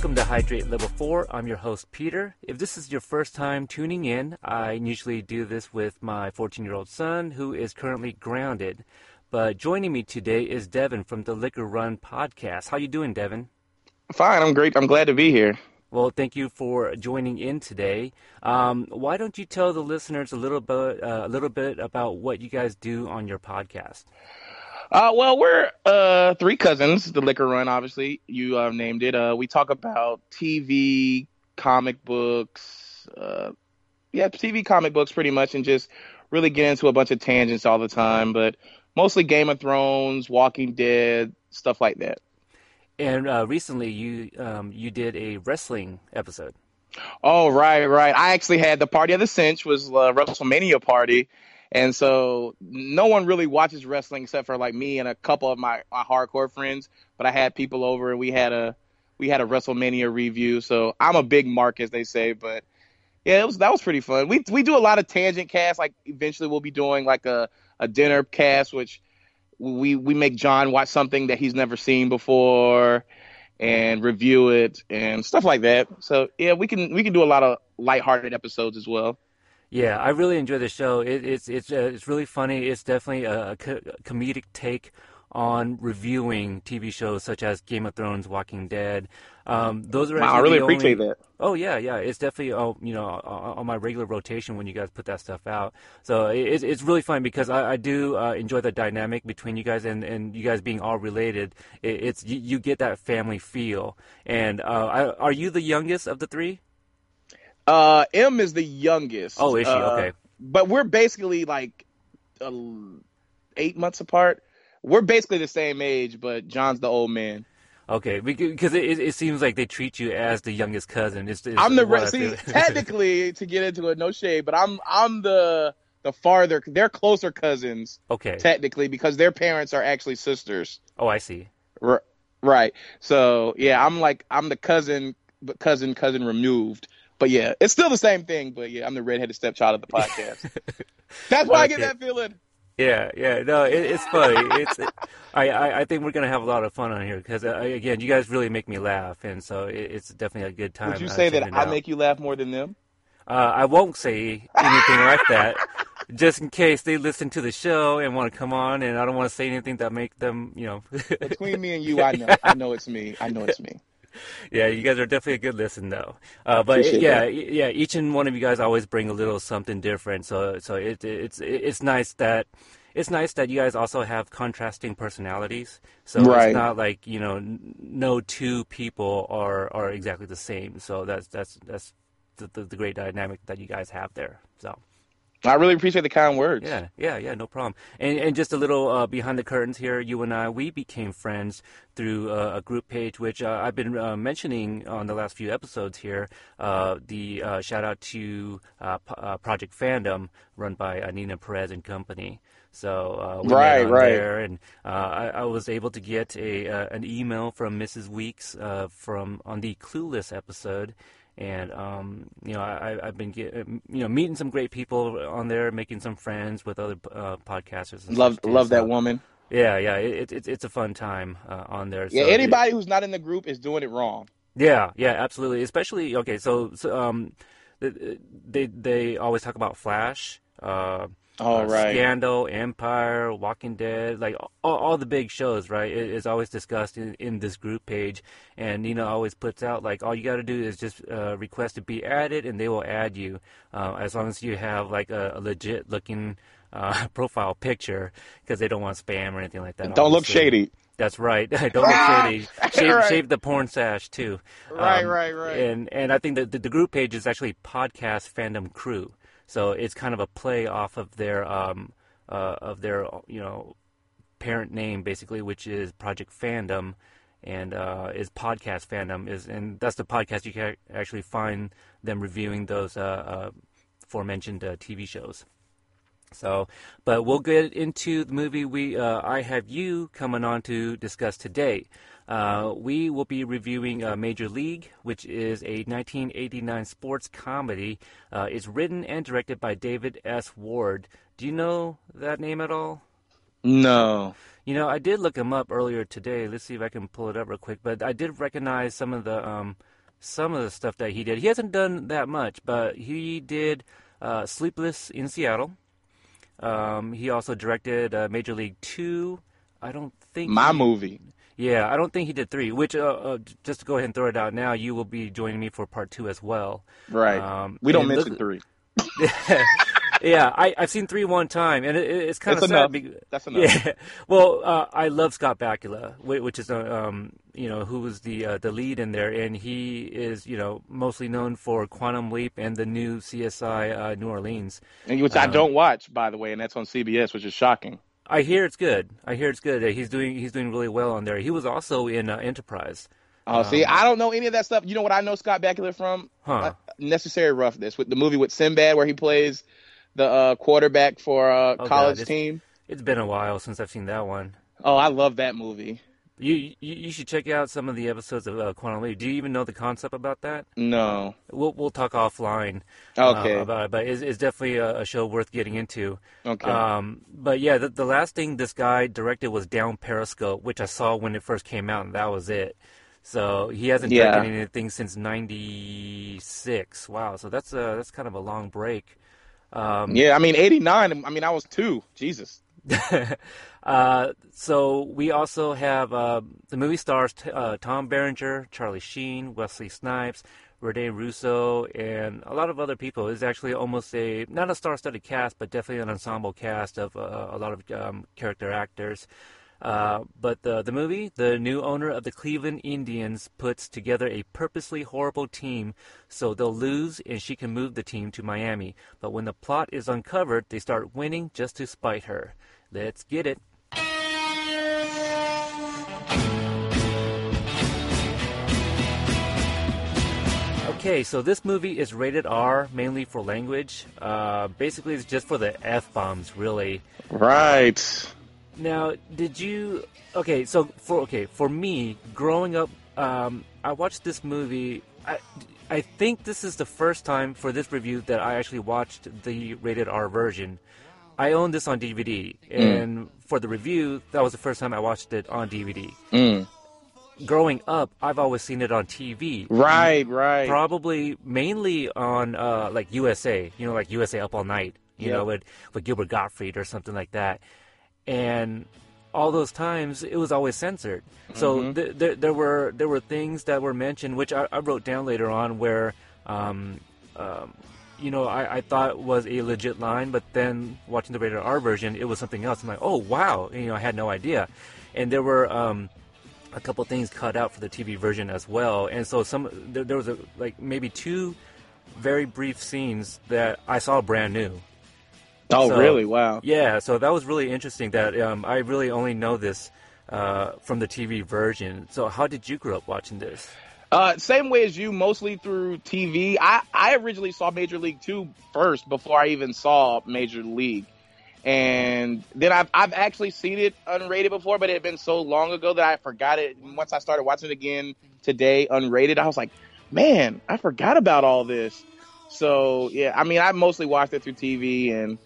Welcome to Hydrate Level 4. I'm your host, Peter. If this is your first time tuning in, I usually do this with my 14 year old son who is currently grounded. But joining me today is Devin from the Liquor Run podcast. How you doing, Devin? Fine, I'm great. I'm glad to be here. Well, thank you for joining in today. Um, why don't you tell the listeners a little bit, uh, a little bit about what you guys do on your podcast? Uh, well, we're uh, three cousins, the Liquor Run, obviously. You uh, named it. Uh, we talk about TV, comic books, uh, yeah, TV, comic books pretty much, and just really get into a bunch of tangents all the time, but mostly Game of Thrones, Walking Dead, stuff like that. And uh, recently, you um, you did a wrestling episode. Oh, right, right. I actually had the Party of the Cinch was uh, WrestleMania party and so no one really watches wrestling except for like me and a couple of my, my hardcore friends. But I had people over and we had a we had a WrestleMania review. So I'm a big mark, as they say. But yeah, it was that was pretty fun. We we do a lot of tangent casts. Like eventually we'll be doing like a, a dinner cast, which we we make John watch something that he's never seen before and review it and stuff like that. So yeah, we can we can do a lot of lighthearted episodes as well. Yeah, I really enjoy the show. It, it's it's uh, it's really funny. It's definitely a, a co- comedic take on reviewing TV shows such as Game of Thrones, Walking Dead. Um, those are wow, I really appreciate only... that. Oh yeah, yeah, it's definitely oh you know on my regular rotation when you guys put that stuff out. So it's it's really fun because I, I do uh, enjoy the dynamic between you guys and, and you guys being all related. It, it's you, you, get that family feel. And uh, I, are you the youngest of the three? Uh, M is the youngest. Oh, is she? Uh, okay. But we're basically like uh, eight months apart. We're basically the same age, but John's the old man. Okay, because it, it seems like they treat you as the youngest cousin. It's, it's I'm the re- see technically to get into it, no shade, but I'm I'm the the farther they're closer cousins. Okay, technically because their parents are actually sisters. Oh, I see. R- right. So yeah, I'm like I'm the cousin, but cousin cousin removed. But yeah, it's still the same thing. But yeah, I'm the redheaded stepchild of the podcast. That's why okay. I get that feeling. Yeah, yeah, no, it, it's funny. It's, it, I, I, I think we're gonna have a lot of fun on here because uh, again, you guys really make me laugh, and so it, it's definitely a good time. Would you uh, say that I make you laugh more than them? Uh, I won't say anything like that, just in case they listen to the show and want to come on, and I don't want to say anything that make them, you know. Between me and you, I know, I know it's me. I know it's me yeah, you guys are definitely a good listen though. Uh, but yeah, that. yeah, each and one of you guys always bring a little something different. So so it, it's it's nice that it's nice that you guys also have contrasting personalities. So right. it's not like you know no two people are are exactly the same. So that's that's that's the, the, the great dynamic that you guys have there. So. I really appreciate the kind words. Yeah, yeah, yeah, no problem. And and just a little uh, behind the curtains here, you and I, we became friends through uh, a group page, which uh, I've been uh, mentioning on the last few episodes here. Uh, the uh, shout out to Project Fandom, run by Nina Perez and company. So we right, met right. there, and I, I, was able to get a an email from Mrs. Weeks from on the Clueless episode and um, you know I, have been get, you know meeting some great people on there, making some friends with other uh, podcasters. love love so, that woman. Yeah, yeah, it, it, it's a fun time uh, on there. Yeah, anybody it, who's not in the group is doing it wrong. Yeah, yeah, absolutely. Especially okay, so, so um, they they always talk about Flash. Uh, Oh, uh, right. Scandal, Empire, Walking Dead, like all, all the big shows, right? It, it's always discussed in, in, this group page, and Nina always puts out like all you got to do is just uh, request to be added, and they will add you uh, as long as you have like a, a legit looking uh, profile picture because they don't want spam or anything like that. Don't look shady. That's right. Don't look shady. Shave, right. shave, the porn sash too. Right, um, right, right. And and I think that the, the group page is actually podcast fandom crew. So it's kind of a play off of their um, uh, of their you know parent name basically, which is Project Fandom, and uh, is podcast fandom is and that's the podcast you can actually find them reviewing those uh, uh aforementioned uh, TV shows. So, but we'll get into the movie we uh, I have you coming on to discuss today. Uh, we will be reviewing uh, Major League, which is a 1989 sports comedy. Uh, it's written and directed by David S. Ward. Do you know that name at all? No. You know, I did look him up earlier today. Let's see if I can pull it up real quick. But I did recognize some of the um, some of the stuff that he did. He hasn't done that much, but he did uh, Sleepless in Seattle. Um, he also directed uh, Major League Two. I don't think My he- movie. Yeah, I don't think he did three. Which, uh, uh, just to go ahead and throw it out now, you will be joining me for part two as well. Right. Um, we don't mention look- three. yeah, I, I've seen three one time, and it, it's kind of sad. enough. That's enough. Yeah, well, uh, I love Scott Bakula, which is uh, um, you know who was the uh, the lead in there, and he is you know mostly known for Quantum Leap and the new CSI uh, New Orleans. And which I Um, don't watch, by the way, and that's on CBS, which is shocking. I hear it's good. I hear it's good. Uh, He's doing he's doing really well on there. He was also in uh, Enterprise. Oh, see, Um, I don't know any of that stuff. You know what I know Scott Bakula from? Huh. Uh, Necessary Roughness, with the movie with Sinbad, where he plays the uh, quarterback for a Oh, college God, it's- team. It's been a while since I've seen that one. Oh, I love that movie. You you, you should check out some of the episodes of uh, Quantum Leap. Do you even know the concept about that? No. We'll we'll talk offline. uh, Okay. about it, but it's, it's definitely a, a show worth getting into. Okay. Um, but yeah, the, the last thing this guy directed was Down Periscope, which I saw when it first came out, and that was it. So he hasn't Yeah. directed anything since '96. Wow, so that's a that's kind of a long break. Um, yeah, I mean, 89. I mean, I was two. Jesus. uh, so we also have uh, the movie stars t- uh, Tom Berenger, Charlie Sheen, Wesley Snipes, Rene Russo, and a lot of other people. It's actually almost a not a star-studded cast, but definitely an ensemble cast of uh, a lot of um, character actors. Uh, but the the movie, the new owner of the Cleveland Indians puts together a purposely horrible team so they'll lose and she can move the team to Miami. But when the plot is uncovered, they start winning just to spite her. Let's get it. Okay, so this movie is rated R mainly for language. Uh, basically, it's just for the f bombs, really. Right. Now, did you? Okay, so for okay for me, growing up, um, I watched this movie. I, I think this is the first time for this review that I actually watched the rated R version. I own this on DVD, and for the review, that was the first time I watched it on DVD. Mm. Growing up, I've always seen it on TV. Right, right. Probably mainly on uh, like USA, you know, like USA Up All Night, you Yep. know, with with Gilbert Gottfried or something like that. And all those times, it was always censored. So Mm-hmm. th- there there were there were things that were mentioned, which I, I wrote down later on, where um, um, you know I, I thought was a legit line, but then watching the rated R version, it was something else. I'm like, oh wow, you know, I had no idea. And there were um, a couple things cut out for the TV version as well. And so some there, there was a, like maybe two very brief scenes that I saw brand new. oh, so- really? Wow. Yeah, so that was really interesting. That um, I really only know this uh, from the TV version. So how did you grow up watching this? Uh, same way as you, mostly through TV. I, I originally saw Major League Two first before I even saw Major League. And then I've, I've actually seen it unrated before, but it had been so long ago that I forgot it. And once I started watching it again today, unrated, I was like, man, I forgot about all this. So yeah, I mean, I mostly watched it through TV and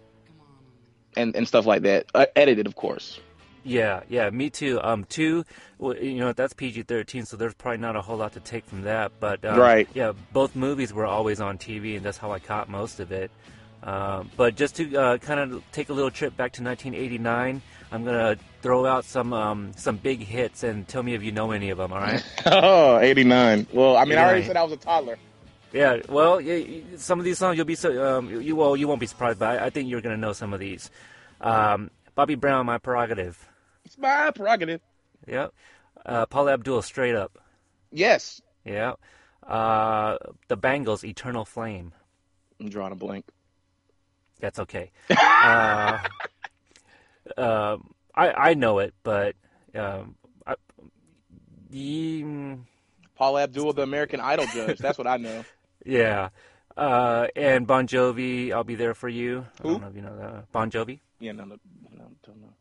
and, and stuff like that. Uh, edited, of course. Yeah, yeah, me too. Um, two, well, you know, that's PG-13, so there's probably not a whole lot to take from that. But um, Right. yeah, both movies were always on TV, and that's how I caught most of it. Um, but just to uh, kind of take a little trip back to 1989, I'm gonna throw out some um, some big hits and tell me if you know any of them. All right? Oh, 89. Well, I mean, I already said I was a toddler. yeah. Well, yeah, some of these songs you'll be so um, you well you won't be surprised, but I, I think you're gonna know some of these. Um, Bobby Brown, My Prerogative. It's my prerogative. Yep. Uh, Paula Abdul, Straight Up. Yes. Yeah. Uh, the Bangles, Eternal Flame. I'm drawing a blank. That's okay. uh, um, I I know it, but um, I, mm, Paula Abdul, the American Idol judge. That's what I know. yeah. Uh, and Bon Jovi, I'll be there for you. I Who? don't know if you know that. Bon Jovi. Yeah, no, no, no, don't know.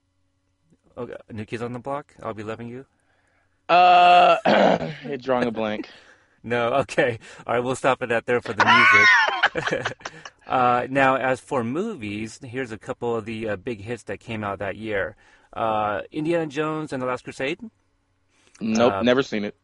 Okay. New Kids on the Block. I'll be loving you. Uh, drawing a blank. No, okay. All right, we'll stop it at there for the music. uh, now, as for movies, here's a couple of the uh, big hits that came out that year. Uh, Indiana Jones and the Last Crusade. Nope, Uh, never seen it.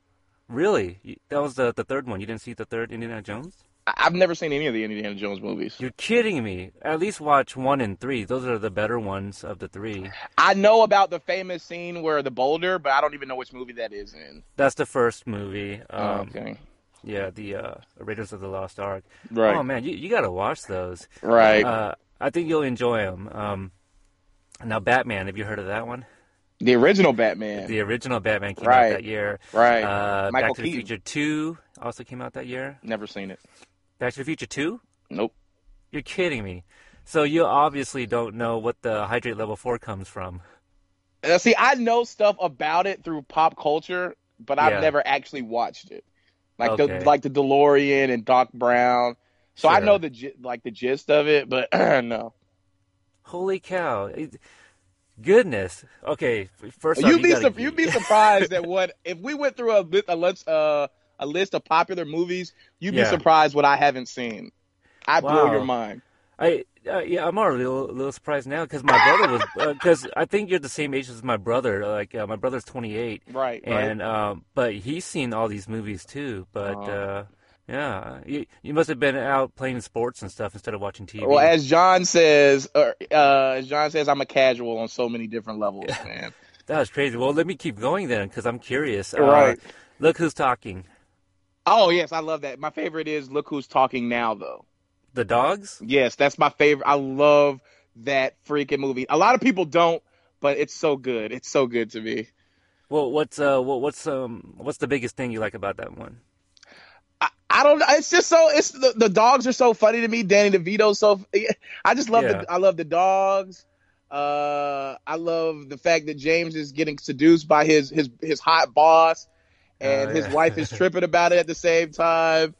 Really? That was the the third one. You didn't see the third Indiana Jones? I've never seen any of the Indiana Jones movies. You're kidding me. At least watch one and three. Those are the better ones of the three. I know about the famous scene where the boulder, but I don't even know which movie that is in. That's the first movie. Um, okay. Yeah, the uh, Raiders of the Lost Ark. Right. Oh man, you you gotta watch those. Right. Uh, I think you'll enjoy them. Um, now, Batman. Have you heard of that one? the original Batman. The original Batman came Right. out that year. right. Uh, Michael Back to the Future Two also came out that year. Never seen it. Back to the Future Two? Nope. You're kidding me. So you obviously don't know what the hydrate level four comes from. Uh, see, I know stuff about it through pop culture, but I've Yeah. never actually watched it. Like Okay. the like the DeLorean and Doc Brown. So I know the like the gist of it, but no. Holy cow! Goodness. Okay, first off, You'd you be gotta ge- you'd be surprised at what if we went through a li- a list uh, a list of popular movies. You'd be Yeah. surprised what I haven't seen. I blow Wow. your mind. I uh, yeah, I'm already a little, little surprised now because my brother was because I think you're the same age as my brother. Like uh, my brother's 28, Right. and um, but he's seen all these movies too. But Uh-huh. uh, yeah, you you must have been out playing sports and stuff instead of watching TV. Well, as John says, uh, uh, as John says, I'm a casual on so many different levels, man. that was crazy. Well, let me keep going then because I'm curious. Uh, Right. Look who's talking. Oh yes, I love that. My favorite is Look Who's Talking Now, though. The dogs. Yes, that's my favorite. I love that freaking movie. A lot of people don't, but it's so good. It's so good to me. Well, what's uh, what, what's um, what's the biggest thing you like about that one? I, I don't know. It's just so. It's the, the dogs are so funny to me. Danny DeVito's so. I just love Yeah. the. I love the dogs. Uh, I love the fact that James is getting seduced by his his his hot boss, and Oh, his yeah. wife is tripping about it at the same time.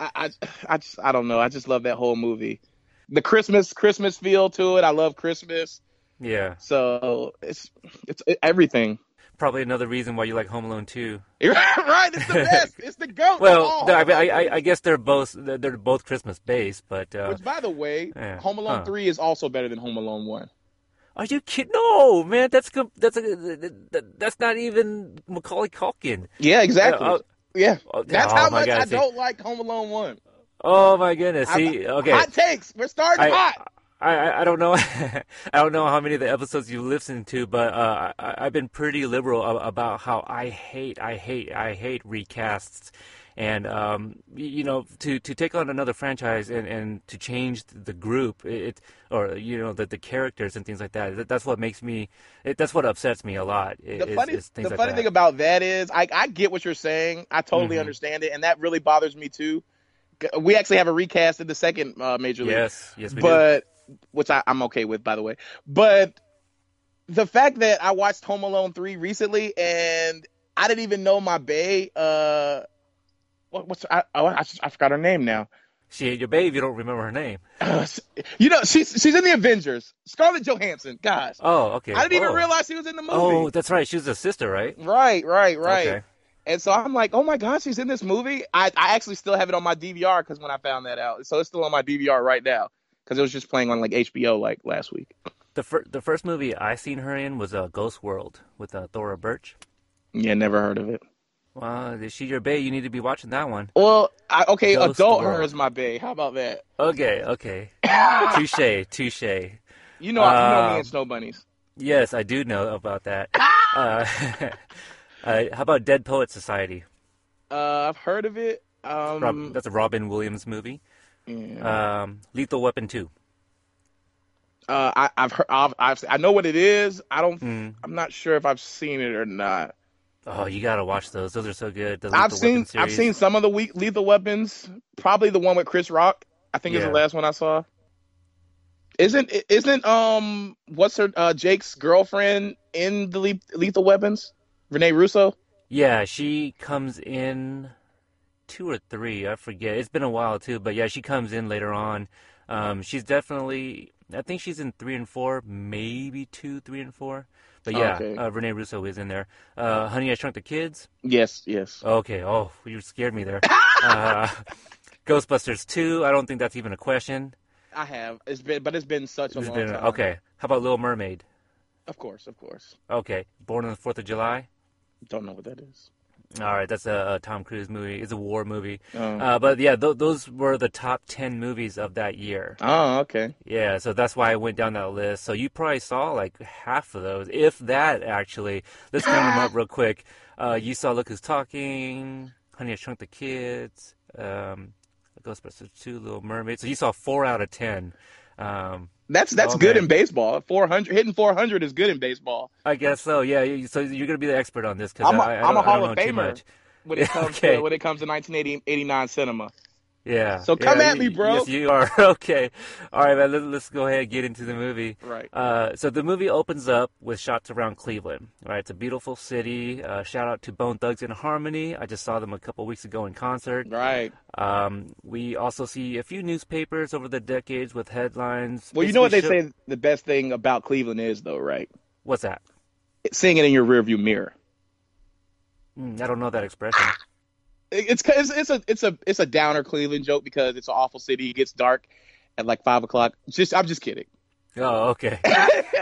I, I I just I don't know. I just love that whole movie. The Christmas Christmas feel to it. I love Christmas. Yeah, So it's it's everything. probably another reason why you like Home Alone too. right, it's the best. It's the goat. Well. I, I, I- I guess they're both they're both Christmas based, but uh, Which, by the way, Yeah. Home Alone Huh. Three is also better than Home Alone One. are you kidding? No, man, that's that's a, that's not even Macaulay Culkin. Yeah, exactly. Uh, yeah, oh, that's oh how much God, I see. don't like Home Alone One. Oh my goodness! See, okay, hot takes. We're starting I, hot. I, I- I don't know, I don't know how many of the episodes you've listened to, but uh, I, I've been pretty liberal about how I hate, I hate, I hate recasts, and um, you know, to, to take on another franchise and, and to change the group, it, or you know, the the characters and things like that. that- That's what makes me, it, that's what upsets me a lot. i- The is- funny, is the like funny thing about that is, I, I get what you're saying. I totally Mhm. understand it, and that really bothers me too. We actually have a recast in the second uh, Major League. yes, yes, we do. but which I, I'm okay with, by the way. But the fact that I watched Home Alone three recently, and I didn't even know my bay. Uh, what, what's I, oh, I, I forgot her name now. She ain't your babe. You don't remember her name. you know, she's she's in the Avengers. Scarlett Johansson. Gosh, Oh, okay. I didn't even Oh. realize she was in the movie. Oh, that's right. She was a sister, right? Right, right, right. Okay. And so I'm like, oh my gosh, she's in this movie. I, I actually still have it on my DVR because when I found that out, so it's still on my DVR right now because it was just playing on like HBO like last week. The fir- the first movie I seen her in was uh, Ghost World with uh, Thora Birch. Yeah, never heard of it. Well, is she your bae? You need to be watching that one. Well, I, okay, Ghost adult World. her is my bae. How about that? Okay, okay. touche, touche. You know, you know me Um, and Snow Bunnies. Yes, I do know about that. uh, uh, how about Dead Poet Society? Uh, I've heard of it. Um, Rob, that's a Robin Williams movie. yeah. Um, Lethal Weapon 2. uh, I, I've heard. I've, I've, I know what it is. I don't. Mm. I'm not sure if I've seen it or not. Oh, you gotta watch those. Those are so good. I've seen. I've seen some of the weak Lethal Weapons. Probably the one with Chris Rock. I think is Yeah. the last one I saw. Isn't isn't um what's her uh Jake's girlfriend in the Le- Lethal Weapons? Rene Russo. Yeah, she comes in two or three. I forget. It's been a while too, but yeah, she comes in later on. Um, she's definitely. I think she's in three and four, maybe two, three and four. But yeah, Okay. uh, Rene Russo is in there. Uh, Honey, I Shrunk the Kids. Yes, yes. Okay. Oh, you scared me there. uh, Ghostbusters two. I don't think that's even a question. I have. It's been, but it's been such a It's long been- time. okay. How about Little Mermaid? Of course, of course. Okay, Born on the Fourth of July. Don't know what that is. All right, that's a, a Tom Cruise movie. It's a war movie. Oh. Uh, but yeah, th- those were the top ten movies of that year. Oh, okay. Yeah, so that's why I went down that list. So you probably saw like half of those, if that actually. Let's count them up real quick. Uh, you saw Look Who's Talking, Honey I Shrunk the Kids, um, Ghostbusters 2, Little Mermaid. So you saw four out of ten. Um, That's that's Oh, good man. in baseball. Four hundred hitting four hundred is good in baseball. I guess so. Yeah. So you're gonna be the expert on this because I'm a- I, I, I'm don't, Hall of Famer. When it comes Okay. to when it comes to 1989 cinema. Yeah. So come yeah, at me, bro. Yes, you are. okay. All right, man. Let, let's go ahead and get into the movie. Right. Uh, so the movie opens up with shots around Cleveland. Right. It's a beautiful city. Uh, shout out to Bone Thugs in Harmony. I just saw them a couple weeks ago in concert. Right. Um, we also see a few newspapers over the decades with headlines. Well, you know what they show- say the best thing about Cleveland is, though, right? What's that? It's seeing it in your rearview mirror. Mm, I don't know that expression. It's it's it's a it's a it's a downer Cleveland joke because it's an awful city. It gets dark at like five o'clock. Just I'm just kidding. Oh, okay.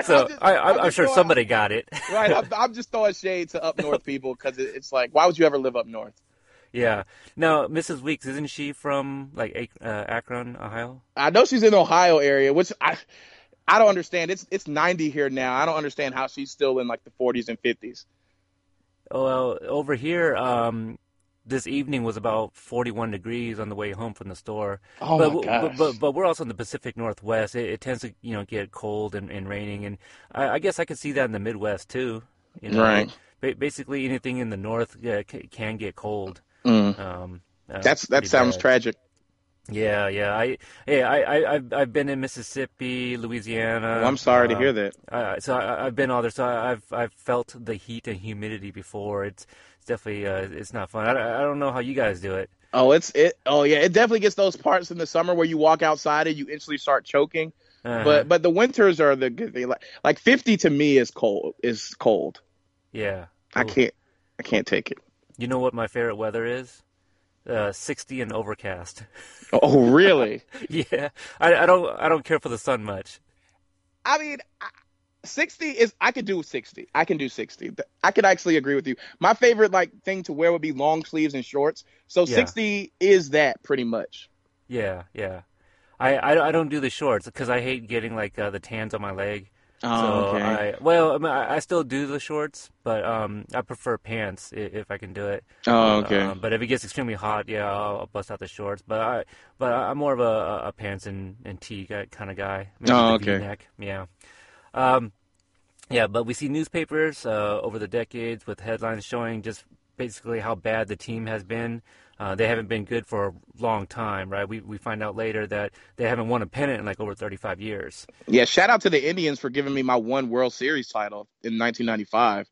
So I'm just- I, I, I'm I'm just sure throwing- somebody got it. right. I'm, I'm just throwing shade to up north people because it, it's like, why would you ever live up north? Yeah. Now, Mrs. Weeks, isn't she from like uh, Akron, Ohio? I know she's in the Ohio area, which I I don't understand. It's it's 90 here now. I don't understand how she's still in like the 40s and 50s. Oh, well, over here, um, this evening was about 41 degrees on the way home from the store. Oh but, my gosh. but but we're also in the Pacific Northwest. It, it tends to you know get cold and, and raining, and I, I guess I could see that in the Midwest too. You know, Right. Ba- basically, anything in the north yeah, c- can get cold. Mm. Um, uh, That's that sounds bad. tragic. Yeah, yeah. I, hey, I, I, I've, I've been in Mississippi, Louisiana. Well, I'm sorry to uh, hear that. Uh, so I, I've been all there. So I- I've, I've felt the heat and humidity before. It's definitely, uh, it's not fun. I, I don't know how you guys do it. Oh, it's it. Oh yeah, it definitely gets those parts in the summer where you walk outside and you instantly start choking. Uh-huh. But but the winters are the good thing. Like like 50 to me is cold. Is cold. yeah, I can't I can't take it. You know what my favorite weather is? Uh, 60 and overcast. Oh really? yeah, I, I don't, I don't care for the sun much. I mean, I- 60 is I could do 60. I can do 60. I could actually agree with you. My favorite like thing to wear would be long sleeves and shorts. So Yeah. 60 is that pretty much. Yeah, yeah. I, I, I don't do the shorts because I hate getting like uh, the tans on my leg. Oh, so I, well, I, mean, I still do the shorts, but um, I prefer pants i- if I can do it. Oh, okay. Um, but if it gets extremely hot, yeah, I'll, I'll bust out the shorts. But I, but I'm more of a, a pants and, and tee kind of guy. Maybe Oh, okay. V-neck. Yeah. Um, yeah, but we see newspapers uh, over the decades with headlines showing just basically how bad the team has been. Uh, they haven't been good for a long time, right? We we find out later that they haven't won a pennant in like over 35 years. Yeah, shout out to the Indians for giving me my one World Series title in 1995.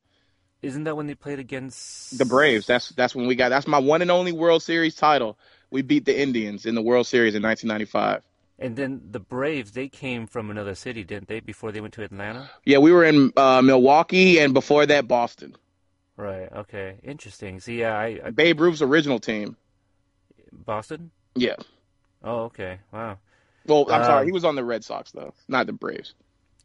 Isn't that when they played against The Braves. That's that's when we got. That's my one and only World Series title. We beat the Indians in the World Series in 1995. And then the Braves, they came from another city, didn't they, before they went to Atlanta? Yeah, we were in uh, Milwaukee and before that Boston. Right. Okay. Interesting. See, yeah, I, I Babe Ruth's original team. Boston. Yeah. Oh, okay. Wow. Well, I'm Um, sorry. He was on the Red Sox though, not the Braves.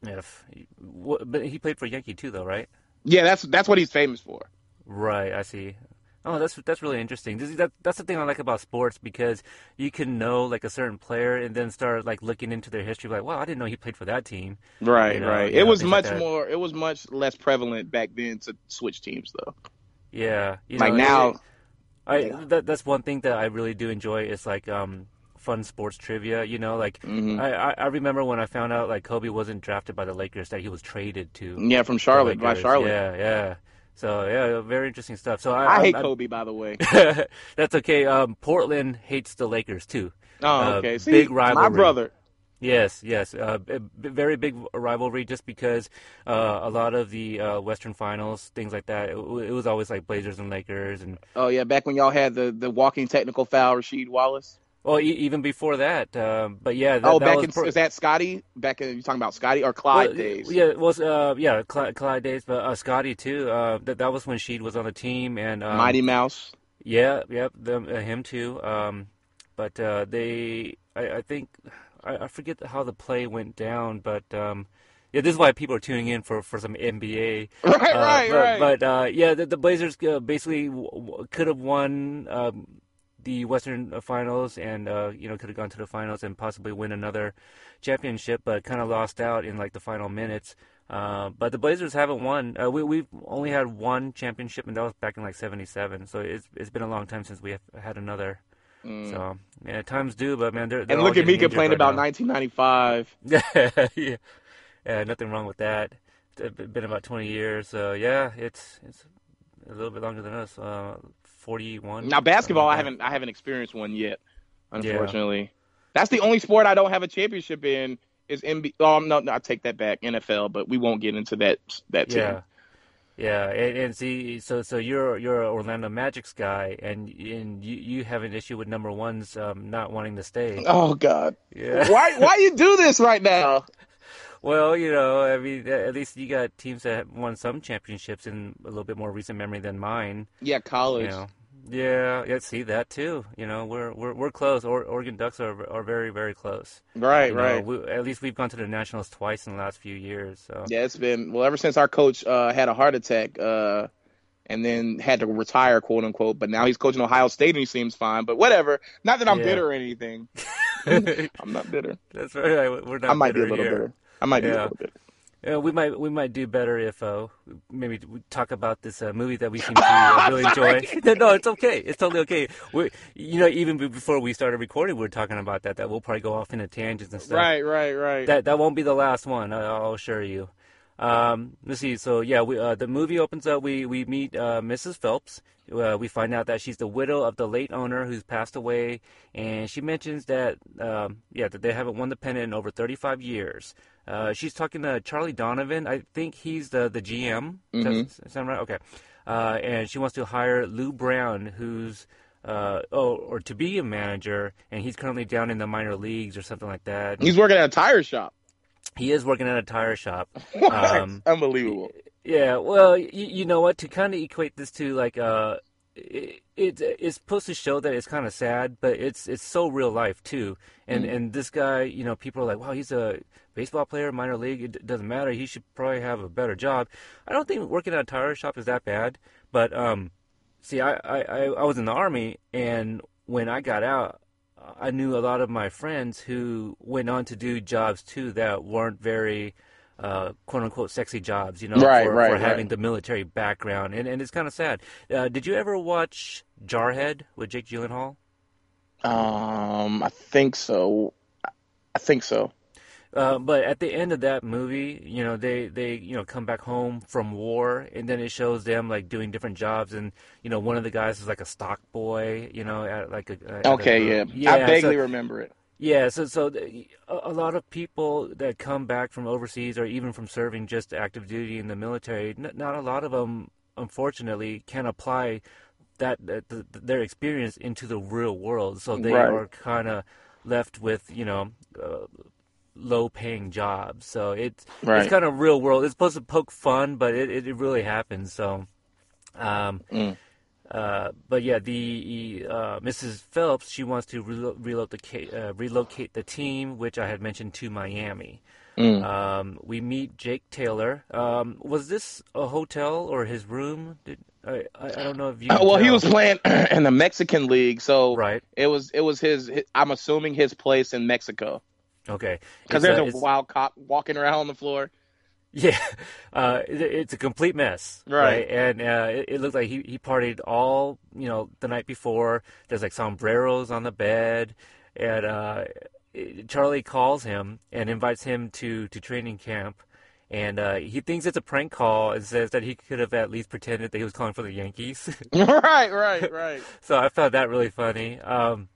Yeah, if, but he played for Yankee too, though, right? Yeah, that's that's what he's famous for. Right. I see. Oh, that's that's really interesting. This, that, that's the thing I like about sports because you can know like a certain player and then start like looking into their history, like, wow, I didn't know he played for that team. Right, You know, right. you it know, was much like more. It was much less prevalent back then to switch teams though. Yeah. You like know, now, it- I Yeah. that that's one thing that I really do enjoy is like um fun sports trivia. You know, like Mhm. I, I I remember when I found out like Kobe wasn't drafted by the Lakers that he was traded to yeah, from Charlotte by Charlotte. Yeah, yeah. So yeah, very interesting stuff. So I, I hate I'm- Kobe, by the way. That's okay. Um, Portland hates the Lakers too. Oh, Uh, okay. See, big My brother. Yes, yes. Uh, b- very big rivalry just because uh, a lot of the uh, Western Finals, things like that, it, w- it was always like Blazers and Lakers, and Oh yeah, back when y'all had the the walking technical foul, Rasheed Wallace. Well, e- even before that. Um, but yeah, that, oh, that back was in pro- is that Scotty? Back in you talking about Scotty or Clyde well, days? Yeah, was uh, yeah, Clyde, Clyde days, but uh, Scotty too. Uh, that that was when Sheed was on the team, and um, Mighty Mouse. Yeah, yep, them, uh, him too. Um, but uh, they, I, I think, I, I forget how the play went down, but um, yeah, this is why people are tuning in for, for some NBA. Right, Uh, right, but, right. But uh, yeah, the, the Blazers uh, basically w- w- could have won um, the Western Finals, and uh, you know could have gone to the finals and possibly win another championship, but kind of lost out in like the final minutes. Uh, but the Blazers haven't won. Uh, we we've only had one championship, and that was back in like '77. So it's it's been a long time since we have had another. So yeah, times do, but man, they're, they're Mm. and look at me complaining right about now. 1995. yeah. yeah, nothing wrong with that. It's been about 20 years. So yeah, it's it's a little bit longer than us. Uh, 41. Now basketball, I haven't I haven't experienced one yet, unfortunately. That's the only sport I don't have a championship in. Is NBA? Oh no, no, I take that back. NFL, but we won't get into that that that. team. Yeah. Yeah, and, and see, so so you're you're an Orlando Magic's guy, and and you, you have an issue with number ones um, not wanting to stay. Oh God, Yeah. why why you do this right now? Well, you know, I mean, at least you got teams that have won some championships in a little bit more recent memory than mine. Yeah, college. You know, yeah, yeah. See that too. You know, we're we're we're close. Or, Oregon Ducks are are very very close. Right, You know, right. we, at least we've gone to the nationals twice in the last few years. So Yeah, it's been well ever since our coach uh, had a heart attack, uh, and then had to retire, quote unquote. But now he's coaching Ohio State and he seems fine. But whatever. Not that I'm Yeah. bitter or anything. I'm not bitter. that's right. We're not. I might be a little here. bitter. I might be a Yeah. little bitter. Yeah, we might we might do better if uh, maybe we talk about this uh, movie that we seem to uh, really enjoy. no, no, it's okay. It's totally okay. We, you know, even before we started recording, we were talking about that. That we'll probably go off into tangents and stuff. Right, right, right. That that won't be the last one. I'll assure you. Um, let's see. So yeah, we uh, the movie opens up. We we meet uh, Mrs. Phelps. Uh, we find out that she's the widow of the late owner who's passed away, and she mentions that um, yeah that they haven't won the pennant in over 35 years. Uh, she's talking to Charlie Donovan. I think he's the the GM. Does that sound right? Okay. Uh, and she wants to hire Lou Brown, who's uh, oh, or to be a manager, and he's currently down in the minor leagues or something like that. He's working at a tire shop. He is working at a tire shop. Um, Unbelievable. yeah, well, you, you know what? To kind of equate this to like uh, it, it it's supposed to show that it's kind of sad, but it's it's so real life too. And and this guy, you know, people are like, wow, he's a baseball player, minor league. It doesn't matter. He should probably have a better job. I don't think working at a tire shop is that bad. But um, see, I I I was in the army, and when I got out. I knew a lot of my friends who went on to do jobs too that weren't very uh, quote unquote sexy jobs, you know, Right, for, right, for right. having the military background, and and it's kind of sad. Uh, did you ever watch Jarhead with Jake Gyllenhaal? Um, I think so. I think so. Uh, but at the end of that movie, you know, they, they, you know, come back home from war and then it shows them like doing different jobs. And, you know, one of the guys is like a stock boy, you know, at like a, at a- Okay, yeah. I so- vaguely remember it. Yeah, so so the- a, lot of people that come back from overseas or even from serving just active duty in the military, n- not a lot of them, unfortunately, can apply that, that th their experience into the real world. So they Right. are kind of left with you know uh, low-paying jobs. So it's Right. it's kind of real world. It's supposed to poke fun, but it it, really happens. So. Um, Mm. uh, but yeah, the uh, Mrs. Phelps she wants to relo- relocate uh, relocate the team, which I had mentioned to Miami. Mm. Um, we meet Jake Taylor. Um, was this a hotel or his room? Did, I, I don't know if you. Uh, well, he was playing in the Mexican league, so right. it was it was his, his. I'm assuming his place in Mexico Okay, because there's uh, a wild cop walking around on the floor. Yeah, uh, it, it's a complete mess, Right. And uh, it, it looked like he, he partied all you know the night before. There's like sombreros on the bed, and uh, it- Charlie calls him and invites him to, to training camp. And uh, he thinks it's a prank call and says that he could have at least pretended that he was calling for the Yankees. right, right, right. so I found that really funny. Um,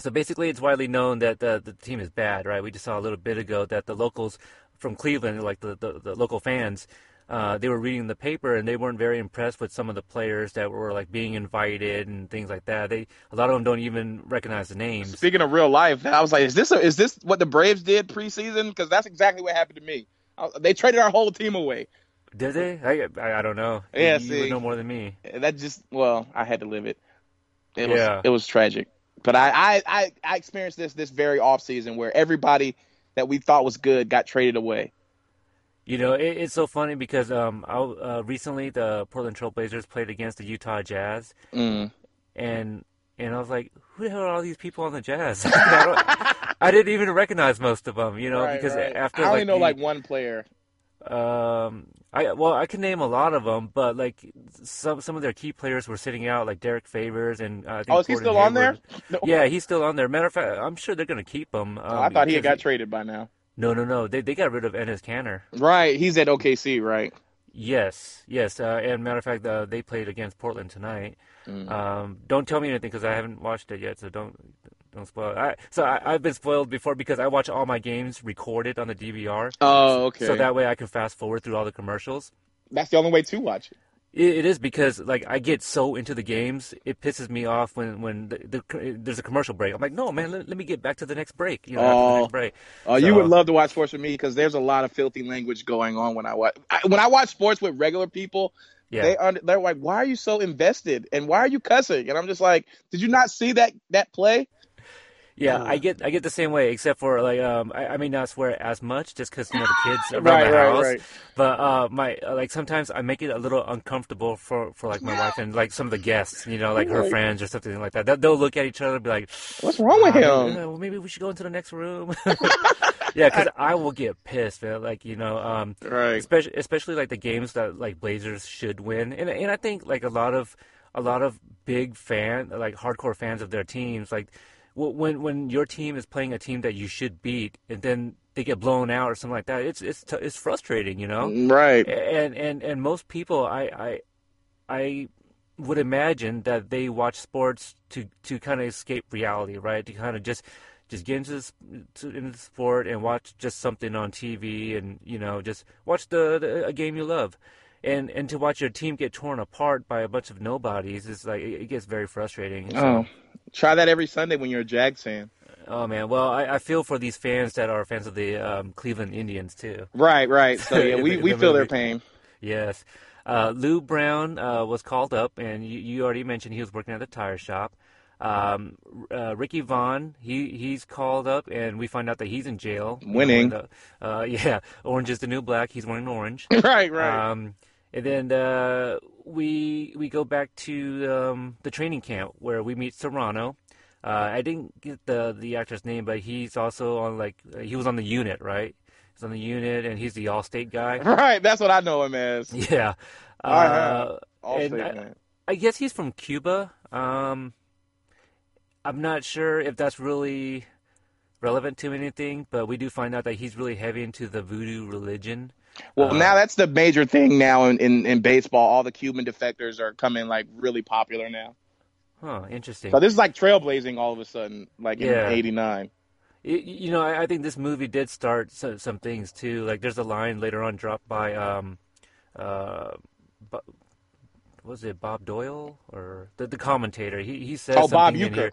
so basically, it's widely known that the the team is bad, right? We just saw a little bit ago that the locals from Cleveland, like the the, the local fans, uh, they were reading the paper and they weren't very impressed with some of the players that were like being invited and things like that. They a lot of them don't even recognize the names. Speaking of real life, I was like, is this a, is this what the Braves did preseason? Because that's exactly what happened to me. Uh, They traded our whole team away. Did they? I, I, I don't know. Yeah, you, you would see. know more than me. That just well, I had to live it. It was Yeah. it was tragic. But I, I, I, I experienced this this very off season where everybody that we thought was good got traded away. You know, it, it's so funny because um, I, uh, recently the Portland Trailblazers played against the Utah Jazz, Mm. and and I was like, who the hell are all these people on the Jazz? I, I didn't even recognize most of them, you know, Right, because right. after I only like know the- like one player. Um, I well, I can name a lot of them, but like some some of their key players were sitting out, like Derrick Favors and uh, I think Oh, is he Gordon still on there? No. Yeah, he's still on there. Matter of fact, I'm sure they're gonna keep him. Um, Oh, I thought he got traded by now. No, no, no. They they got rid of Enes Kanter. Right, he's at OKC, right? Yes, yes. Uh, and matter of fact, uh, they played against Portland tonight. Mm. Um, don't tell me anything because I haven't watched it yet, so don't don't spoil. I, so I, I've been spoiled before because I watch all my games recorded on the DVR, Oh, okay. so that way I can fast forward through all the commercials. That's the only way to watch it. It, it is because like I get so into the games, it pisses me off when when the, the, there's a commercial break. I'm like, no, man, let, let me get back to the next break. You know, after the Oh. next break. Uh, you would love to watch sports with me because there's a lot of filthy language going on when I watch. I, when I watch sports with regular people, Yeah. they under, they're like, "Why are you so invested? And why are you cussing?" And I'm just like, "Did you not see that that play?" Yeah, Uh. I get I get the same way, except for like um I, I may not swear as much just because you know the kids around Right, my right, house. right. But uh my uh, like sometimes I make it a little uncomfortable for for like my wife and like some of the guests, you know, like her friends or something like that. They'll, look at each other and be like, What's wrong with "Ah, him? maybe- well, maybe we should go into the next room. yeah, because I will get pissed, man. Like you know, um, Right. especially especially like the games that like Blazers should win, and and I think like a lot of a lot of big fan like hardcore fans of their teams like when when your team is playing a team that you should beat and then they get blown out or something like that, it's it's t- it's frustrating, you know. Mm, right. And and and most people, I I I would imagine that they watch sports to to kind of escape reality, right? To kind of just just get into this, to, into the sport and watch just something on TV, and you know, just watch the, the a game you love. And and to watch your team get torn apart by a bunch of nobodies is like it, it gets very frustrating. So- Oh, try that every Sunday when you're a Jags fan. oh man, well I, I feel for these fans that are fans of the um, Cleveland Indians too. Right. Right. So yeah, we we feel their pain. Yes. Uh, Lou Brown uh, was called up, and you, you already mentioned he was working at the tire shop. Um, uh, Ricky Vaughn, he he's called up, and we find out that he's in jail. You know, Winning. the- uh, yeah, orange is the new black. He's wearing orange. right. Right. Um, and then uh, we we go back to um, the training camp where we meet Cerrano. Uh, I didn't get the the actor's name, but he's also on like he was on the unit, right? He's on the unit, and he's the All-State guy. right. That's what I know him as. Yeah. Uh, All and state I- I guess he's from Cuba. Um, I'm not sure if that's really relevant to anything, but we do find out that he's really heavy into the voodoo religion. Well, Uh, now that's the major thing now in, in, in baseball. All the Cuban defectors are coming like really popular now. Huh, interesting. So this is like trailblazing all of a sudden, like Yeah. in '89. Y- you know, I, I think this movie did start some, some things too. Like, there's a line later on dropped by, um, uh, Bo- was it Bob Doyle or the the commentator? He he says Oh, Bob in Uecker. here.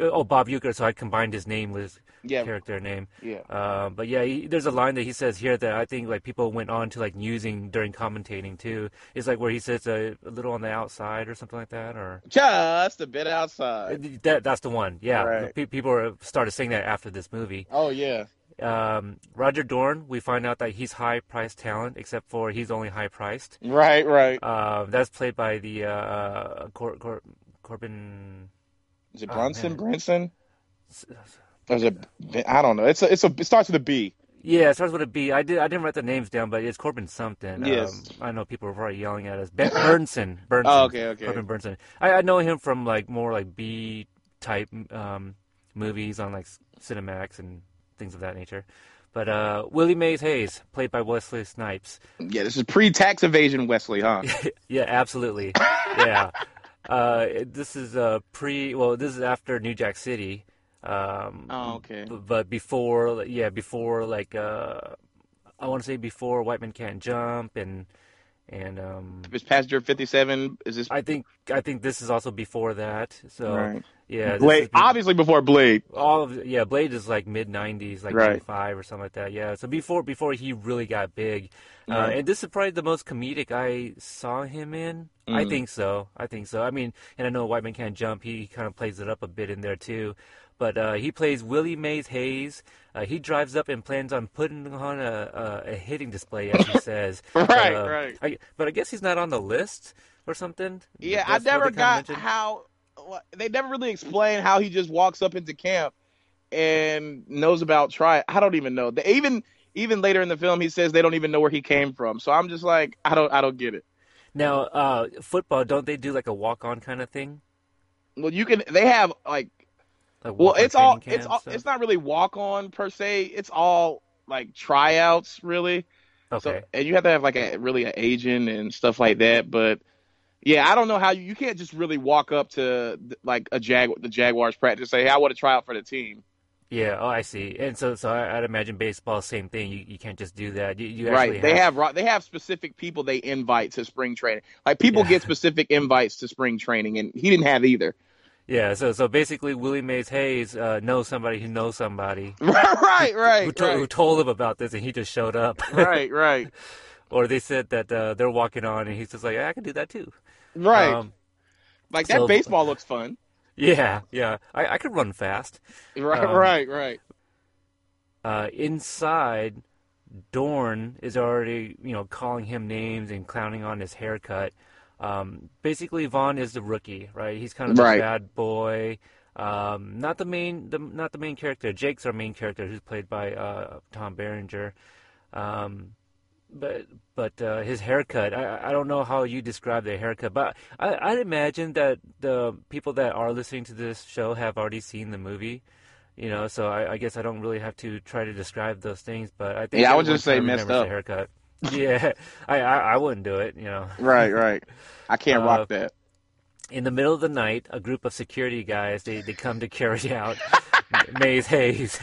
Oh, Bob Uecker. So I combined his name with Yeah, character name. yeah. Uh, but yeah, he, there's a line that he says here that I think like people went on to like using during commentating too. It's like where he says a, a little on the outside or something like that, or Just a bit outside. that that's the one. Yeah, Right. Pe- people started saying that after this movie. Oh yeah. Um, Roger Dorn, we find out that he's high priced talent, except for he's only high priced. Right, right. Uh, that's played by the uh, Cor- Cor- Corbin. Is it oh, Brunson? Or is it? I don't know. It's a, it's a. It starts with a B. Yeah, it starts with a B. I did. I didn't write the names down, but it's Corbin something. Yes. Um, I know people are probably yelling at us. Ben- Bernsen. Bernsen. Oh, okay, okay. Corbin Bernsen. I, I know him from like more like B type um, movies on like Cinemax and things of that nature. But uh, Willie Mays Hayes, played by Wesley Snipes. Yeah, this is pre-tax evasion, Wesley, huh? yeah, absolutely. yeah. Uh, this is uh, pre. Well, this is after New Jack City. Um, Oh, okay. b- but before, yeah, before like uh, I want to say before White Men Can't Jump and and um, it's passenger 57, is this I think I think this is also before that. So right? Yeah, Blade, is obviously before Blade. all of yeah, Blade is like mid '90s, like Right. '95 or something like that. Yeah, so before before he really got big, uh, and this is probably the most comedic I saw him in. I Mm. think so. I think so. I mean, and I know White Man Can't Jump. He kind of plays it up a bit in there too. but uh, he plays Willie Mays Hayes. Uh, he drives up and plans on putting on a, a, a hitting display, as he says. right, but, uh, right. I, but I guess he's not on the list or something. Yeah, I what never they kinda got how they never really explain how he just walks up into camp and knows about try. I don't even know. They, even even later in the film, he says they don't even know where he came from. So I'm just like, I don't, I don't get it. Now, uh, football, don't they do like a walk-on kind of thing? Well, you can. They have like, Like well, it's all, training it's all, stuff? it's not really walk on per se. It's all like tryouts, really. okay. So, and you have to have like a really an agent and stuff like that. But yeah, I don't know how you, you can't just really walk up to like a jag the Jaguars practice and say, "Hey, I want to try out for the team." Yeah. Oh, I see. And so, so I, I'd imagine baseball, same thing. You, you can't just do that. You, you Right? They have ro- they have specific people they invite to spring training. Like people Yeah. get specific invites to spring training, and he didn't have either. Yeah. So, so basically, Willie Mays Hayes uh, knows somebody who knows somebody right, right, who, to- who told him about this, and he just showed up. right, right, or they said that uh, they're walking on, and he's just like, I can do that too. Right. Um, like that so- baseball looks fun. yeah. Yeah. I, I could run fast. Right, Um, right, right. uh, inside, Dorn is already, you know, calling him names and clowning on his haircut. Um, basically, Vaughn is the rookie, right? He's kind of the Right. bad boy, um, not the main, the, not the main character. Jake's our main character, who's played by uh, Tom Berenger. Um, but but uh, his haircut, I, I don't know how you describe the haircut, but I, I'd imagine that the people that are listening to this show have already seen the movie. You know, so I, I guess I don't really have to try to describe those things, but I think Yeah, I would just say messed up. Haircut. Yeah, I, I I wouldn't do it. You know, Right, right. I can't Uh, rock that. In the middle of the night, a group of security guys they, they come to carry out Mays Hayes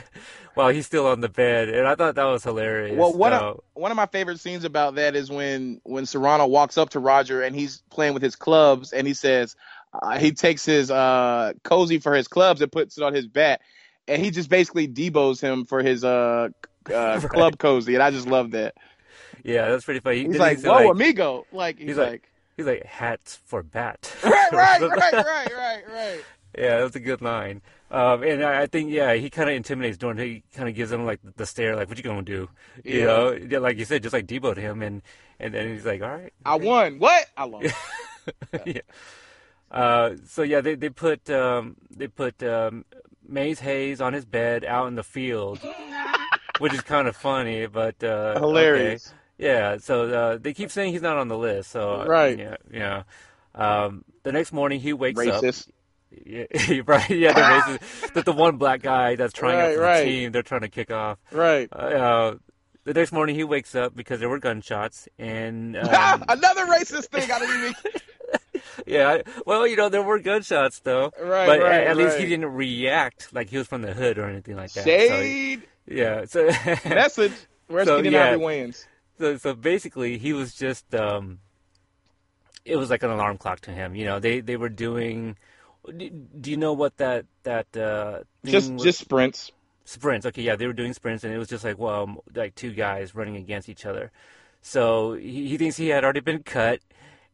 while he's still on the bed, and I thought that was hilarious. Well, one Uh, of one of my favorite scenes about that is when when Cerrano walks up to Roger and he's playing with his clubs and he says uh, he takes his uh cozy for his clubs and puts it on his bat and he just basically debos him for his uh, uh Right. club cozy and I just love that. yeah, that's pretty funny. He- He's like, "Whoa, like, amigo!" Like he's, he's like, like- he's like hats for bat. "Right, right, right, right, right, right." Yeah, that's a good line. Um, and I, I think, yeah, he kind of intimidates Dorn. He kind of gives him like the stare, like, "What you gonna do?" You Yeah. know, yeah, like you said, just like Debo to him, and and then he's like, "All right." I won. What? I lost. yeah. Uh, so yeah, they they put um, they put um, Mays Hayes on his bed out in the field, which is kind of funny, but uh, okay. Yeah, so uh, they keep saying he's not on the list. So uh, Right. yeah, yeah. Um, the next morning he wakes up. Racist. Yeah, right. Yeah, the racist. That the one black guy that's trying out Right, for the team, they're trying to kick off. Right. Uh, the next morning he wakes up because there were gunshots, and um, Another racist thing. I didn't even. yeah, well, you know there were gunshots though, Right, but right, at, at least he didn't react like he was from the hood or anything like that. So, Shade yeah, so message. Where's So, Keenen yeah. Ivory Wayans? So so basically he was just um, it was like an alarm clock to him. You know, they they were doing. Do do you know what that that uh, thing Just was? just sprints. Sprints. Okay, yeah, they were doing sprints, and it was just like, well, like two guys running against each other. So he, he thinks he had already been cut,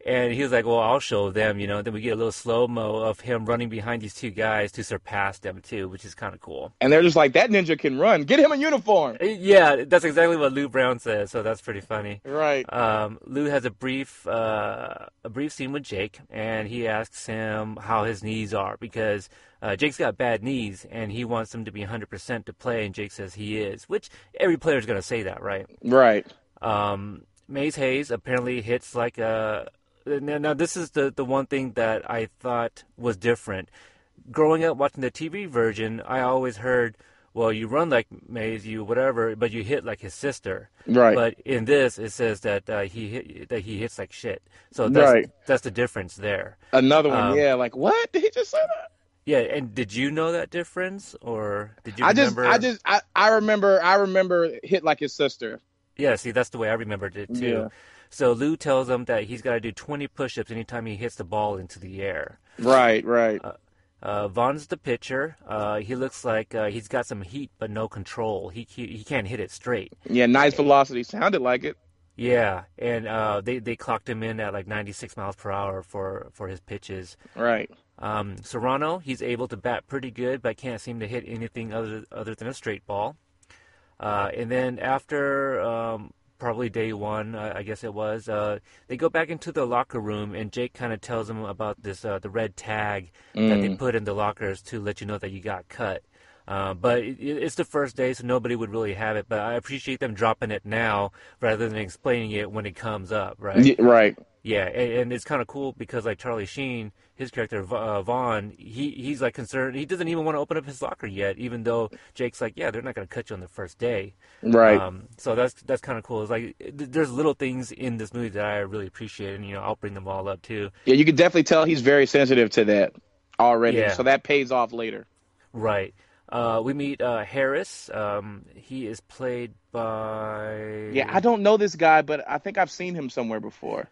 and he was like, well, I'll show them, you know. Then we get a little slow mo of him running behind these two guys to surpass them too, which is kind of cool. And they're just like, that ninja can run. Get him a uniform. Uh, Yeah, that's exactly what Lou Brown says, so that's pretty funny. Right. Um, Lou has a brief uh, a brief scene with Jake, and he asks him how his knees are because uh, Jake's got bad knees, and he wants him to be 100% to play, and Jake says he is, which every player's going to say that, right? Right. Um, Mays Hayes apparently hits like a. Now, now, this is the, the one thing that I thought was different. Growing up watching the TV version, I always heard, well, you run like Mays, you whatever, but you hit like his sister. Right. But in this, it says that uh, he hit, that he hits like shit. So that's Right. that's the difference there. Another one. um, yeah. Like what? Did he just say that? Yeah, and did you know that difference, or did you I just. I just, I, I remember, I remember hit like his sister. Yeah, see, that's the way I remembered it too. Yeah. So Lou tells him that he's got to do 20 push-ups anytime he hits the ball into the air. Right. Right. Uh, Vaughn's the pitcher. Uh, he looks like uh, he's got some heat but no control. He, he he can't hit it straight. yeah. Nice velocity. Sounded like it. Yeah, and uh, they they clocked him in at like 96 miles per hour for for his pitches. Right. Um, Cerrano, he's able to bat pretty good, but can't seem to hit anything other other than a straight ball. Uh, and then after um, probably day one, I, I guess it was, uh, they go back into the locker room, and Jake kind of tells them about this uh, the red tag mm. that they mm. put in the lockers to let you know that you got cut. Uh, but it, it's the first day, so nobody would really have it. But I appreciate them dropping it now rather than explaining it when it comes up, right? Yeah, right. Yeah, and, and it's kind of cool because like Charlie Sheen, his character uh, Vaughn, he he's like concerned. He doesn't even want to open up his locker yet, even though Jake's like, yeah, they're not going to cut you on the first day. Right. Um, so that's that's kind of cool. It's like there's little things in this movie that I really appreciate, and you know I'll bring them all up too. Yeah, you can definitely tell he's very sensitive to that already. Yeah. So that pays off later. Right. Uh, we meet uh, Harris. Um, he is played by. Yeah, I don't know this guy, but I think I've seen him somewhere before.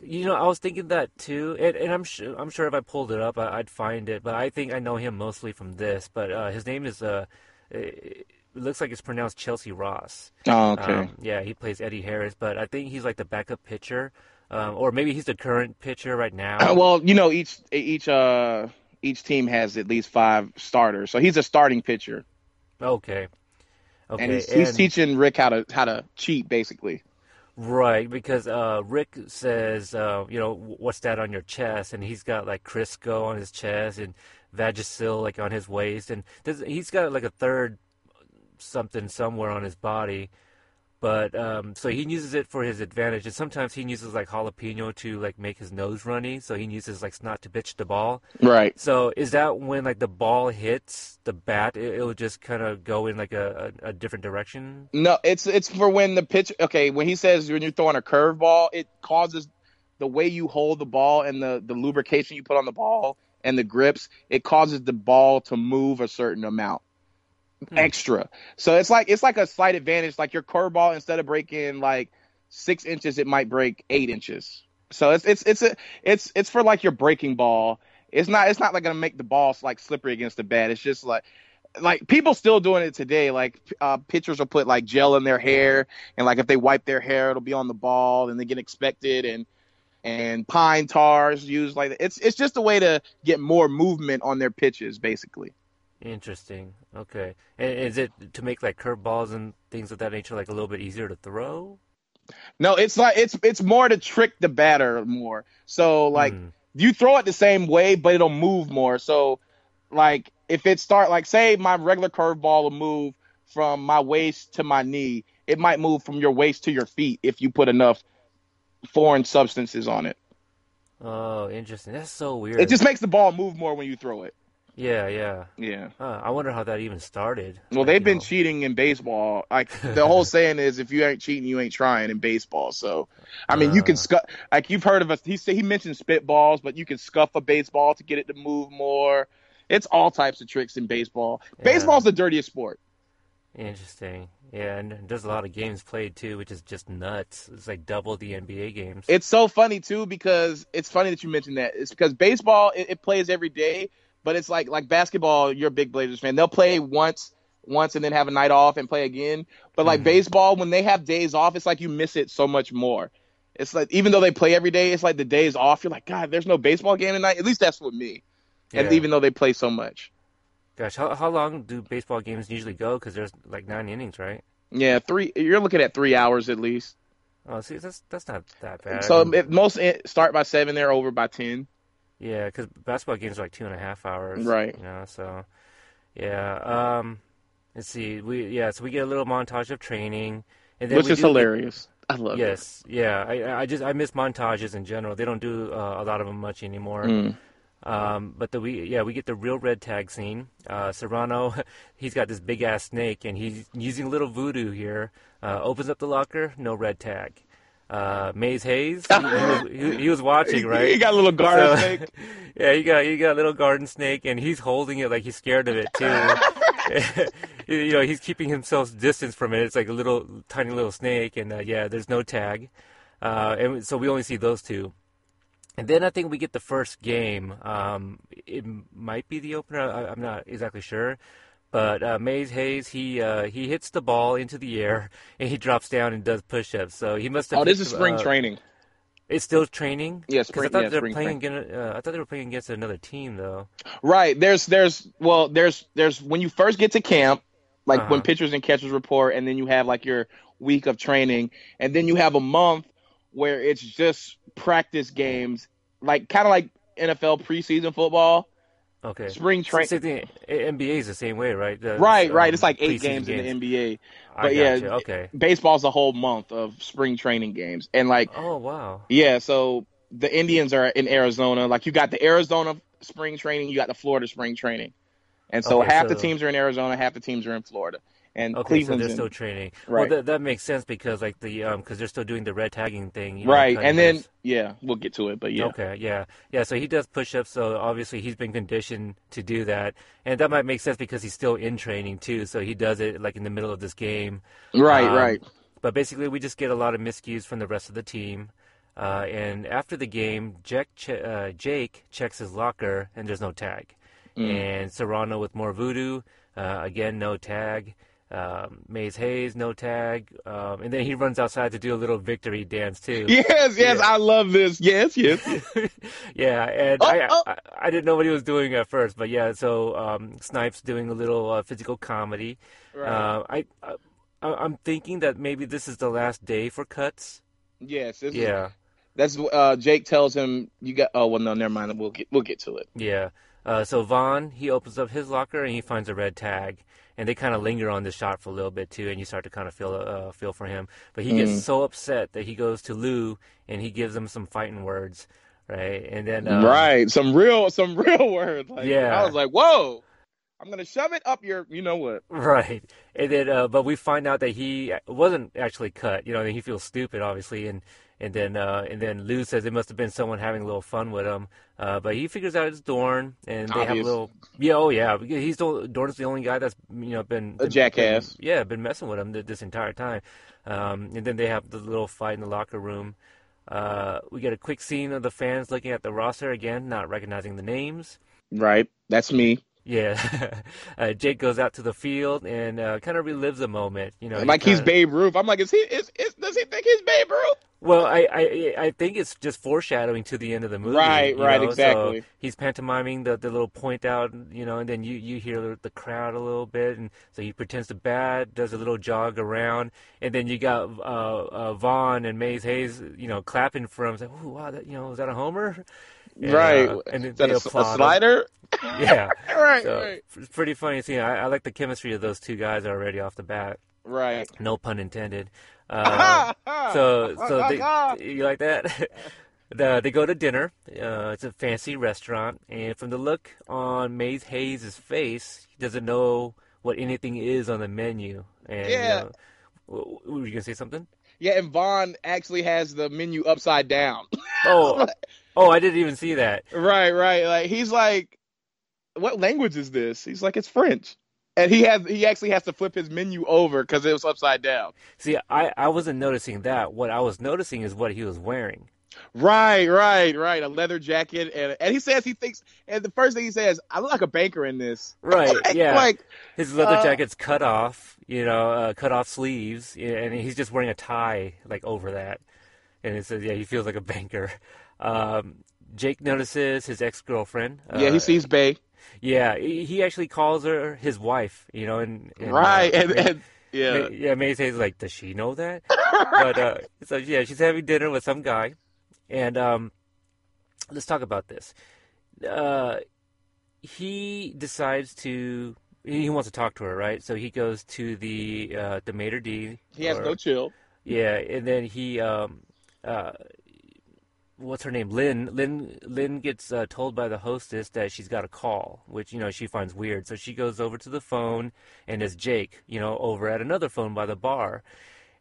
You know, I was thinking that too, and, and I'm sure I'm sure if I pulled it up, I, would find it. But I think I know him mostly from this. But uh, his name is uh, it looks like it's pronounced Chelcie Ross. Oh, okay. Um, yeah, he plays Eddie Harris, but I think he's like the backup pitcher, um, or maybe he's the current pitcher right now. well, you know, each each uh each team has at least five starters, so he's a starting pitcher. Okay. Okay. And he's, he's teaching Rick how to how to cheat, basically. Right, because uh, Rick says, uh, you know, what's that on your chest? And he's got like Crisco on his chest and Vagisil like on his waist, and he's got like a third something somewhere on his body. But um, so he uses it for his advantage, and sometimes he uses like jalapeno to like make his nose runny. So he uses like snot to pitch the ball. Right. So is that when like the ball hits the bat, it, will just kind of go in like a, a, a, different direction? No, it's it's for when the pitch. Okay, when he says when you're throwing a curveball, it causes the way you hold the ball and the the lubrication you put on the ball and the grips. It causes the ball to move a certain amount. Hmm. extra. So it's like it's like a slight advantage. Like your curveball, instead of breaking like six inches, it might break eight inches. So it's it's it's a, it's it's for like your breaking ball. It's not it's not like gonna make the ball like slippery against the bat. It's just like like people still doing it today. Like uh, pitchers will put like gel in their hair, and like if they wipe their hair, it'll be on the ball, and they get expected. And and pine tars used like it's it's just a way to get more movement on their pitches, basically. Interesting. Okay. And is it to make like curveballs and things of that nature like a little bit easier to throw? No, it's like it's it's more to trick the batter more. So like mm. you throw it the same way, but it'll move more. So like if it start like say my regular curveball will move from my waist to my knee, it might move from your waist to your feet if you put enough foreign substances on it. Oh, interesting. That's so weird. It just makes the ball move more when you throw it. Yeah, yeah, yeah. Uh, I wonder how that even started. Well, like, they've been know. cheating in baseball. Like the whole saying is, if you ain't cheating, you ain't trying in baseball. So, I mean, uh, you can uh. scuff. Like you've heard of us. He said he mentioned spitballs, but you can scuff a baseball to get it to move more. It's all types of tricks in baseball. Yeah. Baseball's the dirtiest sport. Interesting. Yeah, and there's a lot of games played too, which is just nuts. It's like double the NBA games. It's so funny too because it's funny that you mentioned that. It's because baseball it, it plays every day, but it's like like basketball. You're a big Blazers fan. They'll play once once and then have a night off and play again. But like mm-hmm. baseball, when they have days off, it's like you miss it so much more. It's like even though they play every day, it's like the days off. You're like, God, there's no baseball game tonight. At least that's with me. Yeah. And even though they play so much. Gosh, how how long do baseball games usually go? Because there's like nine innings, right? Yeah, three. You're looking at three hours at least. Oh, see, that's that's not that bad. So most start by seven, they're over by ten. Yeah, because basketball games are like two and a half hours. Right. You know, so yeah. Um, let's see. We yeah, so we get a little montage of training, and then which is hilarious. Get, I love it. yes, it. yeah. I I just I miss montages in general. They don't do uh, a lot of them much anymore. Mm. Um, but the we yeah we get the real red tag scene. Uh, Cerrano, he's got this big ass snake, and he's using a little voodoo here. Uh, opens up the locker, no red tag uh, Mays Hayes. He, he, was, he, he, was watching, right? He got a little garden so, snake. Yeah, he got he got a little garden snake, and he's holding it like he's scared of it too. you know, he's keeping himself distance from it. It's like a little tiny little snake, and uh, yeah, there's no tag, uh, and so we only see those two. And then I think we get the first game. Um, it might be the opener. I, I'm not exactly sure. But uh, Mays Hayes, he uh, he hits the ball into the air and he drops down and does push-ups. So he must have. Oh, this is spring uh, training. It's still training. Yeah, 'Cause spring- I thought yeah, they were spring playing against. Uh, I thought they were playing against another team though. Right. There's there's well there's there's when you first get to camp, like Uh-huh. when pitchers and catchers report, and then you have like your week of training, and then you have a month where it's just practice games, like kind of like NFL preseason football, Okay. spring training. Thing. NBA is the same way, right? The, Right, right. um, It's like eight preseason games, in the NBA. I but yeah, gotcha. Okay. Baseball's a whole month of spring training games, and like Oh wow. yeah, so the Indians are in Arizona. Like you got the Arizona spring training, you got the Florida spring training, and so Okay, half the teams are in Arizona, half the teams are in Florida, and Okay, so Cleveland's they're in, still training. Right. Well, that that makes sense because like the um because they're still doing the red tagging thing. You know, right, cutting and then yeah, we'll get to it, but yeah, Okay, yeah, yeah. So he does push-ups. So obviously he's been conditioned to do that, and that might make sense because he's still in training too. So he does it like in the middle of this game. right, Um, right, But basically, we just get a lot of miscues from the rest of the team. Uh, and after the game, Jack che- uh, Jake checks his locker, and there's no tag. Mm. And Cerrano with more voodoo, uh, again no tag. Um, Mays Hayes no tag, um, and then he runs outside to do a little victory dance too. yes, yes, Yeah. I love this, yes, yes, yes. yeah, and Oh, I, oh. I I didn't know what he was doing at first, but yeah. So um, Snipes doing a little uh, physical comedy. Right. Uh, I, I I'm thinking that maybe this is the last day for cuts. yes, this is, Yeah, that's uh, Jake tells him you got. Oh well, no, never mind. We'll get we'll get to it. yeah. Uh, so Vaughn he opens up his locker and he finds a red tag, and they kind of linger on this shot for a little bit too, and you start to kind of feel uh, feel for him. But he Mm. gets so upset that he goes to Lou and he gives him some fighting words, right? And then um, right, some real some real words. Like, Yeah. I was like, whoa, I'm gonna shove it up your. You know what? Right, and then uh, but we find out that he wasn't actually cut. You know, and he feels stupid, obviously, and and then uh, and then Lou says it must have been someone having a little fun with him. Uh, but he figures out it's Dorn, and they have a little yeah, oh yeah, he's the Dorn's the only guy that's you know been A jackass. been- yeah, been messing with him th- this entire time. Um, and then they have the little fight in the locker room. Uh, we get a quick scene of the fans looking at the roster again, not recognizing the names. Right, that's me. Yeah, uh, Jake goes out to the field and uh, kind of relives the moment. You know, he like he's kinda- Babe Ruth. I'm like, is he? Is, is does he think he's Babe Ruth? Well, I, I I think it's just foreshadowing to the end of the movie. Right, right, know? exactly. So he's pantomiming the, the little point out, you know, and then you, you hear the, crowd a little bit, and so he pretends to bat, does a little jog around, and then you got uh, uh, Vaughn and Mays Hayes, you know, clapping for him. Oh wow, that, you know, is that a homer? And, right, uh, and is that they a, applaud a him. slider? Yeah, right, so right, it's pretty funny scene. I, I like the chemistry of those two guys already off the bat. right. No pun intended. Uh, so so they, you like that? the, they go to dinner. Uh, it's a fancy restaurant, and from the look on Mays Hayes' face, he doesn't know what anything is on the menu. And Yeah. you know, were you gonna say something? yeah, and Vaughn actually has the menu upside down. Oh, oh, I didn't even see that. right, right. Like he's like, what language is this? He's like, it's French. And he has he actually has to flip his menu over because it was upside down. See, I, I wasn't noticing that. What I was noticing is what he was wearing. Right, right, right. A leather jacket, and and he says he thinks, and the first thing he says, I look like a banker in this. Right, Like- yeah. Like, His leather Uh, jacket's cut off, you know, uh, cut off sleeves, and he's just wearing a tie like over that. And it says, yeah, he feels like a banker. Um, Jake notices his ex girlfriend. yeah, he sees Bay. Yeah, he actually calls her his wife, you know, and, and right, uh, and, Ma- and yeah, Ma- yeah, Mays Hayes like, does she know that? but uh, so yeah, she's having dinner with some guy, and um, let's talk about this. Uh, he decides to he wants to talk to her, right? So he goes to the uh, the maitre d. he has or- no chill. yeah, and then he um uh what's her name? Lynn Lynn Lynn gets uh, told by the hostess that she's got a call, which you know she finds weird. So she goes over to the phone and it's Jake, you know, over at another phone by the bar.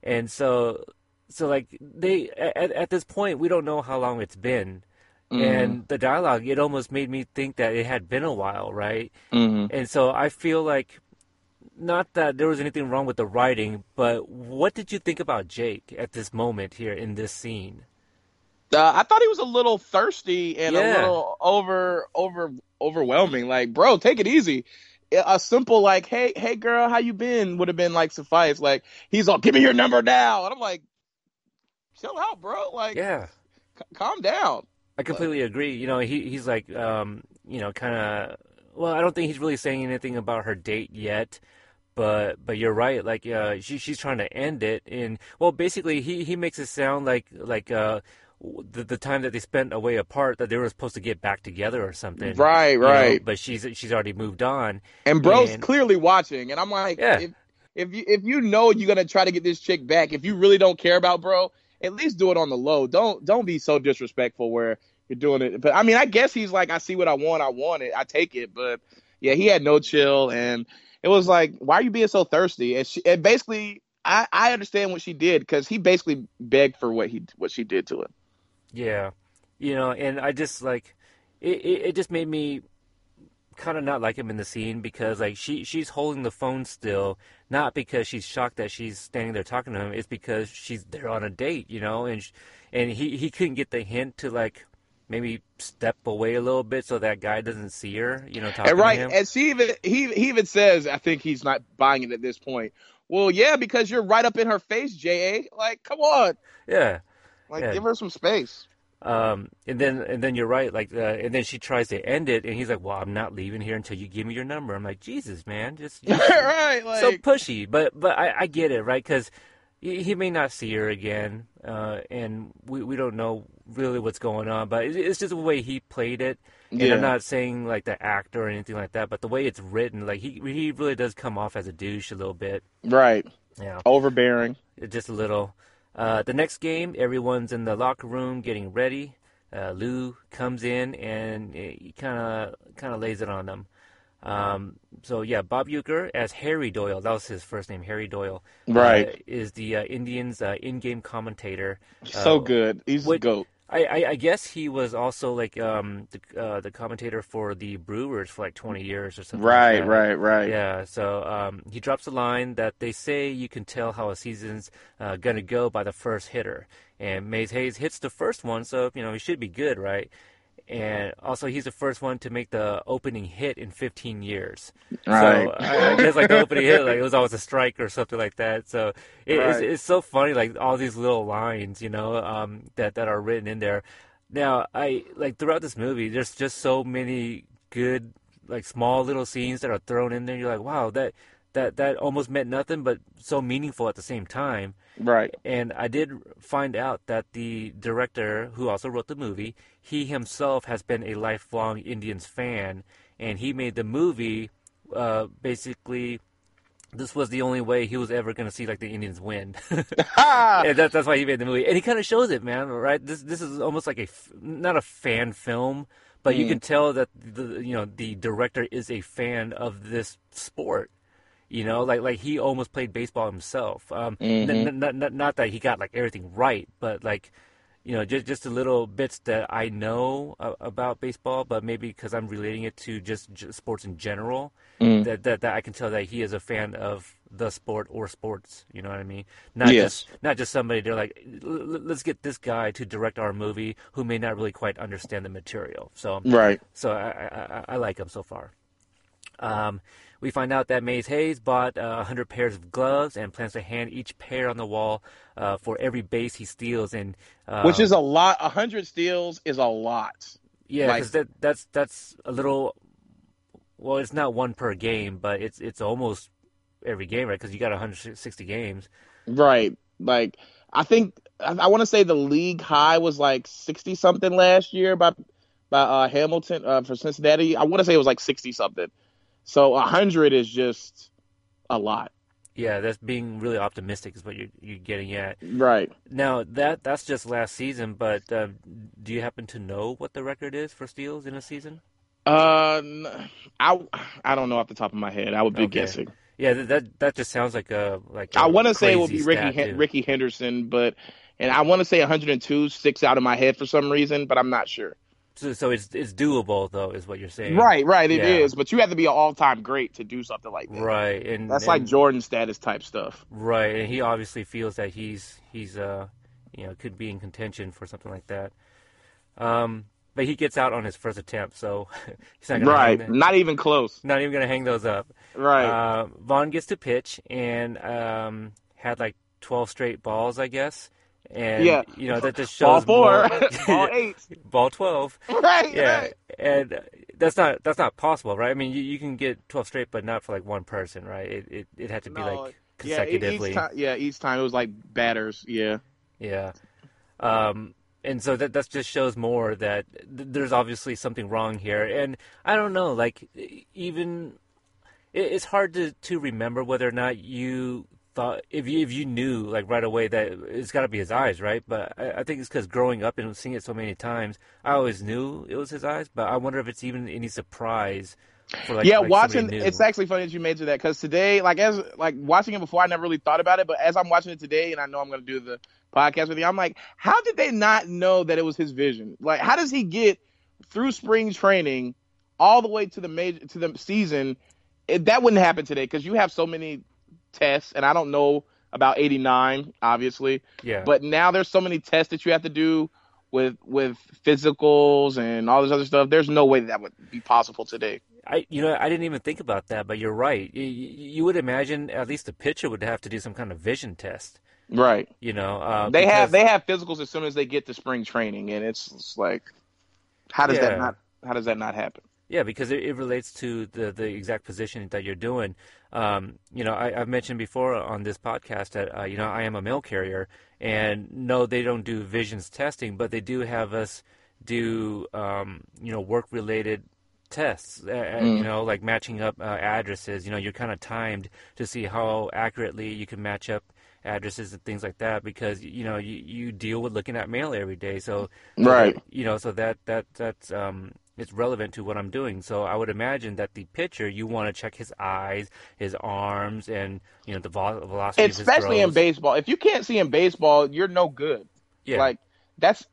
And so so like they at at this point we don't know how long it's been. And the dialogue, it almost made me think that it had been a while, right? Mm-hmm. And so I feel like not that there was anything wrong with the writing, but what did you think about Jake at this moment here in this scene? Uh, I thought he was a little thirsty and a little over over overwhelming. Like, bro, take it easy. A simple like, hey, hey, girl, how you been? Would have been like suffice. Like, he's all, give me your number now, and I'm like, chill out, bro. Like, Yeah. c- calm down. I completely agree. You know, he he's like, um, you know, kind of. Well, I don't think he's really saying anything about her date yet, but but you're right. Like, uh, she she's trying to end it, and well, basically, he he makes it sound like like uh, the the time that they spent away apart that they were supposed to get back together or something. Right, you know, right. but she's she's already moved on. And bro's And- clearly watching, and I'm like, Yeah. if, if you if you know you're gonna try to get this chick back, if you really don't care about bro, at least do it on the low. Don't don't be so disrespectful where you're doing it. But I mean, I guess he's like, I see what I want, I want it, I take it. But yeah, he had no chill, and it was like, why are you being so thirsty? And, she, and basically, I I understand what she did because he basically begged for what he what she did to him. Yeah, you know, and I just like it. It, it just made me kind of not like him in the scene because like she she's holding the phone still, not because she's shocked that she's standing there talking to him. It's because she's there on a date, you know, and sh- and he he couldn't get the hint to like maybe step away a little bit so that guy doesn't see her, you know, talking And right, to him. Right. And she even he he even says, I think he's not buying it at this point. Well, yeah, because you're right up in her face, Ja. Like, come on, yeah. Like Yeah. give her some space. Um, and then and then you're right, like, uh, and then she tries to end it, and he's like, "Well, I'm not leaving here until you give me your number." I'm like, "Jesus, man, just, just right, like so pushy, but but I, I get it, right? Because he, he may not see her again, uh, and we, we don't know really what's going on. But it, it's just the way he played it, and Yeah. I'm not saying like the actor or anything like that, but the way it's written, like he he really does come off as a douche a little bit. right, Yeah, overbearing. just a little. Uh, the next game, everyone's in the locker room getting ready. Uh, Lou comes in and he kind of kind of lays it on them. Um, so yeah, Bob Uecker as Harry Doyle. That was his first name, Harry Doyle. Right. uh, is the uh, Indians' uh, in-game commentator. so good. He's the what- goat. I, I, I guess he was also like um, the uh, the commentator for the Brewers for like 20 years or something. Right, that. right, right. Yeah, so um, he drops a line that they say you can tell how a season's uh, gonna go by the first hitter, and Mays Hayes hits the first one, so you know he should be good, right? And also, he's the first one to make the opening hit in 15 years. Right. So I, I guess like the opening hit, like it was always a strike or something like that. So it, it's, it's so funny, like all these little lines, you know, um, that that are written in there. Now, I like throughout this movie, there's just so many good, like small little scenes that are thrown in there. You're like, wow, that that that almost meant nothing, but so meaningful at the same time. Right. And I did find out that the director, who also wrote the movie, he himself has been a lifelong Indians fan, and he made the movie uh, basically. This was the only way he was ever going to see like the Indians win, and that's that's why he made the movie. And he kind of shows it, man. Right? This this is almost like a not a fan film, but you Mm. can tell that the you know the director is a fan of this sport. You know, like like he almost played baseball himself. Um, Mhm. n- n- not that he got like everything right, but like you know, just just the little bits that I know uh, about baseball, but maybe because I'm relating it to just, just sports in general, Mm. that, that that I can tell that he is a fan of the sport or sports. You know what I mean? Not Yes. just not just somebody. They're like, "L- l- let's get this guy to direct our movie who may not really quite understand the material. So right. so I, I, I- I like him so far. Um, we find out that Mays Hayes bought uh, 100 pairs of gloves and plans to hand each pair on the wall uh, for every base he steals. And uh, Which is a lot. A hundred steals is a lot. yeah, like- because that, that's that's a little. Well, it's not one per game, but it's it's almost every game, right? Because you got 160 games. Right. Like I think I, I want to say the league high was like sixty something last year by by uh, Hamilton uh, for Cincinnati. I want to say it was like sixty something. So a hundred is just a lot. Yeah, that's being really optimistic is what you're you're getting at. Right. Now that that's just last season, but uh, do you happen to know what the record is for steals in a season? Uh, I I don't know off the top of my head. I would be Okay. guessing. Yeah, that that, just sounds like a like. I I want to say it will be Ricky Hen- Rickey Henderson, but and I want to say 102 sticks out of my head for some reason, but I'm not sure. So, so it's it's doable though, is what you're saying. Right, right, it is. Yeah. But you have to be an all-time great to do something like that. Right, and That's and- like Jordan status type stuff. right, and he obviously feels that he's he's uh you know could be in contention for something like that. Um, but he gets out on his first attempt, so he's not gonna Right, not even close. not even gonna hang those up. Right. Uh, Vaughn gets to pitch and um, had like 12 straight balls, I guess. And Yeah. you know that just Ball shows four, more- ball eight. ball twelve. Right, Yeah, right. and that's not that's not possible, right? I mean, you, you can get twelve straight, but not for like one person, right? It it, it had to be No, like Yeah, consecutively. each time, yeah, each time it was like batters. Yeah. Yeah. Um, and so that that just shows more that th- there's obviously something wrong here. And I don't know, like even it's hard to to remember whether or not you thought if you if you knew like right away that it's got to be his eyes, right? But I, I think it's because growing up and seeing it so many times, I always knew it was his eyes. But I wonder if it's even any surprise. For like, yeah, like watching it's actually funny that you mentioned that because today, like as like watching it before, I never really thought about it, but as I'm watching it today, and I know I'm going to do the podcast with you, I'm like, how did they not know that it was his vision? Like, how does he get through spring training all the way to the major to the season? It, that wouldn't happen today because you have so many tests, and I don't know about 89, obviously, yeah. but now there's so many tests that you have to do with with physicals and all this other stuff. There's no way that that would be possible today. I, you know, I didn't even think about that, but you're right. You, you would imagine at least the pitcher would have to do some kind of vision test. Right. You know, uh, they have they have physicals as soon as they get to spring training, and it's, it's like, how does Yeah. that not how does that not happen? Yeah, because it, it relates to the, the exact position that you're doing. Um, you know, I, I've mentioned before on this podcast that uh, you know I am a mail carrier, and no, they don't do visions testing, but they do have us do um, you know work related tests. Uh, uh, You know, like matching up uh, addresses. You know, you're kind of timed to see how accurately you can match up addresses and things like that because you know you, you deal with looking at mail every day so so Right. you know so that that that's um it's relevant to what I'm doing. So I would imagine that the pitcher, you want to check his eyes, his arms, and you know the vo- velocity. of his Especially in baseball, if you can't see in baseball, you're no good. Yeah, Like that's,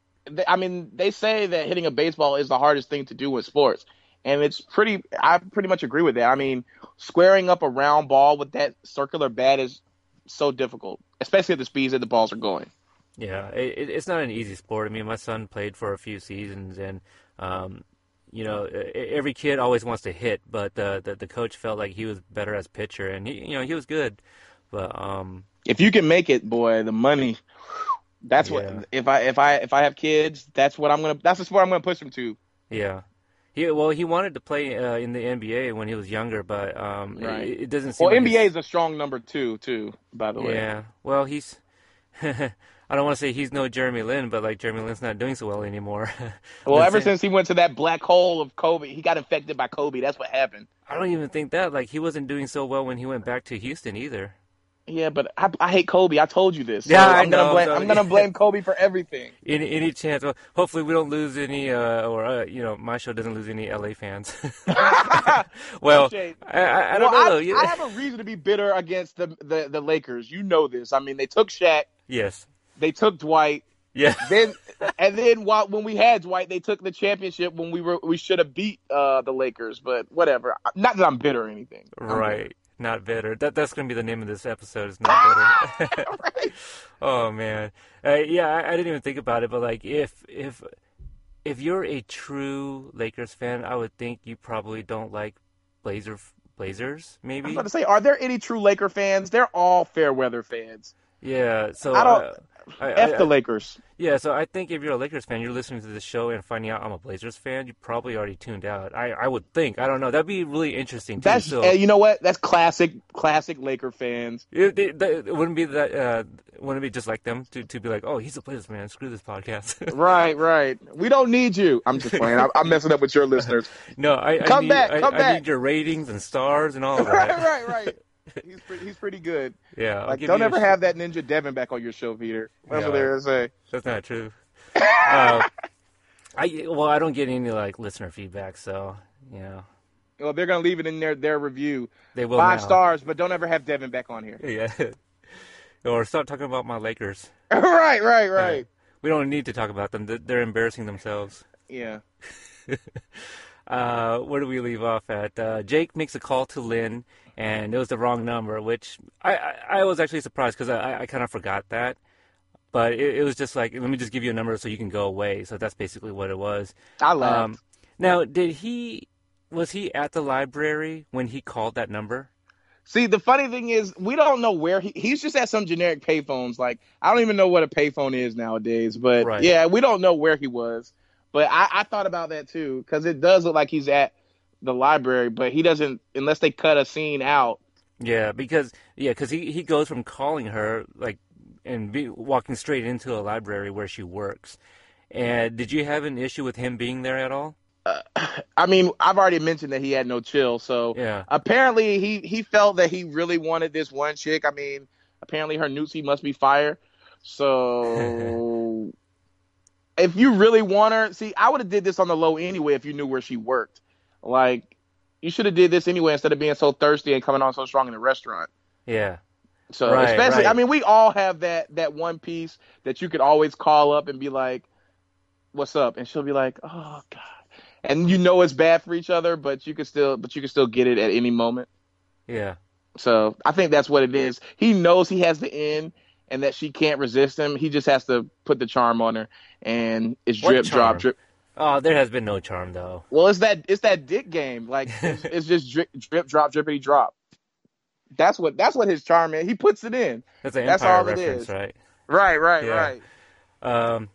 I mean, they say that hitting a baseball is the hardest thing to do in sports, and it's pretty. I pretty much agree with that. I mean, squaring up a round ball with that circular bat is so difficult, especially at the speeds that the balls are going. yeah. It- it's not an easy sport. I mean, my son played for a few seasons, and um, you know, every kid always wants to hit, but the, the the coach felt like he was better as pitcher, and he you know he was good, but um, if you can make it, boy, the money. That's Yeah. what if I if I if I have kids, that's what I'm gonna. That's the sport I'm gonna push them to. yeah. He, well, he wanted to play uh, in the NBA when he was younger, but um, Right. it, it doesn't seem Well, like NBA is a strong number two too. By the way, Yeah. Well, he's. I don't want to say he's no Jeremy Lin, but like Jeremy Lin's not doing so well anymore. Well, ever saying- since he went to that black hole of Kobe, he got infected by Kobe. That's what happened. I don't even think that. Like he wasn't doing so well when he went back to Houston either. Yeah, but I, I hate Kobe. I told you this. So Yeah, I I'm gonna blame. so- I'm gonna blame Kobe for everything. Any any chance? Well, hopefully we don't lose any, uh, or uh, you know, my show doesn't lose any LA fans. well, I, I, I don't well, know. I, I have a reason to be bitter against the, the the Lakers. You know this. I mean, they took Shaq. yes. They took Dwight. Yeah. Then and then while when we had Dwight, they took the championship when we were we should have beat uh, the Lakers. But whatever. Not that I'm bitter or anything. Right. Not bitter. That that's gonna be the name of this episode. Is not bitter. right. Oh man, uh, yeah, I, I didn't even think about it, but like if if if you're a true Lakers fan, I would think you probably don't like Blazer Blazers, Maybe. I'm maybe. about to say, are there any true Laker fans? They're all fair weather fans. Yeah, so I don't- uh, I, F I- the Lakers. yeah, so I think if you're a Lakers fan, you're listening to this show and finding out I'm a Blazers fan, you probably already tuned out. I I would think. I don't know. That'd be really interesting too. That's so uh, you know what? That's classic, classic Laker fans. it, it, it wouldn't be that. Uh, wouldn't it be just like them to to be like, oh, he's a Blazers fan. Screw this podcast. Right, right. We don't need you. I'm just playing. I'm, I'm messing up with your listeners. No, I, I Come need, back, I, come I back. need your ratings and stars and all of that. right, right, right. He's pretty, he's pretty good. Yeah, I'll Like, don't ever sh- have that Ninja Devin back on your show, Peter. That's what they're say. That's not true. uh, I well, I don't get any like listener feedback, so you know Well, they're gonna leave it in their their review. they will Five now. stars, but don't ever have Devin back on here. Yeah. or stop talking about my Lakers. right, right, right. We don't need to talk about them. They're- They're embarrassing themselves. Yeah. Uh, where do we leave off at? Uh, Jake makes a call to Lynn, and it was the wrong number, which I, I, I was actually surprised because I, I kind of forgot that. But it, it was just like, let me just give you a number so you can go away. So that's basically what it was. I laughed. Um, now, did he was he at the library when he called that number? See, the funny thing is, we don't know where he, he's just at some generic payphones. Like, I don't even know what a payphone is nowadays. But Right. yeah, we don't know where he was. But I, I thought about that too, because it does look like he's at the library, but he doesn't, unless they cut a scene out. Yeah, because yeah, because he he goes from calling her like and be, walking straight into a library where she works. And did you have an issue with him being there at all? Uh, I mean, I've already mentioned that he had no chill. So Yeah. apparently he, he felt that he really wanted this one chick. I mean, apparently her newsie must be fire. So if you really want her, see, I would have did this on the low anyway if you knew where she worked. Like, you should have did this anyway instead of being so thirsty and coming on so strong in the restaurant. Yeah. So Right, especially, right. I mean, we all have that that one piece that you could always call up and be like, "What's up?" and she'll be like, "Oh God," and you know it's bad for each other, but you can still, but you can still get it at any moment. Yeah. So I think that's what it is. He knows he has the end and that she can't resist him. He just has to put the charm on her, and it's What drip, charm? drop, drip. Oh, there has been no charm though. Well, it's that it's that dick game. Like it's, it's just drip, drip, drop, drippity drop. That's what that's what his charm is. He puts it in. That's an That's all it reference, right? Right, right, Yeah. right. Um,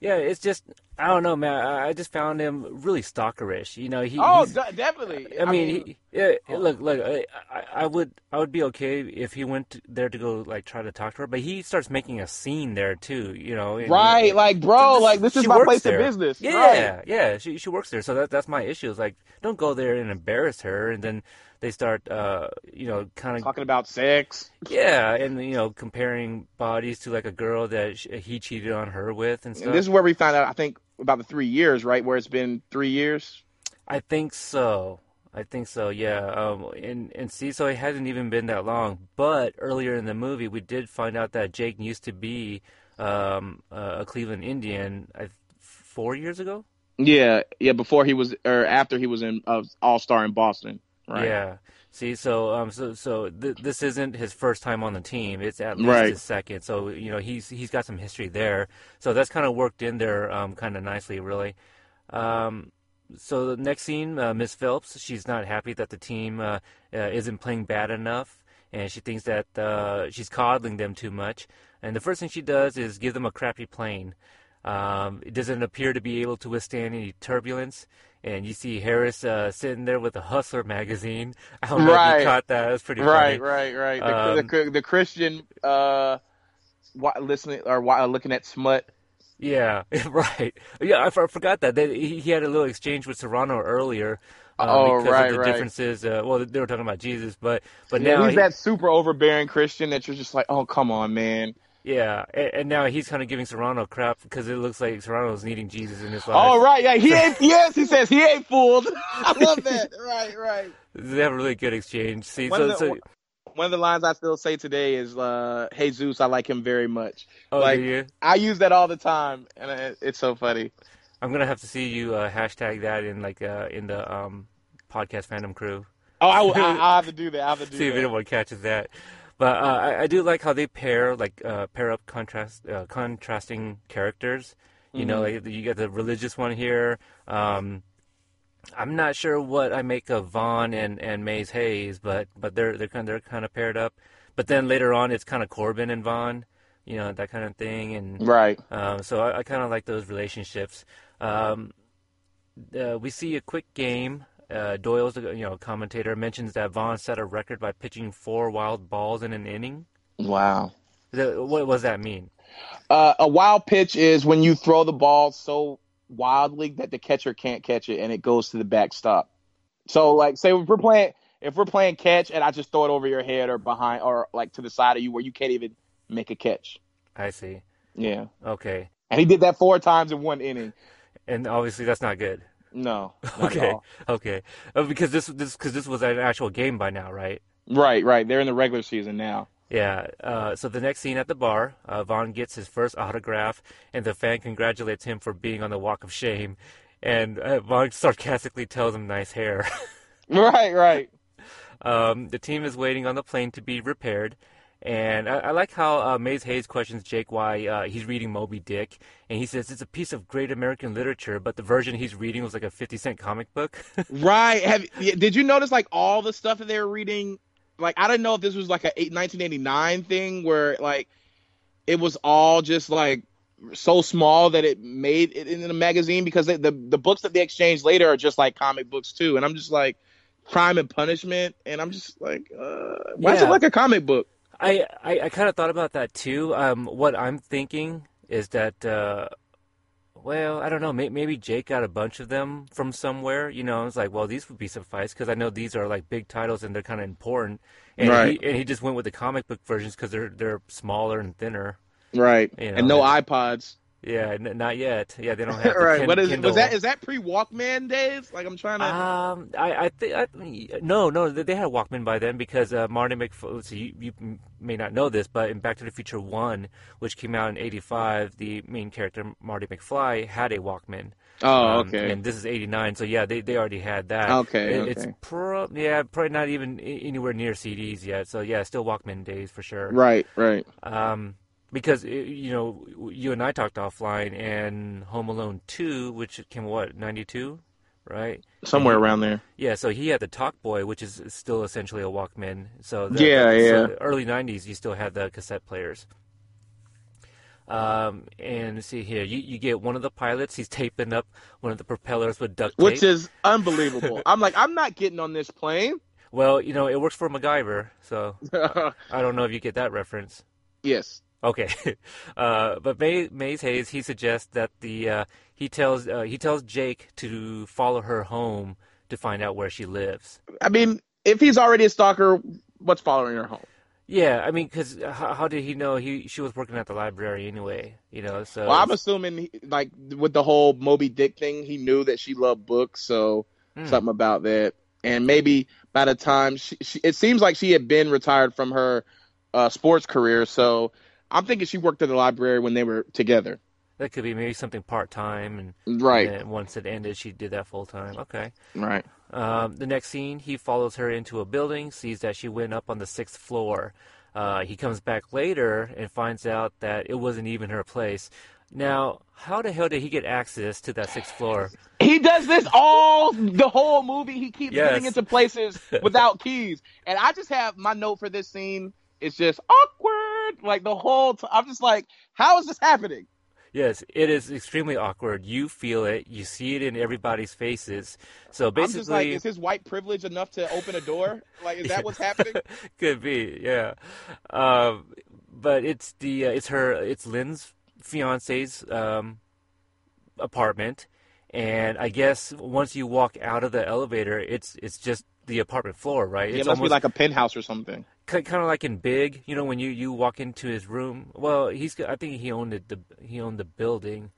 yeah, it's just I don't know, man. I, I just found him really stalkerish. You know, he. Oh, de- definitely. I mean, he, yeah. Look, look. I, I- I would, I would be okay if he went to- there to go like try to talk to her, but he starts making a scene there too. You know, and- right, like bro, This- like this is my place there. of business. Yeah, Right. yeah. She she works there, so that that's my issue. Is like, don't go there and embarrass her, and then they start, uh, you know, kind of Talking about sex. yeah, and you know, comparing bodies to like a girl that sh- he cheated on her with and stuff. And this is where we found out. I think about the three years, right? Where it's been three years. I think so. I think so. Yeah. Um. And and see, so it hasn't even been that long. But earlier in the movie, we did find out that Jake used to be um a Cleveland Indian. I, four years ago. Yeah, yeah. Before he was, or after he was in uh, All Star in Boston. Right. Yeah. See, so um, so so th- this isn't his first time on the team. It's at least Right. his second. So you know he's he's got some history there. So that's kind of worked in there um kind of nicely, really. Um, so the next scene, uh, Miss Phelps, she's not happy that the team uh, uh, isn't playing bad enough, and she thinks that uh, she's coddling them too much. And the first thing she does is give them a crappy plane. Um, it doesn't appear to be able to withstand any turbulence. And you see Harris uh, sitting there with a Hustler magazine. I don't know if you caught that. It was pretty Right, funny. right, right. The, Um, the, the Christian, uh, listening or looking at smut. Yeah, right. Yeah, I, I forgot that. They, he, he had a little exchange with Cerrano earlier. uh, Oh, because right, of the right. differences. Uh, well, they were talking about Jesus, but but Yeah, now he's he- that super overbearing Christian that you're just like, oh, come on, man. Yeah, and, and now he's kind of giving Cerrano crap because it looks like Cerrano's needing Jesus in his life. All right, yeah, he ain't. yes, he says he ain't fooled. I love that. Right, right. They have a really good exchange. See, One so, of the- so One of the lines I still say today is, uh, "Hey Zeus, I like him very much." oh, like- do you? I use that all the time, and it, it's so funny. I'm gonna have to see you uh, hashtag that in like uh, in the um, podcast fandom crew. Oh, I, I, I'll have to do that. I'll have to do see if anyone catches that. But uh, I, I do like how they pair like uh, pair up contrast uh, contrasting characters. You know, Mm-hmm. like you got the religious one here. Um, I'm not sure what I make of Vaughn and, and Mays Hayes, but but they're they're kind they're kind of paired up. But then later on, it's kind of Corbin and Vaughn, you know, that kind of thing. And Right. um, so I, I kind of like those relationships. Um, uh, we see a quick game. Uh, Doyle's, you know, commentator mentions that Vaughn set a record by pitching four wild balls in an inning. Wow. The- What does that mean? Uh, a wild pitch is when you throw the ball so wildly that the catcher can't catch it and it goes to the backstop. So, like, say if we're playing, if we're playing catch and I just throw it over your head or behind or like to the side of you where you can't even make a catch. I see. Yeah. Okay, And he did that four times in one inning. and obviously that's not good. No. not at Okay, all. okay, uh, because this this because this was an actual game by now, right? Right, right. They're in the regular season now. Yeah. Uh, so the next scene at the bar, uh, Vaughn gets his first autograph, and the fan congratulates him for being on the Walk of Shame, and uh, Vaughn sarcastically tells him, "Nice hair." Right, right. Um, the team is waiting on the plane to be repaired. And I, I like how uh, Mays Hayes questions Jake why uh, he's reading Moby Dick. And he says it's a piece of great American literature, but the version he's reading was like a 50 cent comic book. Right. Have did you notice like all the stuff that they were reading like I don't know if this was like a 1989 thing where like it was all just like so small that it made it in the magazine because they, the the books that they exchange later are just like comic books too, and I'm just like crime and punishment, and I'm just like, uh, why is it like a comic book? I, I, I kind of thought about that too. Um, what I'm thinking is that, uh, well, I don't know. May, maybe Jake got a bunch of them from somewhere. You know, it's like, well, these would be suffice because I know these are like big titles and they're kind of important. And Right. he, and he just went with the comic book versions because they're they're smaller and thinner. Right, You know, and no it's- iPods. Yeah, n- not yet. Yeah, they don't have the right, Kin- what is Kindle. was that? Is that pre Walkman days? Like I'm trying to. Um, I, I think no, no, they had Walkman by then because uh, Marty McFly. So you, you may not know this, but in Back to the Future One, which came out in '85, the main character Marty McFly had a Walkman. oh, Um, okay. And this is '89, so yeah, they, they already had that. Okay, It- It's okay. pro- yeah, probably not even anywhere near CDs yet. So yeah, still Walkman days for sure. Right, right. Um, because it, you know, you and I talked offline, and Home Alone Two, which came what '92, right? Somewhere he- around there. Yeah, so he had the Talkboy, which is still essentially a Walkman. So the, Yeah, yeah. so early '90s, you still had the cassette players. Um, and see here, you you get one of the pilots. He's taping up one of the propellers with duct tape. Which is unbelievable. I'm like, I'm not getting on this plane. well, you know, it works for MacGyver, so I don't know if you get that reference. yes. Okay, uh, but May, Mays Hayes he suggests that the uh, he tells uh, he tells Jake to follow her home to find out where she lives. I mean, if he's already a stalker, what's following her home? Yeah, I mean, because how, how did he know he she was working at the library anyway? You know, so Well, I'm assuming, he, like, with the whole Moby Dick thing, he knew that she loved books, so Hmm. something about that. And maybe by the time she, she, it seems like she had been retired from her uh, sports career, so I'm thinking she worked at the library when they were together. that could be maybe something part time, and Right, and once it ended, she did that full time. Okay. right. Um, the next scene, he follows her into a building, sees that she went up on the sixth floor. Uh, he comes back later and finds out that it wasn't even her place. Now, how the hell did he get access to that sixth floor? He does this all the whole movie. He keeps Yes. getting into places without keys. And I just have my note for this scene. It's just awkward. Like the whole time. I'm just like, how is this happening? Yes, it is extremely awkward. You feel it. You see it in everybody's faces. So I'm just like, basically, is his white privilege enough to open a door? Like, is that what's happening? could be, yeah. Um, but it's the uh, it's her it's Lynn's fiance's um, apartment, and I guess once you walk out of the elevator, it's it's just the apartment floor, right? it It's must be like a penthouse or something. Kind of like in Big, you know, when you, you walk into his room. Well, he's I think he owned it, the he owned the building.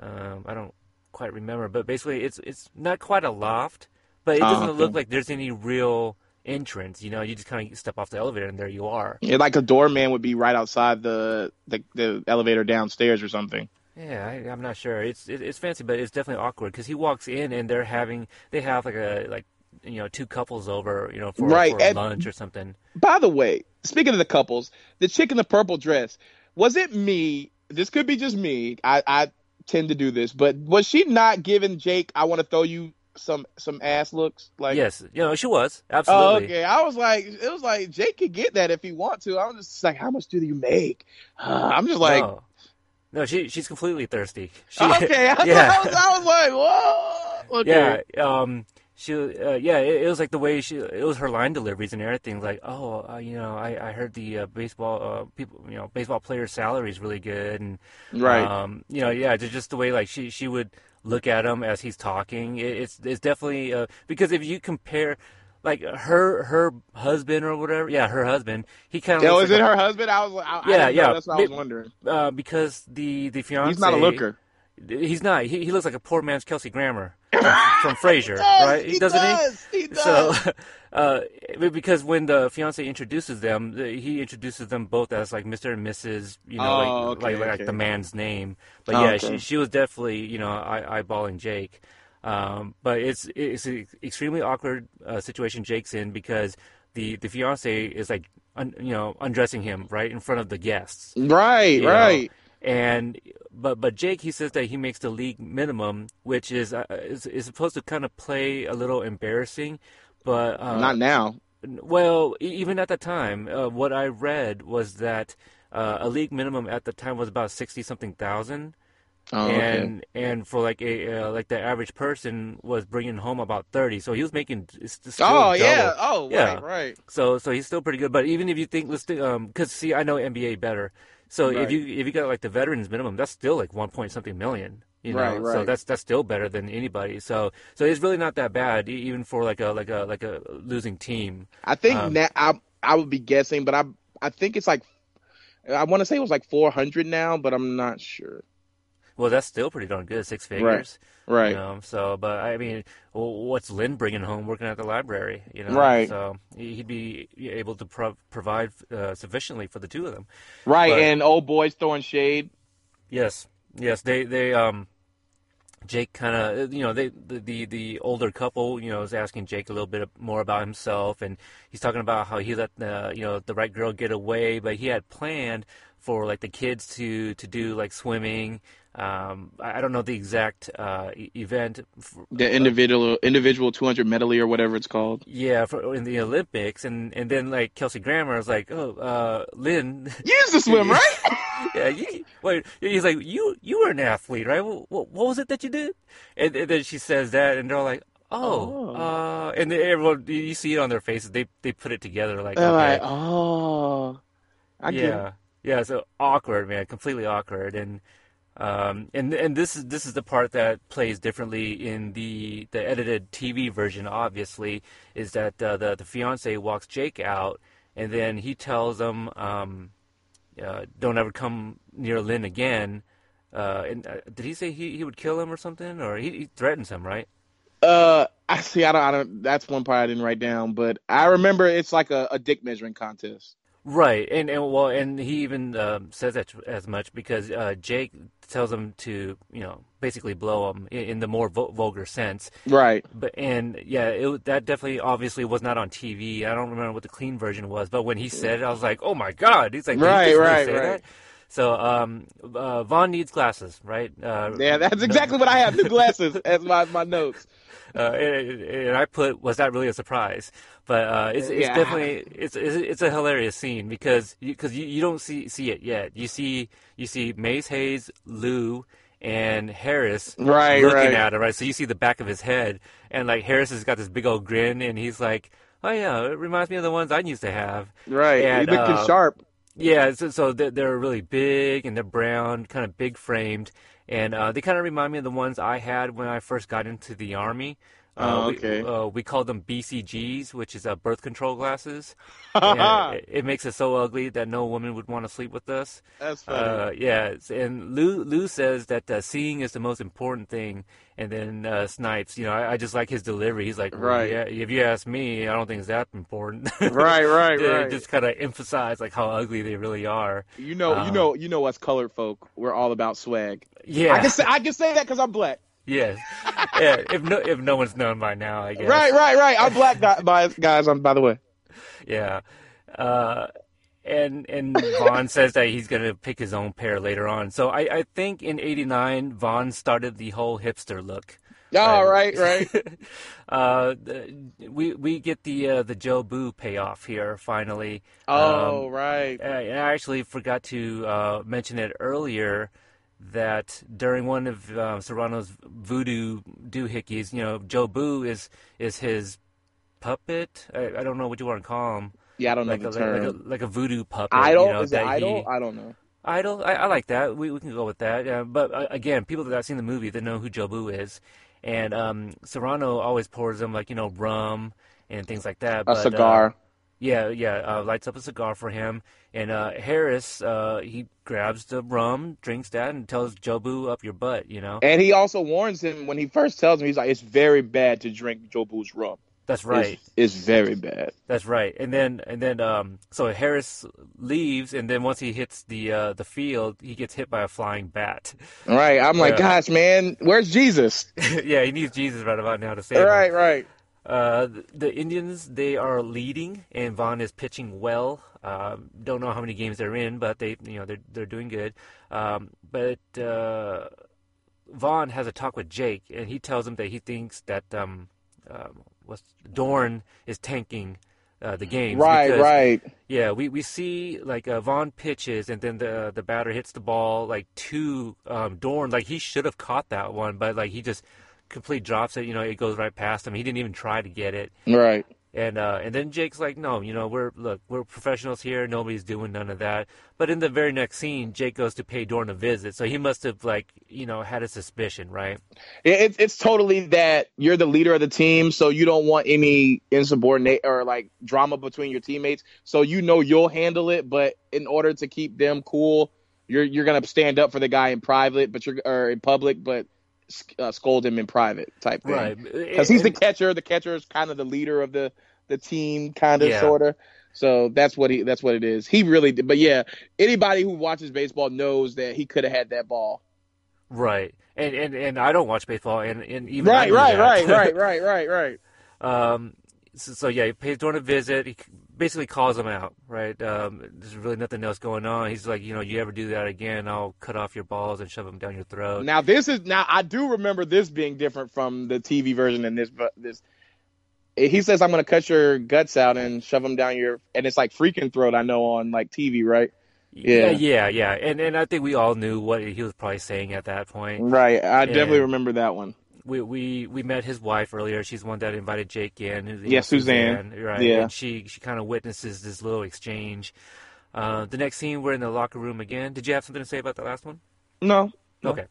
Um, I don't quite remember, but basically it's it's not quite a loft, but it Oh, doesn't look like there's any real entrance. You know, you just kind of step off the elevator and there you are. Yeah, like a doorman would be right outside the the, the elevator downstairs or something. Yeah, I, I'm not sure. It's it, it's fancy, but it's definitely awkward because he walks in and they're having they have like a like you know two couples over you know for, Right, for and- lunch or something. By the way, speaking of the couples, the chick in the purple dress, was it me? This could be just me. I, I tend to do this, but was she not giving Jake I want to throw you some some ass looks? Like yes, you know she was Oh, absolutely. okay. I was like, it was like Jake could get that if he want to. I was just like, how much do you make? Uh, I'm just like, no, no, she she's completely thirsty. She, okay. I, yeah. I, was, I was like, whoa. Okay. Yeah, um, she, uh, yeah, it, it was like the way she, it was her line deliveries and everything. Like, oh, uh, you know, I, I heard the uh, baseball, uh, people, you know, baseball players' salary is really good, and Right. um, you know, yeah, just, just the way like she, she would look at him as he's talking. It, it's, it's definitely uh, because if you compare. Like her, her husband or whatever. Yeah, her husband. He kind of. Yeah, is like it a- her husband? I was I, I Yeah, know. yeah. That's what I was wondering. Uh, because the the fiance. He's not a looker. He's not. He, he looks like a poor man's Kelsey Grammer from, Frasier, right? he Doesn't does, he he? does. So, uh, because when the fiance introduces them, he introduces them both as like Mr. and Mrs. You know, Oh, like, okay, like like the man's name. But Oh, yeah, okay. she she was definitely you know eye, eyeballing Jake. Um, but it's it's an extremely awkward uh, situation Jake's in because the the fiance is like un, you know undressing him right in front of the guests. Right, you know. And but but Jake he says that he makes the league minimum, which is uh, is, is supposed to kind of play a little embarrassing, but uh, Not now. well, even at the time, uh, what I read was that uh, a league minimum at the time was about sixty something thousand, Oh, okay. and and for like a uh, like the average person was bringing home about thirty. So he was making Oh double. yeah. Oh Yeah. right, right. So so he's still pretty good. But even if you think let's think, um, because see, I know NBA better. So if you if you got like the veterans minimum, that's still like one point something million. You know, Right, so that's that's still better than anybody. So so it's really not that bad, even for like a like a like a losing team. I think Um, now I I would be guessing, but I I think it's like I want to say it was like 400 now, but I'm not sure. Well, that's still pretty darn good, six figures. Right. You know, so, but I mean, what's Lynn bringing home working at the library? You know, Right. So he'd be able to pro- provide uh, sufficiently for the two of them. Right, But- and old boys throwing shade. Yes, yes. They they um, Jake kind of you know they the, the the older couple you know is asking Jake a little bit more about himself, and he's talking about how he let the you know the right girl get away, but he had planned for like the kids to to do like swimming. Um, I don't know the exact uh, event. The individual individual 200 medley or whatever it's called. Yeah, for, in the Olympics, and and then like Kelsey Grammer was like, "Oh, uh, Lynn, You used to swim, right? yeah, you, wait." He's like, "You you were an athlete, right? What, what, was it that you did?" And, and then she says that, and they're like, "Oh,", Oh. uh, and then everyone you see it on their faces. They they put it together like, okay, like, oh, I yeah, yeah. So awkward, man, completely awkward, and um, and and this is this is the part that plays differently in the the edited TV version. Obviously, is that uh, the the fiance walks Jake out, and then he tells him, um, uh, "Don't ever come near Lynn again." Uh, and uh, did he say he, he would kill him or something, or he, he threatens him, right? Uh, I see. I don't. I don't. That's one part I didn't write down, but I remember it's like a, a dick measuring contest. Right, and and well, and he even um, says that as much because uh, Jake tells him to, you know, basically blow him in, in the more vulgar sense. Right. But and yeah, it, that definitely obviously was not on TV. I don't remember what the clean version was, but when he said it, I was like, oh my god! He's like, "Did Right, really right, right. that?" So um, uh, Vaughn needs glasses, right? Uh, Yeah, that's exactly what I have. New glasses as my my notes. uh, and, and I put, was that really a surprise? But uh, it's, it's Yeah. definitely it's, it's it's a hilarious scene because because you, you, don't see see it yet. You see you see Mays Hayes, Lou, and Harris Right, looking right. at it, right? So you see the back of his head, and like Harris has got this big old grin, and he's like, "Oh yeah, it reminds me of the ones I used to have." Right. And, He's looking uh, sharp. Yeah, so, so they're, they're really big and they're brown, kind of big framed, and uh, they kind of remind me of the ones I had when I first got into the army. Uh, Oh, we- okay. uh, we called them BCGs, which is uh, birth control glasses. it, it makes it so ugly that no woman would want to sleep with us. That's funny. Uh, yeah, and Lou Lou says that uh, seeing is the most important thing, and then uh, Snipes, you know, I, I just like his delivery. He's like, well, Right. yeah, if you ask me, I don't think it's that important. right, right, They right. Just kind of emphasize like how ugly they really are. you know, uh, you know, you know us colored folk. We're all about swag. Yeah. I can say I can say that because I'm black. Yes. yeah. If no if no one's known by now, I guess. Right, right, right. I'm black, guy- by- guys. I'm by the way. Yeah. Uh, and and Vaughn says that he's gonna pick his own pair later on. So I, I think in '89 Vaughn started the whole hipster look. All right, right. uh, we we get the uh, the Jobu payoff here finally. Oh, Um, right. I I actually forgot to uh, mention it earlier that during one of uh, Cerrano's voodoo doohickeys, you know, Jobu is is his puppet. I, I don't know what you want to call him. Yeah, I don't know Like a, the like, term. a, like a voodoo puppet. idol you know, is it idol? he- I don't know. Idol. I, I like that. We we can go with that. Uh, but uh, again, people that have seen the movie, they know who Jobu is, and um, Cerrano always pours them like you know rum and things like that. A but, uh, cigar. Yeah, yeah. Uh, lights up a cigar for him, and uh, Harris uh, he grabs the rum, drinks that, and tells Jobu up your butt. You know. and he also warns him when he first tells him, he's like, "It's very bad to drink Jobu's rum. That's right. It's, it's very bad." That's right. And then and then um so Harris leaves and then once he hits the uh the field, he gets hit by a flying bat. Right. I'm like, gosh, man, where's Jesus? yeah, he needs Jesus right about now to save him. Right, right. Uh the, Indians they are leading and Vaughn is pitching well. Um don't know how many games they're in, but they you know they're they're doing good. Um but uh Vaughn has a talk with Jake and he tells him that he thinks that um um what's Dorn is tanking uh, the game. Right, because, right. Yeah, we, we see like uh, Vaughn pitches and then the the batter hits the ball like to um, Dorn. Like he should have caught that one, but like he just complete drops it. You know, it goes right past him. He didn't even try to get it. Right. And uh, and then Jake's like, no, you know, we're look, we're professionals here. Nobody's doing none of that. But in the very next scene, Jake goes to pay Dorn a visit, so he must have like, you know, had a suspicion, right? It's it's totally that you're the leader of the team, so you don't want any insubordinate or like drama between your teammates. So you know you'll handle it, but in order to keep them cool, you're you're gonna stand up for the guy in private, but you're or in public, but uh, scold him in private type thing. Right. Because he's the catcher. The catcher is kind of the leader of the the team, kind of Yeah. sort of. So that's what he that's what it is. He really did. But yeah, anybody who watches baseball knows that he could have had that ball. Right. And and and I don't watch baseball, and and even Right, right, right, right, right, right, right. Um, so, so yeah, he pays Dorn a visit. He basically calls him out, right? Um, there's really nothing else going on. He's like, you know, you ever do that again, I'll cut off your balls and shove them down your throat. Now this is now I do remember this being different from the TV version and this but this he says I'm gonna cut your guts out and shove them down your and it's like freaking throat I know on like TV right yeah, yeah. yeah, yeah. And and I think we all knew what he was probably saying at that point. right I definitely remember that one We we we met his wife earlier. She's the one that invited Jake in. Yeah, know, Suzanne. right? Yeah. And she she kind of witnesses this little exchange. Uh, the next scene, we're in the locker room again. Did you have something to say about the last one? No. Okay.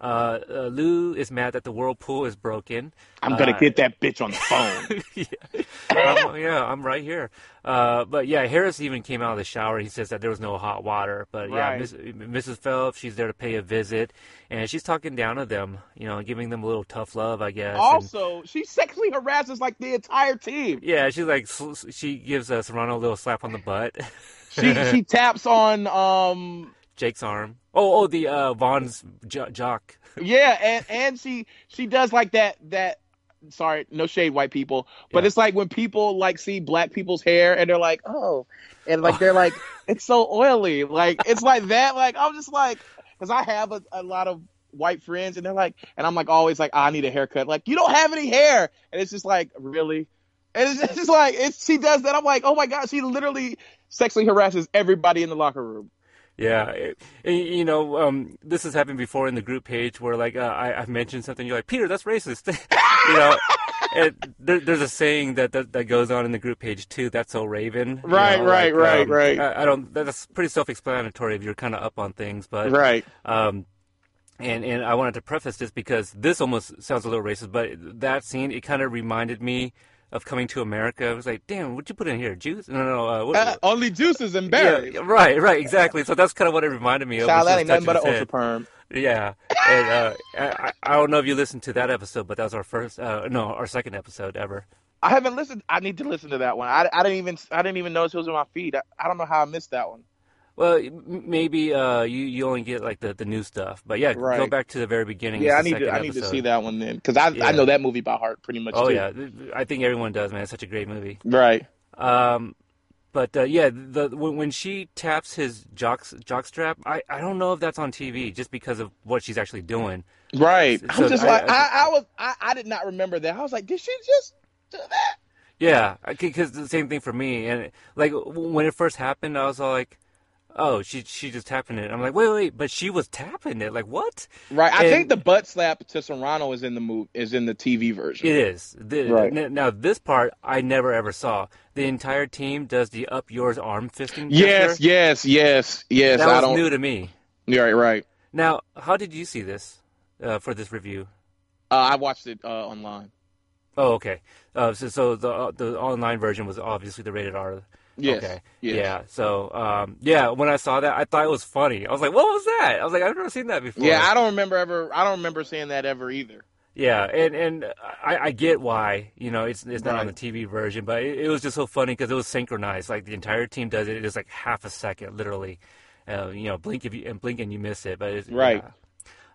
Uh, uh, Lou is mad that the whirlpool is broken. I'm gonna Uh, get that bitch on the phone yeah. I'm, yeah, I'm right here. Uh, but yeah, Harris even came out of the shower. He says that there was no hot water. But yeah, Right. Miss, Mrs. Phelps, she's there to pay a visit, and she's talking down to them. You know, giving them a little tough love, I guess. and- also she sexually harasses like the entire team yeah, she's like sl- she gives uh, Cerrano a little slap on the butt. she she taps on um Jake's arm. Oh, oh, the uh, Vaughn's jo- jock. Yeah, and and she she does like that that sorry, no shade white people, but Yeah. it's like when people like see black people's hair and they're like, "Oh." And like they're like, "It's so oily." Like it's like that like I'm just like cuz I have a, a lot of white friends and they're like and I'm like always like, "I need a haircut." Like, "You don't have any hair." And it's just like, "Really?" And it's, it's just like it's she does that. I'm like, "Oh my god, she literally sexually harasses everybody in the locker room." Yeah, it, you know, um, this has happened before in the group page where like uh, I, I've mentioned something, you're like, Peter, that's racist. you know, and there, there's a saying that, that that goes on in the group page too. That's so Raven. you Right, know, right, like, right, um, right. I, I don't. That's pretty self-explanatory if you're kind of up on things, but Right. Um, and and I wanted to preface this because this almost sounds a little racist, but that scene it kind of reminded me of Coming to America. I was like, damn, what'd you put in here? Juice? No, no, no. Uh, what, Uh, only juices and berries. yeah, right, right, exactly. So that's kind of what it reminded me of. Child, was that ain't nothing but an ultra perm. Yeah, and uh, I, I don't know if you listened to that episode, but that was our first, uh, no, our second episode ever. I haven't listened. I need to listen to that one. I, I didn't even I didn't even notice it was on my feed. I, I don't know how I missed that one. Well, maybe uh, you you only get like the, the new stuff, but yeah, go back to the very beginning. Yeah, I need to I need to see that one then because I Yeah. I know that movie by heart pretty much. Oh too. yeah, I think everyone does, man. It's such a great movie. right. Um, but uh, yeah, the when, when she taps his jock jockstrap, I, I don't know if that's on TV just because of what she's actually doing. Right. So I'm just I- like I- I, I was I, I did not remember that. I was like, did she just do that? Yeah, because the same thing for me. And like when it first happened, I was all like, "Oh, she she just tapping it." I'm like, "Wait, wait, but she was tapping it. Like what?" Right. I And- think the butt slap to Cerrano is in the move is in the TV version. It is. The, Right. n- Now this part I never ever saw. The entire team does the up yours arm fisting. yes, gesture. yes, yes, yes. that I was don't. new to me. You're right, right. Now, how did you see this uh, for this review? Uh, I watched it uh, online. Oh, okay. Uh, so, so the uh, the online version was obviously the rated R. Yes. Okay. yes. Yeah. So, um, yeah, when I saw that, I thought it was funny. I was like, "What was that?" I was like, "I've never seen that before." Yeah, I don't remember ever. I don't remember seeing that ever either. Yeah, and and I, I get why you know it's it's not on the TV version, but it, it was just so funny because it was synchronized. Like the entire team does it. It is like half a second, literally. Uh, you know, blink if you and blink and you miss it. But it's, Right.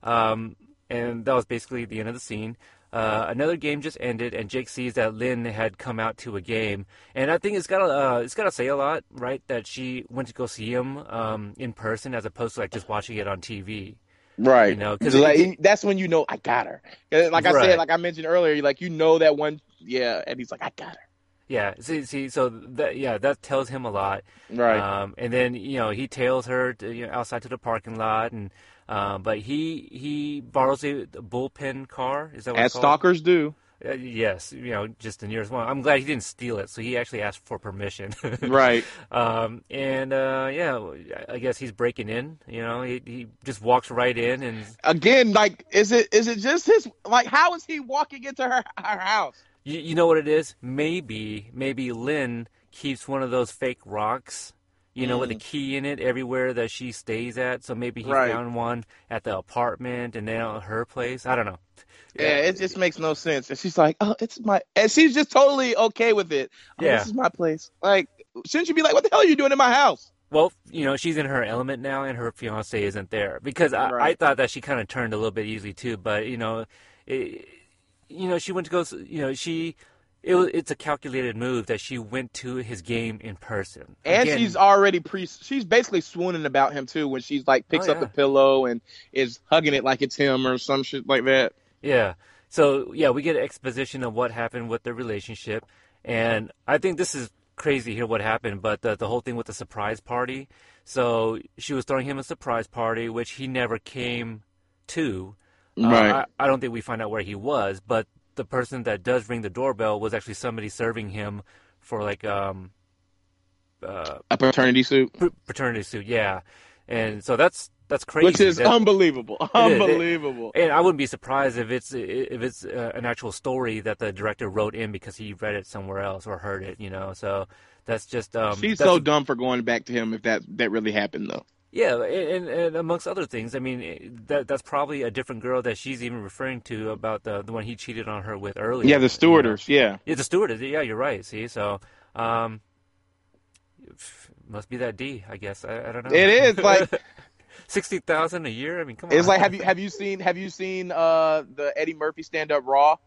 yeah. Um, and that was basically the end of the scene. Uh, another game just ended, and Jake sees that Lynn had come out to a game, and I think it's gotta uh, it's gotta say a lot, right? That she went to go see him um, in person as opposed to like just watching it on TV. Right. You know, 'cause like, that's when you know I got her. Like I Right. said, like I mentioned earlier, like you know that one. Yeah, and he's like, I got her. Yeah. See, see, so that yeah, that tells him a lot. Right. Um, and then you know he tails her to, you know, outside to the parking lot, and um, but he he borrows a bullpen car. Is that what As stalkers do. Uh, yes, you know, just the nearest one. I'm glad he didn't steal it, so he actually asked for permission. Right. Um, and uh, yeah, I guess he's breaking in. You know, he he just walks right in, and Again, like, is it is it just his? Like, how is he walking into her her house? you, you know what it is? Maybe maybe Lynn keeps one of those fake rocks. You know, with a mm. key in it everywhere that she stays at. So maybe he Right. found one at the apartment and then at her place. I don't know. Yeah, it just makes no sense. And she's like, "Oh, it's my," and she's just totally okay with it. Oh, Yeah. this is my place. Like, shouldn't you be like, "What the hell are you doing in my house?" Well, you know, she's in her element now, and her fiance isn't there because I, I thought that she kind of turned a little bit easily too. But you know, it, you know, she went to go. You know, she it was it's a calculated move that she went to his game in person. And Again, she's already pre. She's basically swooning about him too when she's like picks Oh, up the pillow and is hugging it like it's him or some shit like that. yeah. So yeah, we get exposition of what happened with their relationship, and I think this is crazy here what happened. But the the whole thing with the surprise party. So she was throwing him a surprise party, which he never came to. Uh, Right. I, I don't think we find out where he was, but the person that does ring the doorbell was actually somebody serving him for like um uh A paternity suit, paternity suit, yeah. And so that's that's crazy. which is That- unbelievable, is. It- unbelievable. and I wouldn't be surprised if it's if it's uh, an actual story that the director wrote in because he read it somewhere else or heard it, you know. So that's just um she's that's so dumb for going back to him if that that really happened though. Yeah, and, and amongst other things, I mean, eh, that that's probably a different girl that she's even referring to about the the one he cheated on her with earlier. Yeah, the you know. stewardess. Yeah. Yeah, the stewardess. Yeah, you're right. See, so um, must be that D, I guess. I, I don't know. It is like sixty thousand a year. I mean, come on. it's like have you have you seen have you seen uh the Eddie Murphy stand up Raw?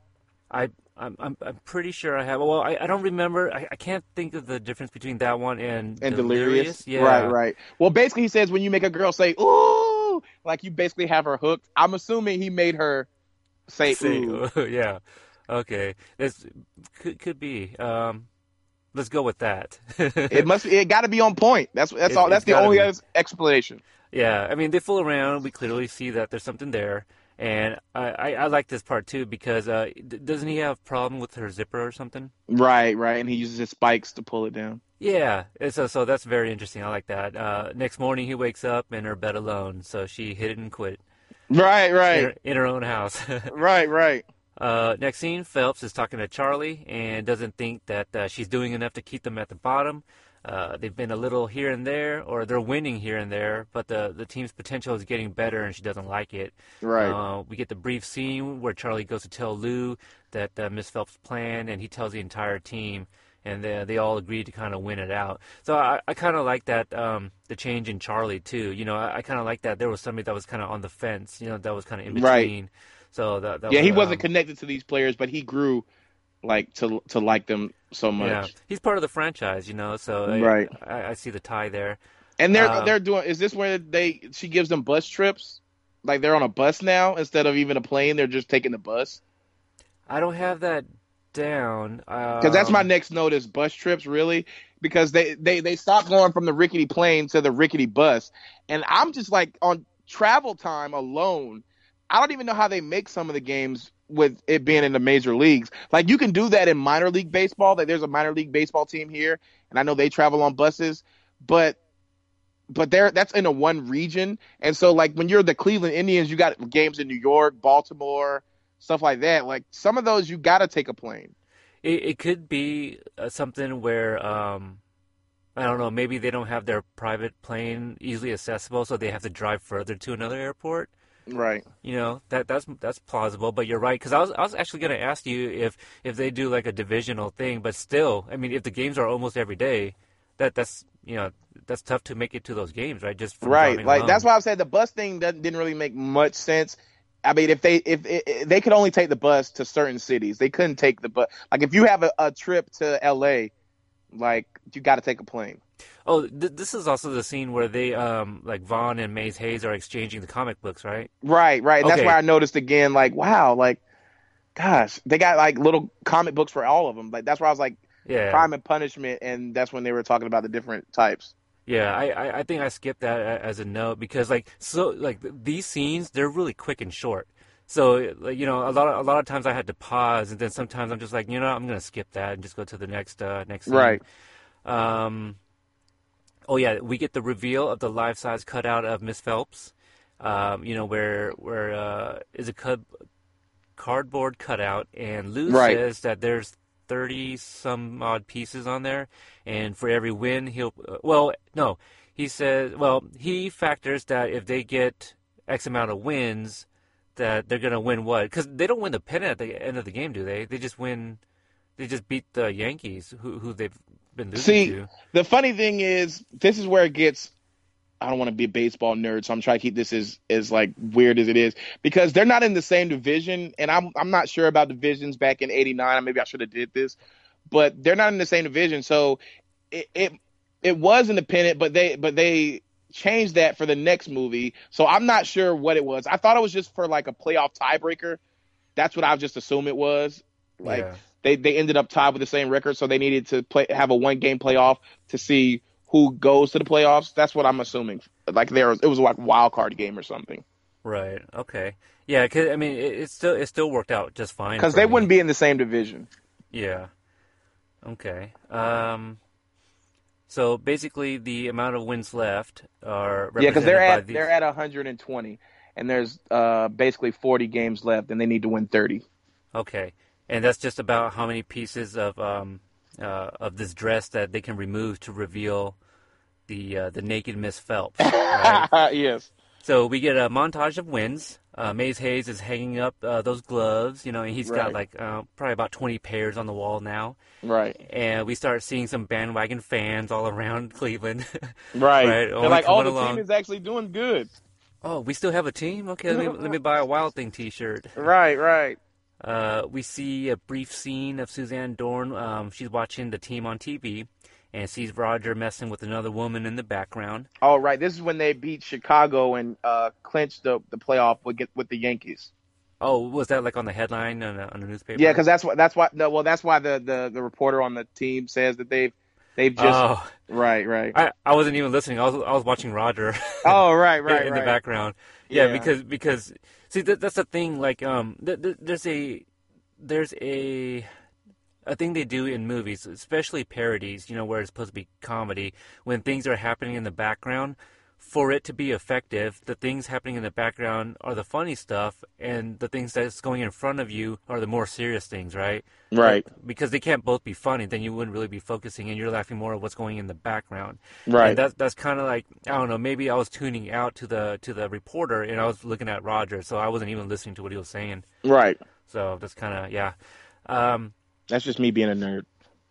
I I'm I'm, I'm pretty sure I have. Well, I, I don't remember. I, I can't think of the difference between that one and and delirious. Yeah. Right, right. Well, basically, he says when you make a girl say "ooh," like you basically have her hooked. I'm assuming he made her say, Say- "ooh." yeah. Okay. This could could be. Um, let's go with that. It must. It got to be on point. That's that's It- all. That's the only be. explanation. Yeah, I mean they fool around. We clearly see that there's something there, and I, I, I like this part too because uh, d- doesn't he have problem with her zipper or something? Right, right. And he uses his spikes to pull it down. Yeah, so so that's very interesting. I like that. Uh, next morning he wakes up in her bed alone, so she hit it and quit Right, in, her, right, in her own house. right, right. uh, next scene, Phelps is talking to Charlie and doesn't think that uh, she's doing enough to keep them at the bottom. Uh, they've been a little here and there, or they're winning here and there, but the the team's potential is getting better, and she doesn't like it. Right. Uh, we get the brief scene where Charlie goes to tell Lou that uh, Miss Phelps' plan, and he tells the entire team, and they, they all agree to kind of win it out. So I, I kind of like that um, the change in Charlie too. You know, I, I kind of like that there was somebody that was kind of on the fence. You know, that was kind of in between. Right. So that, that yeah, he was, wasn't um, connected to these players, but he grew like to to like them so much. Yeah, he's part of the franchise, you know. So I- Right. I, I see the tie there. And they're Um, they're doing. Is this where they she gives them bus trips? Like they're on a bus now instead of even a plane. They're just taking the bus. I don't have that down Because that's my um, next note is bus trips really because they they they stopped going from the rickety plane to the rickety bus, and I'm just like on travel time alone. I don't even know how they make some of the games with it being in the major leagues. Like you can do that in minor league baseball. Like there's a minor league baseball team here, and I know they travel on buses, but but there that's in a one region, and so like when you're the Cleveland Indians, you got games in New York, Baltimore, stuff like that. Like some of those you got to take a plane. It, it could be uh, something where um, I don't know. Maybe they don't have their private plane easily accessible, so they have to drive further to another airport. Right. You know that that's that's plausible. But you're right because I was I was actually going to ask you if if they do like a divisional thing, but still, I mean, if the games are almost every day, that that's you know that's tough to make it to those games, right? Just right like alone. that's why i said the bus thing doesn't, didn't really make much sense i mean if they if, if they could only take the bus to certain cities they couldn't take the bus like if you have a, a trip to la like you got to take a plane Oh, th- this is also the scene where they um like Vaughn and Mays Hayes are exchanging the comic books, right? right right and that's Okay. why i noticed again like wow like gosh they got like little comic books for all of them like that's why i was like Yeah. Crime and Punishment, and that's when they were talking about the different types. Yeah, I, I, I think I skipped that as a note because like so like th- these scenes they're really quick and short. So like, you know a lot of, a lot of times I had to pause and then sometimes I'm just like you know I'm gonna skip that and just go to the next uh, next scene. Right. Um. Oh yeah, we get the reveal of the life size cutout of Miss Phelps. Um, you know where where uh, is a cardboard cutout, and Lou Right. says that there's thirty some odd pieces on there, and for every win he'll uh, well no he says well he factors that if they get X amount of wins that they're gonna win what because they don't win the pennant at the end of the game do they they just win they just beat the Yankees who who they've been losing See, to The funny thing is, this is where it gets. I don't want to be a baseball nerd, so I'm trying to keep this as as like weird as it is because they're not in the same division, and I'm I'm not sure about divisions back in '89. Maybe I should have did this, but they're not in the same division, so it it, it was independent, but they but they changed that for the next movie. So I'm not sure what it was. I thought it was just for like a playoff tiebreaker. That's what I just assumed it was. Like yeah they they ended up tied with the same record, so they needed to play have a one game playoff to see who goes to the playoffs. That's what I'm assuming. Like there was it was like wild card game or something right okay yeah 'cause, I mean it, it still it still worked out just fine because they me. wouldn't be in the same division. Yeah. Okay. Um. So basically, the amount of wins left are Yeah, because they're at these- they're at 120, and there's uh basically 40 games left, and they need to win 30. Okay, and that's just about how many pieces of um uh, of this dress that they can remove to reveal the uh, the naked Miss Phelps. Right? yes. so we get a montage of wins. Uh, Mays Hayes is hanging up uh, those gloves, you know, and he's got like uh, probably about 20 pairs on the wall now. Right. And we start seeing some bandwagon fans all around Cleveland. Right. Right, They're like, oh, the along. team is actually doing good. Oh, we still have a team? Okay, let me, let me buy a Wild Thing T-shirt. Right. Right. Uh, we see a brief scene of Suzanne Dorn. Um, she's watching the team on TV and sees Roger messing with another woman in the background. Oh, right. This is when they beat Chicago and uh clinched the the playoff with with the Yankees. Oh, was that like on the headline on the, on the newspaper? Yeah, because that's what that's why. No, well, that's why the, the the reporter on the team says that they've they've just oh, right, right. I, I wasn't even listening. I was I was watching Roger. Oh, right, right, in right. the background. Yeah, Yeah. because because see that, that's the thing. Like um, th- th- there's a there's a a thing they do in movies, especially parodies. You know, where it's supposed to be comedy, when things are happening in the background. For it to be effective, the things happening in the background are the funny stuff, and the things that's going in front of you are the more serious things, right? Right, Because they can't both be funny, then you wouldn't really be focusing, and you're laughing more at what's going in the background. right. And that's that's kind of like I don't know. Maybe I was tuning out to the to the reporter, and I was looking at Roger, so I wasn't even listening to what he was saying. right. So that's kind of yeah. Um, That's just me being a nerd.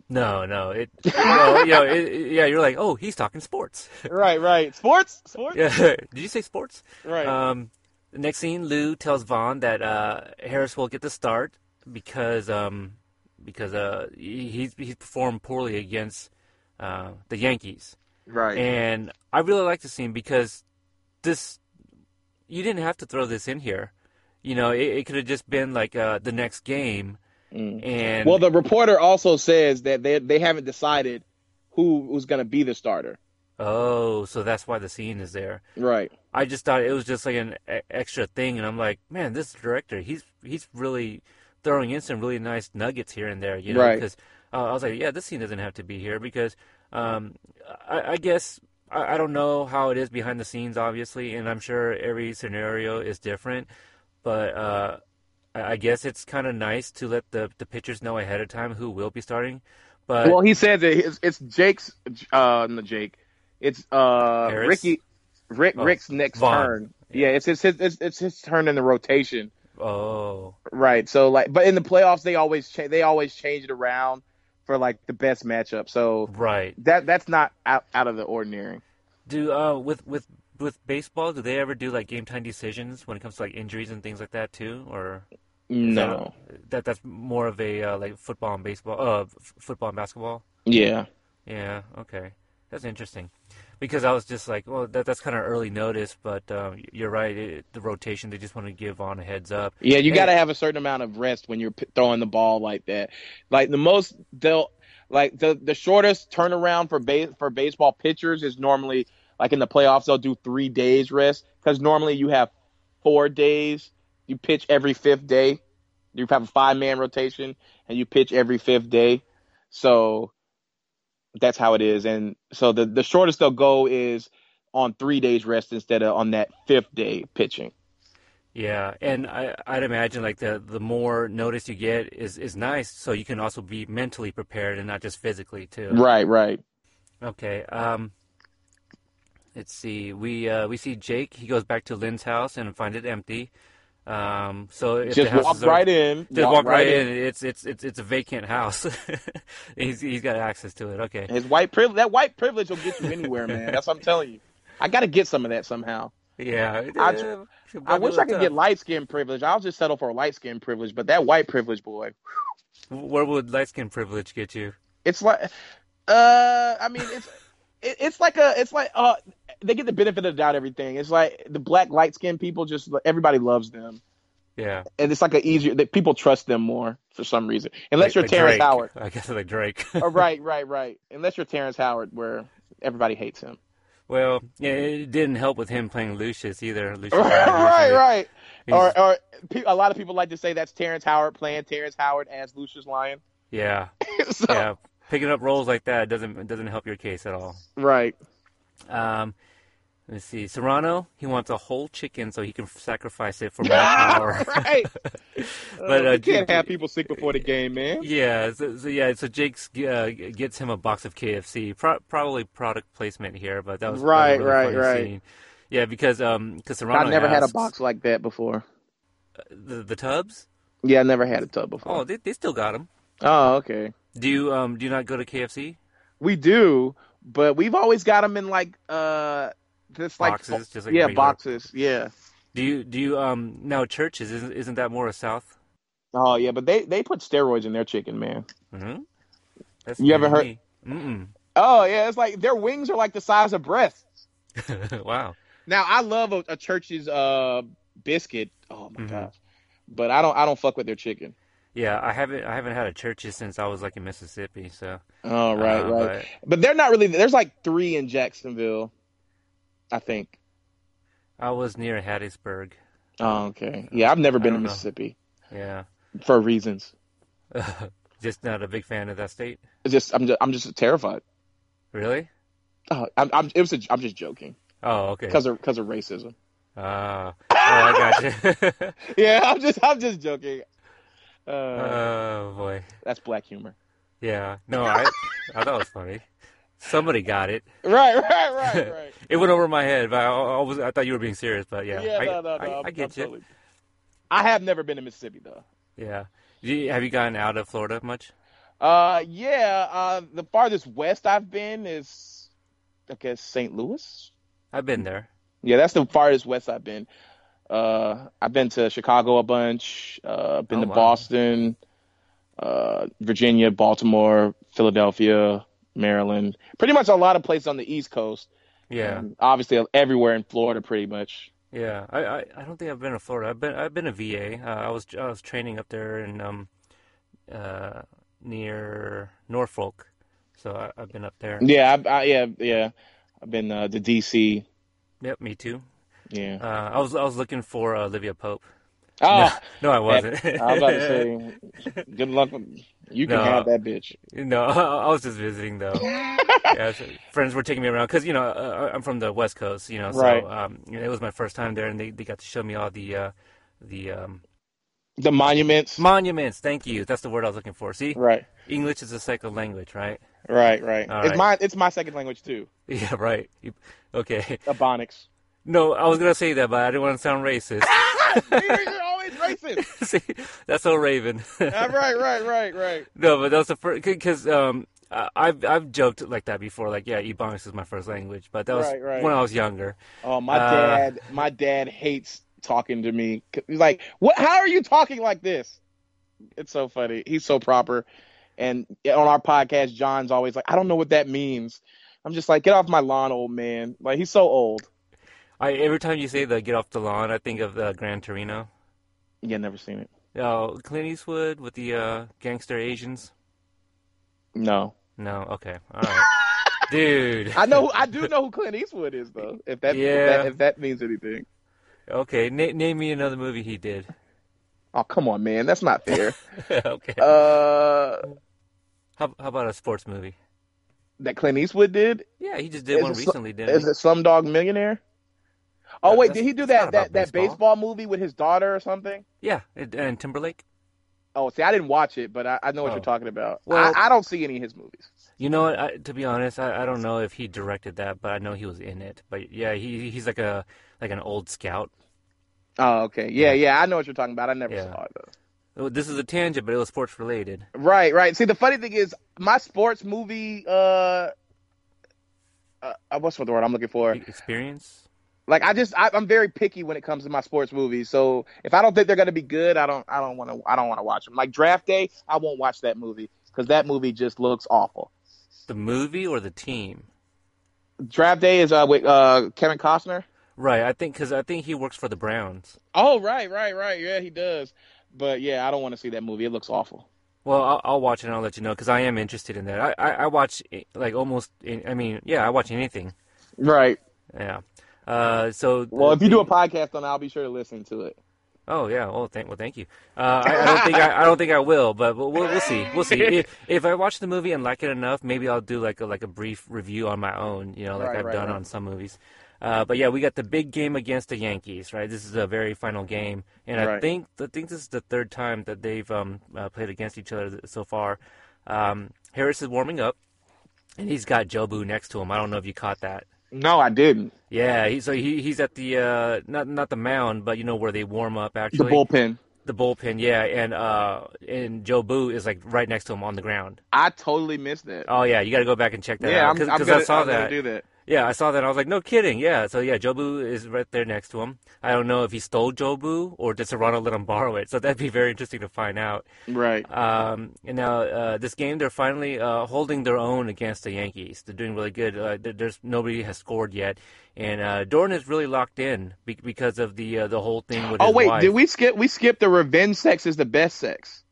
No, no, it, you know, you know, it, yeah. You're like, oh, he's talking sports. Right, right. Sports, sports. yeah, did you say sports? Right. Um, the next scene, Lou tells Vaughn that uh, Harris will get the start because um, because uh, he he's, he's performed poorly against uh, the Yankees. right. And I really like the scene because this you didn't have to throw this in here. You know, it, it could have just been like uh, the next game. Mm. And well, the reporter also says that they they haven't decided who was going to be the starter. oh, so that's why the scene is there. Right. I just thought it was just like an e- extra thing, and I'm like, man, this director, he's he's really throwing in some really nice nuggets here and there, you know? Right. Because uh, I was like, yeah, this scene doesn't have to be here because um, I, I guess I, I don't know how it is behind the scenes, obviously, and I'm sure every scenario is different, but uh, I, guess it's kind of nice to let the the pitchers know ahead of time who will be starting. But well, he said that it's, it's Jake's. Uh, no, Jake. It's uh Harris? Ricky. Rick Oh, Rick's next Vaughn. turn. Yeah, it's his, his it's, it's his turn in the rotation. oh, Right. So like, but in the playoffs, they always cha- they always change it around for like the best matchup. So right. that that's not out, out of the ordinary. Do uh with with with baseball, do they ever do like game time decisions when it comes to like injuries and things like that too, or No. that, that that's more of a uh, like football and baseball, uh, f- football and basketball? Yeah. Yeah, okay, that's interesting. Because I was just like, well, that that's kind of early notice, but um, you're right. It, the rotation, they just want to give on a heads up. Yeah, you Hey. got to have a certain amount of rest when you're p- throwing the ball like that. Like the most they'll Like the the shortest turnaround for base for baseball pitchers is normally like in the playoffs they'll do three days rest because normally you have four days. You pitch every fifth day. You have a five man rotation and you pitch every fifth day. So that's how it is. And so the the shortest they'll go is on three days rest instead of on that fifth day pitching. Yeah, and I, I'd imagine like the the more notice you get is is nice, so you can also be mentally prepared and not just physically too. Right, right. Okay. Um, let's see. We uh, we see Jake. He goes back to Lynn's house and find it empty. Um, so if Just the house walk is right in. Just walk, right in. It's it's it's it's a vacant house. he's he's got access to it. Okay. His white privilege, that white privilege will get you anywhere, man. That's what I'm telling you. I got to get some of that somehow. Yeah. I- uh, I wish I could get light skin privilege. I'll just settle for a light skin privilege, but that white privilege, boy, Where would light skin privilege get you? it's like, uh, I mean, it's it, it's like a, it's like uh, they get the benefit of the doubt. Everything. It's like the black light skinned people just everybody loves them, Yeah. and it's like a easier that people trust them more for some reason. Unless Like- you're like Terrence Drake. Howard. I guess like Drake. oh, right, right, right. Unless you're Terrence Howard, where everybody hates him. Well, yeah, it didn't help with him playing Lucius either. Lucius right, right, right. He's- Or, or a lot of people like to say that's Terrence Howard playing Terrence Howard as Lucius Lyon. Yeah, so, yeah. Picking up roles like that doesn't doesn't help your case at all. Right. Um, let's see. Cerrano, he wants a whole chicken so he can sacrifice it for more power. right. But, uh, uh, you can't have people sick before the game, man. yeah, so, so yeah, so Jake's uh, gets him a box of KFC. Pro- probably product placement here, but that was that was a Right, really right, right. Scene. Yeah, because um, because Cerrano I never had a box like that before. The, the tubs. Yeah, I never had a tub before. Oh, they they still got them. Oh, okay. Do you um do you not go to KFC? We do, but we've always got them in like uh, this like Boxes, just like yeah, regular- boxes. Yeah. Do you do you um now Church's isn't isn't that more a South? Oh yeah, but they they put steroids in their chicken, man. Mm-hmm. That's You ever heard- Mm-mm. Oh yeah, it's like their wings are like the size of breasts. wow. Now I love a, a church's uh biscuit. Oh my Mhm. gosh, but I don't I don't fuck with their chicken. Yeah, I haven't I haven't had a Church's since I was like in Mississippi. So Oh right, uh, right. But they're not really. There's like three in Jacksonville, I think. I was near Hattiesburg. Oh okay. Yeah, I've never been to don't know. Mississippi Yeah, for reasons. just not a big fan of that state. It's just I'm just I'm just terrified. Really? Oh, I'm, I'm it was a, I'm just joking Oh, okay. because of because of racism. Ah, oh, I got you. Yeah, I'm just I'm just joking. Uh, oh boy. that's black humor. Yeah. No, I I thought it was funny. Somebody got it. Right, right, right, right. It went over my head, but I, I was I thought you were being serious. But yeah, yeah, I, no, no, no. I, I'm- get I'm you. I have never been to Mississippi though. Yeah. You- have you gotten out of Florida much? Uh, yeah. Uh, the farthest west I've been is, I guess, St. Louis. I've been there. Yeah, that's the farthest west I've been. Uh, I've been to Chicago a bunch. Uh, been Oh, to wow. Boston, uh, Virginia, Baltimore, Philadelphia, Maryland. Pretty much a lot of places on the East Coast. Yeah. And obviously, everywhere in Florida, pretty much. Yeah, I, I, I don't think I've been to Florida. I've been I've been to VA. Uh, I was I was training up there in um uh near Norfolk, so I, I've been up there. Yeah, I, I, yeah, yeah. I've been uh, to DC. Yep, me too. Yeah. Uh, I was I was looking for uh, Olivia Pope. Oh, No, I wasn't. I was about to say, good luck. with- You can No. have that bitch. no, I was just visiting though. yeah, friends were taking me around because you know uh, I'm from the West Coast, you know, so Right. um, you know, it was my first time there, and they, they got to show me all the uh, the um, The monuments. monuments. Thank you, that's the word I was looking for. See, Right, English is a second language, right? right, right. All it's right. my it's my second language too. Yeah, right. Okay. Ebonics. No, I was gonna say that, but I didn't want to sound racist. You're always racist. See, that's so Raven. Uh, right, right, right, right. no, but that was the first because um, I've I've joked like that before. Like, yeah, Ebonics is my first language, but that was Right, right. when I was younger. Oh, my Uh, dad. My dad hates talking to me. He's like, "What? How are you talking like this?" It's so funny. He's so proper. And on our podcast, John's always like, "I don't know what that means." I'm just like, "Get off my lawn, old man." Like he's so old. I every time you say the "get off the lawn," I think of the Gran Torino. Yeah, never seen it. Oh, Clint Eastwood with the uh, gangster Asians. No. No. Okay. All right. Dude. I know. I do know who Clint Eastwood is, though. If that, Yeah. if that, if that means anything. Okay. Na- name me another movie he did. Oh, come on, man. That's not fair. okay. uh, how, how about a sports movie? that Clint Eastwood did. Yeah, he just did Is one it Sl- recently, didn't Is he? it Slumdog Millionaire? Oh Uh, wait, did he do that that, that baseball. movie with his daughter or something? Yeah, and, and Timberlake. Oh, see, I didn't watch it, but I, I know what Oh. you're talking about. Well- I, I don't see any of his movies. You know what? I, to be honest, I, I don't know if he directed that, but I know he was in it. But yeah, he he's like a like an old scout. Oh, okay. Yeah, yeah, I know what you're talking about. I never Yeah. saw it though. Oh, This is a tangent, but it was sports related. Right, right. See, the funny thing is, my sports movie, uh, uh what's the word I'm looking for? Experience. Like, I just, I, I'm very picky when it comes to my sports movies. So if I don't think they're gonna be good, I don't, I don't want to, I don't want to watch them. Like Draft Day, I won't watch that movie because that movie just looks awful. The movie or the team? Draft Day is uh with uh Kevin Costner. Right. I think because I think he works for the Browns. Oh, right, right, right. Yeah, he does. But yeah, I don't want to see that movie. It looks awful. Well, I'll, I'll watch it and I'll let you know because I am interested in that. I, I, I watch eh, like almost. I mean, yeah, I watch anything. Right. Yeah. Uh. So. Well, if you do a podcast on, it, I'll be sure to listen to it. Oh yeah. Oh, thank. Well, thank you. Uh, I, I don't think I, I don't think I will, but we'll, we'll, we'll see. We'll see. If, if I watch the movie and like it enough, maybe I'll do like a like a brief review on my own. You know, like Right, I've right, done right. on some movies. Uh, but yeah, we got the big game against the Yankees, right? This is a very final game, and I think I think this is the third time that they've um, uh, played against each other so far. Um, Harris is warming up, and he's got Jobu next to him. I don't know if you caught that. No, I didn't. Yeah, he, so he he's at the uh, not not the mound, but you know where they warm up actually. The bullpen. The bullpen, yeah, and uh, and Jobu is like right next to him on the ground. I totally missed that. Oh yeah, you got to go back and check that yeah, out I'm, I'm because gonna, I saw I'm that. do that. Yeah, I saw that. I was like, no kidding. Yeah, so yeah, Jobu is right there next to him. I don't know if he stole Jobu or did Cerrano let him borrow it. So that'd be very interesting to find out. Right. Um, and now uh, this game, they're finally uh, holding their own against the Yankees. They're doing really good. Uh, there's nobody has scored yet, and uh, Dorn is really locked in be- because of the uh, the whole thing with Oh wait, wife. did we skip? We skipped the revenge sex is the best sex.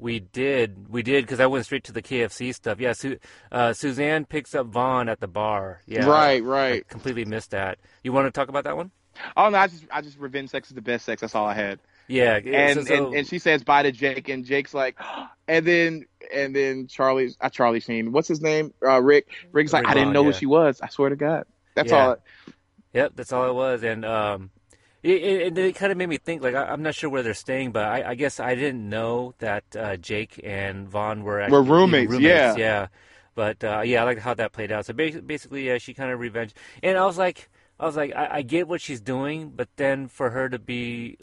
We did, we did, because I went straight to the KFC stuff. Yeah, Su- uh, Suzanne picks up Vaughn at the bar. Yeah, Right, I right. completely missed that. You want to talk about that one? Oh no, I just, I just revenge sex is the best sex. That's all I had. Yeah, And so- so- and, and she says bye to Jake, and Jake's like, and then and then Charlie's, uh, Charlie Sheen, what's his name? Uh, Rick. Rick's like, Rick I didn't Vaughn, know who she was. I swear to God. That's Yeah. all. Yep, that's all it was, and um, it, it, it kind of made me think. Like, I, I'm not sure where they're staying, but I, I guess I didn't know that uh, Jake and Vaughn were actually even roommates, yeah. yeah. But uh, yeah, I like how that played out. So ba- basically, yeah, she kind of revenge, and I was like, I was like, I, I get what she's doing, but then for her to be,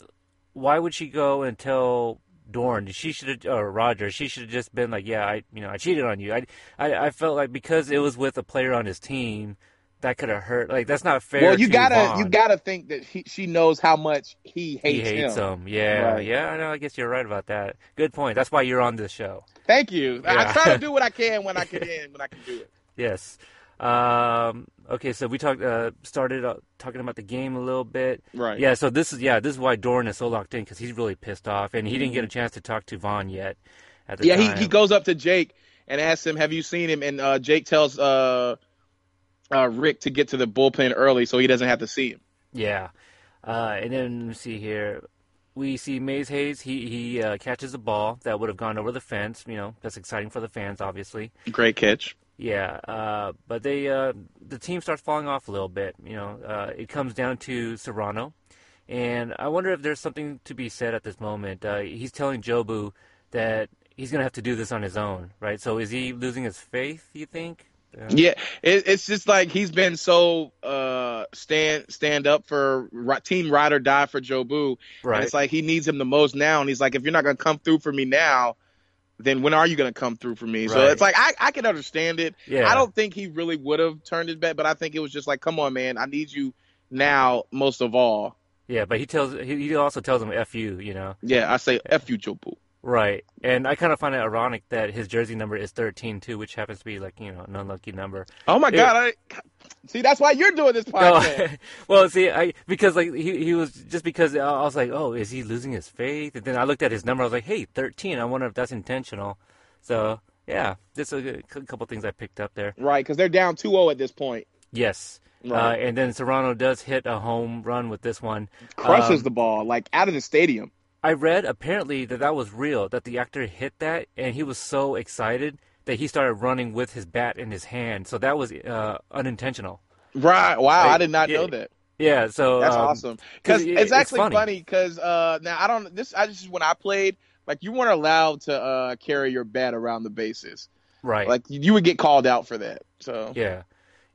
why would she go and tell? Dorn, she should have, or Roger, she should have just been like, yeah, I, you know, I cheated on you. I, I, I felt like because it was with a player on his team, that could have hurt. Like that's not fair. Well, you to gotta, Vaughn. you gotta think that he, she knows how much he hates, him. He hates, him. him. Yeah, Right. yeah. I know. I guess you're right about that. Good point. That's why you're on this show. Thank you. I try to do what I can when I can, when I can do it. Yes. Um, okay, so we talked, uh, started uh, talking about the game a little bit. Right. Yeah. So this is yeah, this is why Dorn is so locked in because he's really pissed off, and he didn't get a chance to talk to Vaughn yet. At the Yeah, he, he goes up to Jake and asks him, "Have you seen him?" And uh, Jake tells uh, uh, Rick to get to the bullpen early so he doesn't have to see him. Yeah. Uh, and then let me see here. We see Mays Hayes. He he uh, catches a ball that would have gone over the fence. You know, that's exciting for the fans, obviously. Great catch. Yeah, uh, but they uh, the team starts falling off a little bit. You know, uh, it comes down to Cerrano, and I wonder if there's something to be said at this moment. Uh, he's telling Jobu that he's gonna have to do this on his own, right? So is he losing his faith? You think? Uh, Yeah, it, it's just like he's been so uh, stand stand up for team ride or die for Jobu. right. And it's like he needs him the most now, and he's like, if you're not gonna come through for me now, then when are you gonna come through for me? So it's like I, I can understand it. yeah. I don't think he really would have turned his back, but I think it was just like, come on, man, I need you now most of all. Yeah, but he tells he, he also tells him "f you," you know. Yeah, I say F you, Jobu. Right, and I kind of find it ironic that his jersey number is 13 too, which happens to be like you know an unlucky number. Oh my Yeah. God! I, see, that's why you're doing this No, well, see, I because like he he was just because I was like, oh, is he losing his faith? And then I looked at his number, I was like, hey, 13. I wonder if that's intentional. So Yeah, just a, a couple things I picked up there. Right, because they're down 2-0 at this point. Yes. Right. Uh, and then Cerrano does hit a home run with this one. Crushes Um, the ball like out of the stadium. I read apparently that that was real, that the actor hit that, and he was so excited that he started running with his bat in his hand. So that was uh, unintentional. Right. Wow, I did not yeah, know that. Yeah. So That's um, awesome. Because it- it's it's actually funny. funny because uh, now I don't this I just when I played like you weren't allowed to uh, carry your bat around the bases. Right. Like you would get called out for that. So yeah.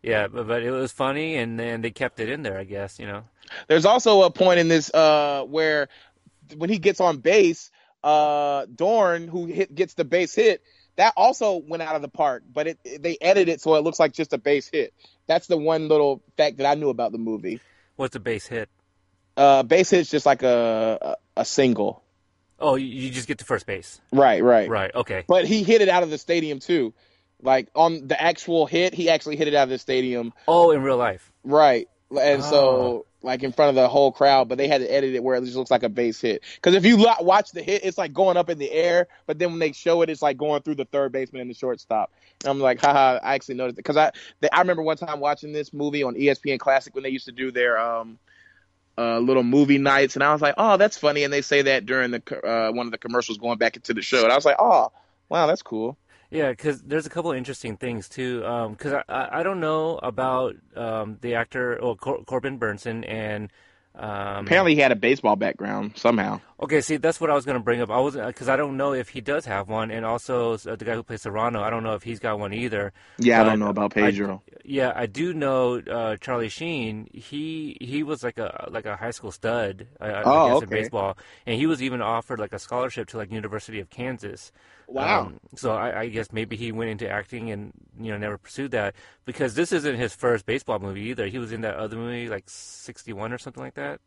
Yeah, but, but it was funny, and then they kept it in there. I guess you know. there's also a point in this uh, where when he gets on base, uh, Dorn who hit, gets the base hit. That also went out of the park, but it, it- they edited it so it looks like just a base hit. That's the one little fact that I knew about the movie. What's a base hit? Uh, base hit's just like a a, a single. Oh, you, just get to first base. Right, right, Right. Okay. But he hit it out of the stadium too. Like on the actual hit, he actually hit it out of the stadium. Oh, in real life. Right. And Oh. so, like in front of the whole crowd, but they had to edit it where it just looks like a base hit. Because if you watch the hit, it's like going up in the air, but then when they show it, it's like going through the third baseman and the shortstop. And I'm like, haha, I actually noticed it. Because I, I remember one time watching this movie on ESPN Classic when they used to do their um, uh, little movie nights, and I was like, oh, that's funny. And they say that during the uh, one of the commercials going back into the show, and I was like, oh, wow, that's cool. Yeah, because there's a couple of interesting things too. Because I, I I don't know about um, the actor or Cor- Corbin Bernsen and um, Apparently, he had a baseball background somehow. Okay, see, that's what I was going to bring up. I was because I don't know if he does have one, and also uh, the guy who plays Cerrano, I don't know if he's got one either. Yeah, I don't know about Pedro. Yeah, I do know uh, Charlie Sheen. He he was like a like a high school stud, I, I Oh, guess, in baseball, and he was even offered like a scholarship to like University of Kansas. Wow. Um, so I, I guess maybe he went into acting and you know never pursued that because this isn't his first baseball movie either. He was in that other movie like sixty one or something like that.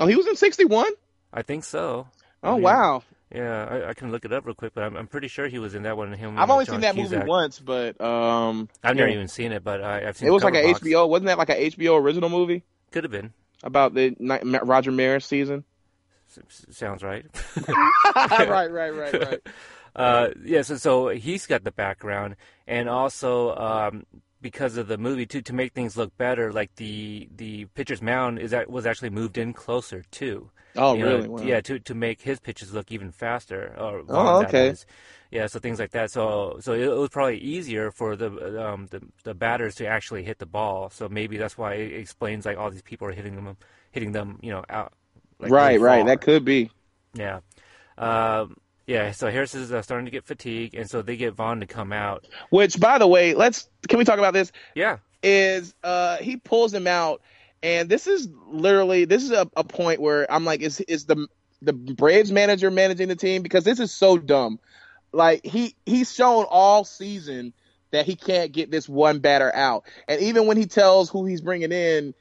oh, he was in '61. I think so. I Oh mean, wow. Yeah, I, I can look it up real quick, but I'm, I'm pretty sure he was in that one. Him. I've only John seen that Cusack. movie once, but um, I've never yeah. even seen it, but I, I've seen. It was like cover a box. HBO. Wasn't that like an HBO original movie Could have been. about the Roger Maris season? S- sounds right. right, right, right, right. Uh, yeah, so, so he's got the background, and also um, because of the movie too, to make things look better, like the the pitcher's mound is that was actually moved in closer too. Oh, You know, really? Wow. Yeah, to to make his pitches look even faster. Or Oh, okay. Yeah, so things like that. So so it was probably easier for the um the, the batters to actually hit the ball. So maybe that's why it explains like all these people are hitting them hitting them you know out. Like, right, really right. That could be. Yeah. Um, yeah, so Harris is uh, starting to get fatigued, and so they get Vaughn to come out. Which, by the way, let's can we talk about this? Yeah. Is uh he pulls him out, and this is literally this is a, a point where I'm like, is is the the Braves manager managing the team because this is so dumb. Like he he's shown all season that he can't get this one batter out, and even when he tells who he's bringing in,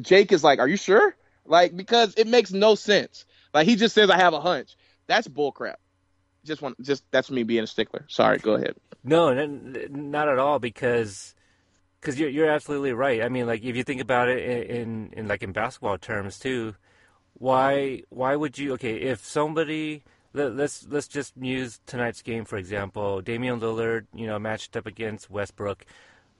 Jake is like, "Are you sure?" Like because it makes no sense. Like he just says, "I have a hunch." That's bullcrap. Just want just that's me being a stickler. Sorry, go ahead. No, not at all, because because you're you're absolutely right. I mean, like if you think about it in, in like in basketball terms too, why why would you? Okay, if somebody let, let's let's just use tonight's game for example. Damian Lillard, you know, matched up against Westbrook.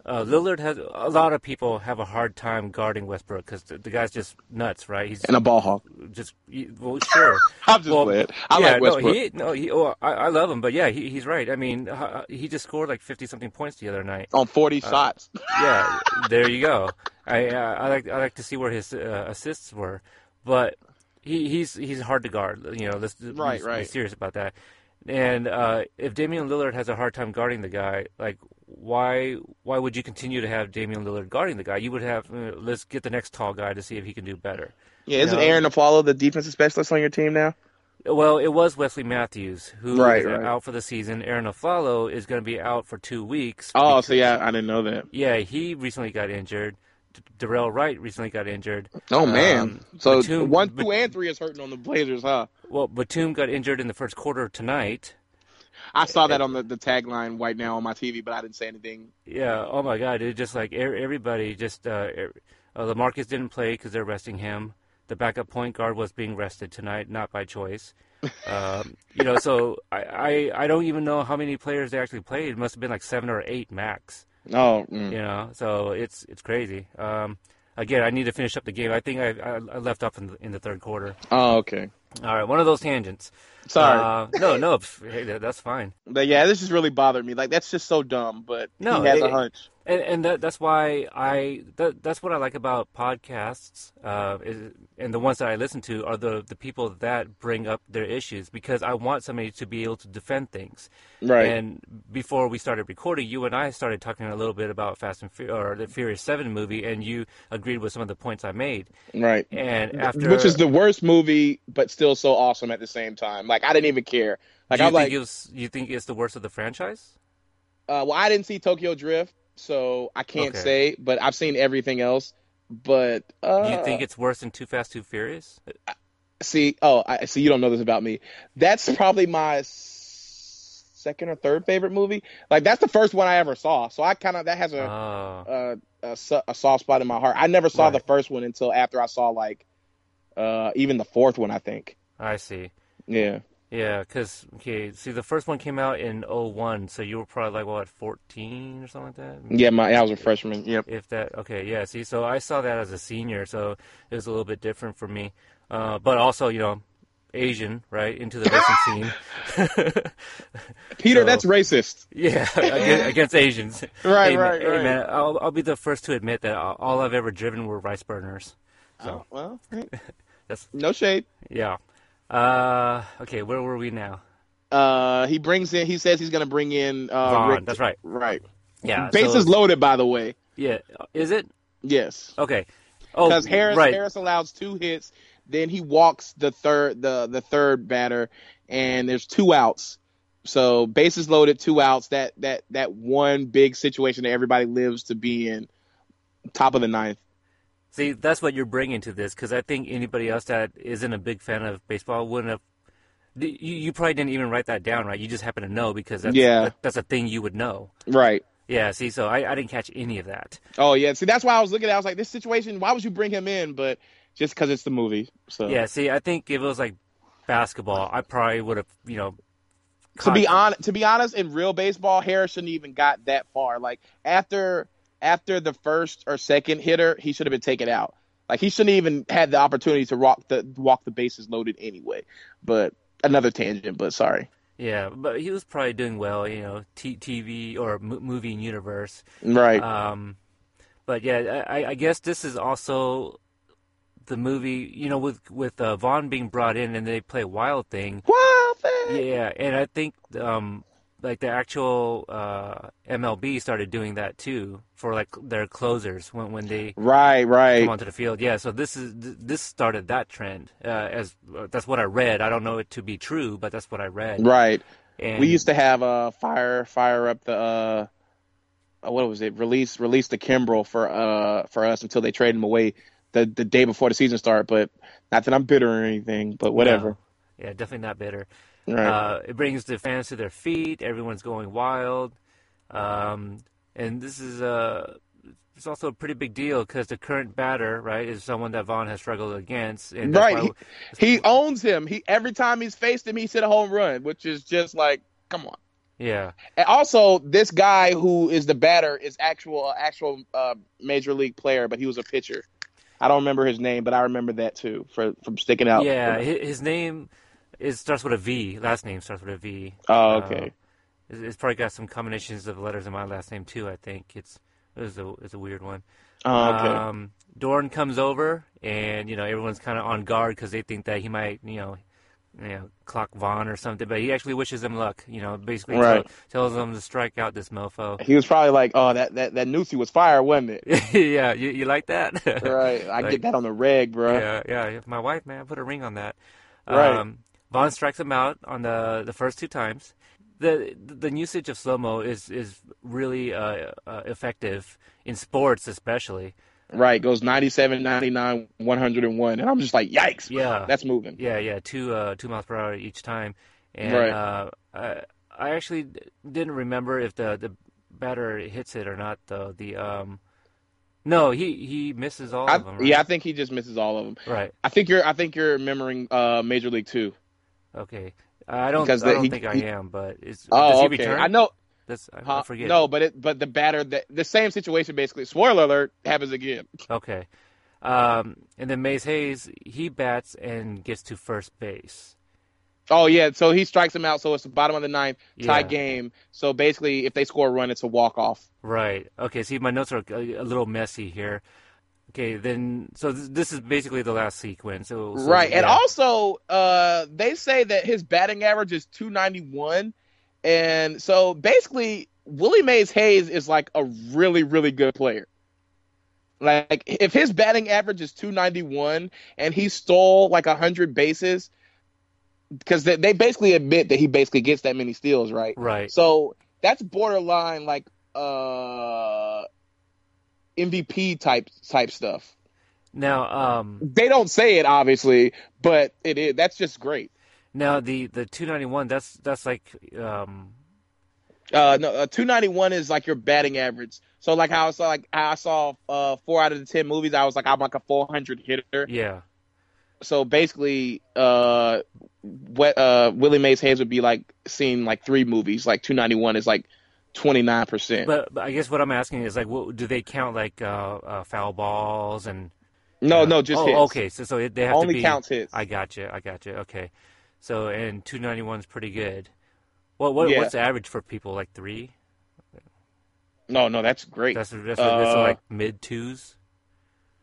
Uh, Lillard has a lot of people have a hard time guarding Westbrook because the, the guy's just nuts, right? He's And a ball hawk. just well, sure. I'm just Well. I yeah, like Westbrook. No, he, no, he, oh, I, I love him, but yeah, he, he's right. I mean, uh, he just scored like fifty something points the other night. on 40 shots. Yeah, there you go. I uh, I like I like to see where his uh, assists were, but he, he's he's hard to guard. You know, let's Right, be, right. be serious about that. And uh, if Damian Lillard has a hard time guarding the guy, like why why would you continue to have Damian Lillard guarding the guy? You would have uh, let's get the next tall guy to see if he can do better. Yeah, isn't know? Arron Afflalo the defensive specialist on your team now? Well, it was Wesley Matthews who Right, is right. out for the season. Arron Afflalo is going to be out for two weeks. Oh, because- so yeah, I didn't know that. yeah, he recently got injured. D- Dorell Wright recently got injured. Oh man, Um, so Batum- one, two, and three is hurting on the Blazers, huh? Well, Batum got injured in the first quarter tonight. I saw that on the, the tagline right now on my TV, but I didn't say anything. Yeah. Oh my God! It just like everybody just uh, er- uh, LaMarcus didn't play because they're resting him. The backup point guard was being rested tonight, not by choice. Um, you know, so I, I I don't even know how many players they actually played. It must have been like seven or eight max. Oh, mm. You know, so it's it's crazy. Um, again, I need to finish up the game. I think I, I, I left off in the, in the third quarter. oh, okay. All right, one of those tangents. Sorry, Uh, no, no, hey, that's fine. but yeah, this just really bothered me. Like that's just so dumb. But No, he has a hunch. And and that, that's why I that, that's what I like about podcasts. Uh, is, and the ones that I listen to are the the people that bring up their issues because I want somebody to be able to defend things. Right. And before we started recording, you and I started talking a little bit about Fast and Fu- or the Furious Seven movie, and you agreed with some of the points I made. right. And after, Which is the worst movie, but still so awesome at the same time. Like I didn't even care. Like do you I'm think like, was, you think it's the worst of the franchise? uh, well, I didn't see Tokyo Drift, so I can't Okay. say. But I've seen everything else. But uh, you think it's worse than Too Fast, Too Furious? see? Oh, I see. You don't know this about me. That's probably my second or third favorite movie. Like that's the first one I ever saw. So I kind of that has a, Oh, a, a a soft spot in my heart. I never saw the first one until after I saw like uh, even the fourth one. I think. I see. Yeah. Yeah, because okay, see, the first one came out in 01, so you were probably like what, 14 or something like that. Yeah. My I was a freshman. Yep. If that, okay, yeah. See, so I saw that as a senior, so it was a little bit different for me. Uh, but also, you know, Asian, right, into the racing scene. Peter, So- that's racist. yeah, against, against Asians. Right, hey, right, man, right. Hey, man, I'll, I'll be the first to admit that all I've ever driven were rice burners. So Oh, well, hey, that's no shade. yeah. Uh, okay, where were we now? Uh, he brings in. He says he's gonna bring in. Uh, Vaughn, Rick- that's right. Right. Yeah, Bases so- loaded, by the way. Yeah, is it Yes. okay? Oh, Because Harris right. Harris allows two hits, then he walks the third the the third batter, and there's two outs. So bases loaded, two outs. That that that one big situation that everybody lives to be in. Top of the ninth. See, that's what you're bringing to this because I think anybody else that isn't a big fan of baseball wouldn't have. You, you probably didn't even write that down, right? You just happen to know because that's Yeah. that, that's a thing you would know. Right. Yeah. See, so I, I didn't catch any of that. Oh yeah. See, that's why I was looking at. it. I was like, this situation. Why would you bring him in? But just because it's the movie. So Yeah. See, I think if it was like basketball, I probably would have, you know. to be on to be honest, in real baseball, Harris shouldn't even got that far. Like after after the first or second hitter, he should have been taken out. Like he shouldn't even had the opportunity to walk the walk the bases loaded anyway. But another tangent. But sorry. Yeah, but he was probably doing well, you know, t- TV or m- movie universe. Right. Um, but yeah, I, I guess this is also the movie, you know, with with uh, Vaughn being brought in and they play Wild Thing. Wild thing. Yeah, and I think um, like the actual uh, MLB started doing that too for like their closers when when they Right. Right. come onto the field. Yeah, so this is this started that trend. Uh, as uh, that's what I read. I don't know it to be true, but that's what I read. Right. And We used to have uh fire fire up the uh uh, what was it release release the Kimbrel for uh for us until they trade him away the the day before the season started. But not that I'm bitter or anything. But whatever. No. Yeah, definitely not bitter. Right. Uh, it brings the fans to their feet. Everyone's going wild, um, and this is a. It's also a pretty big deal because the current batter, right, is someone that Vaughn has struggled against. And Right. why- He owns him. He every time he's faced him, he's hit a home run, which is just like, come on. yeah. And also, this guy who is the batter is actual uh, actual uh, major league player, but he was a pitcher. I don't remember his name, but I remember that too for from sticking out. Yeah, hi- his name is starts with a V. Last name starts with a V. Oh, Uh, okay. it's, it's probably got some combinations of letters in my last name too. I think it's it's a it's a weird one. Oh, okay. Um, Dorn comes over, and you know everyone's kind of on guard because they think that he might, you know, you know, clock Vaughn or something. But he actually wishes him luck. You know, basically Right. tell, tells him to strike out this mofo. he was probably like, "Oh, that that that Nusi was fire, wasn't it?" yeah, you, you like that? right. I Like- get that on the reg, bro. Yeah, yeah. My wife, man, I put a ring on that. Right. Um, Vaughn strikes him out on the the first two times. The the usage of slow mo is is really uh, uh, effective in sports, especially. Right. Goes 97, 99, 101, and I'm just like, "Yikes!" Yeah, That's moving. yeah, yeah. Two uh, two miles per hour each time, and Right. uh, I I actually didn't remember if the the batter hits it or not. Though the um, no, he he misses all I, of them. Right? Yeah, I think he just misses all of them. right. I think you're I think you're remembering uh, Major League Two. Okay. I don't. Because I don't he- think I he- am, but is does Oh, he okay. return? I know. That's I, I Huh? forget. No, but it but the batter the, the same situation basically. Spoiler alert happens again. Okay. Um, and then Mays Hayes, he bats and gets to first base. Oh yeah, so he strikes him out. So it's the bottom of the ninth, tie Yeah. game. So basically, if they score a run, it's a walk off. Right. Okay. See, my notes are a little messy here. Okay. Then, so th- this is basically the last sequence. So, so, right, and also uh, they say that his batting average is two ninety one, and so basically Willie Mays Hayes is like a really really good player. Like if his batting average is two ninety one and he stole like hundred bases, because they, they basically admit that he basically gets that many steals, right? Right. So that's borderline like uh MVP type type stuff. Now, um, They don't say it obviously, but it is that's just great. now the the 291. That's that's like um, Uh no, uh, 291 is like your batting average. So like how I saw like how I saw uh 4 out of the 10 movies I was like I'm like a 400 hitter. yeah. So basically uh what uh Willie Mays Hayes would be like seeing like 3 movies like 291 is like 29%. But, but I guess what I'm asking is like, what, do they count like uh, uh, foul balls and? no, uh, no, just oh, hits. okay. So so they have Only to be, counts hits. I got you. I got you. Okay. So and 291 is pretty good. Well, what Yeah. what's the average for people like three? No, no, that's great. That's that's, that's Uh, like mid twos.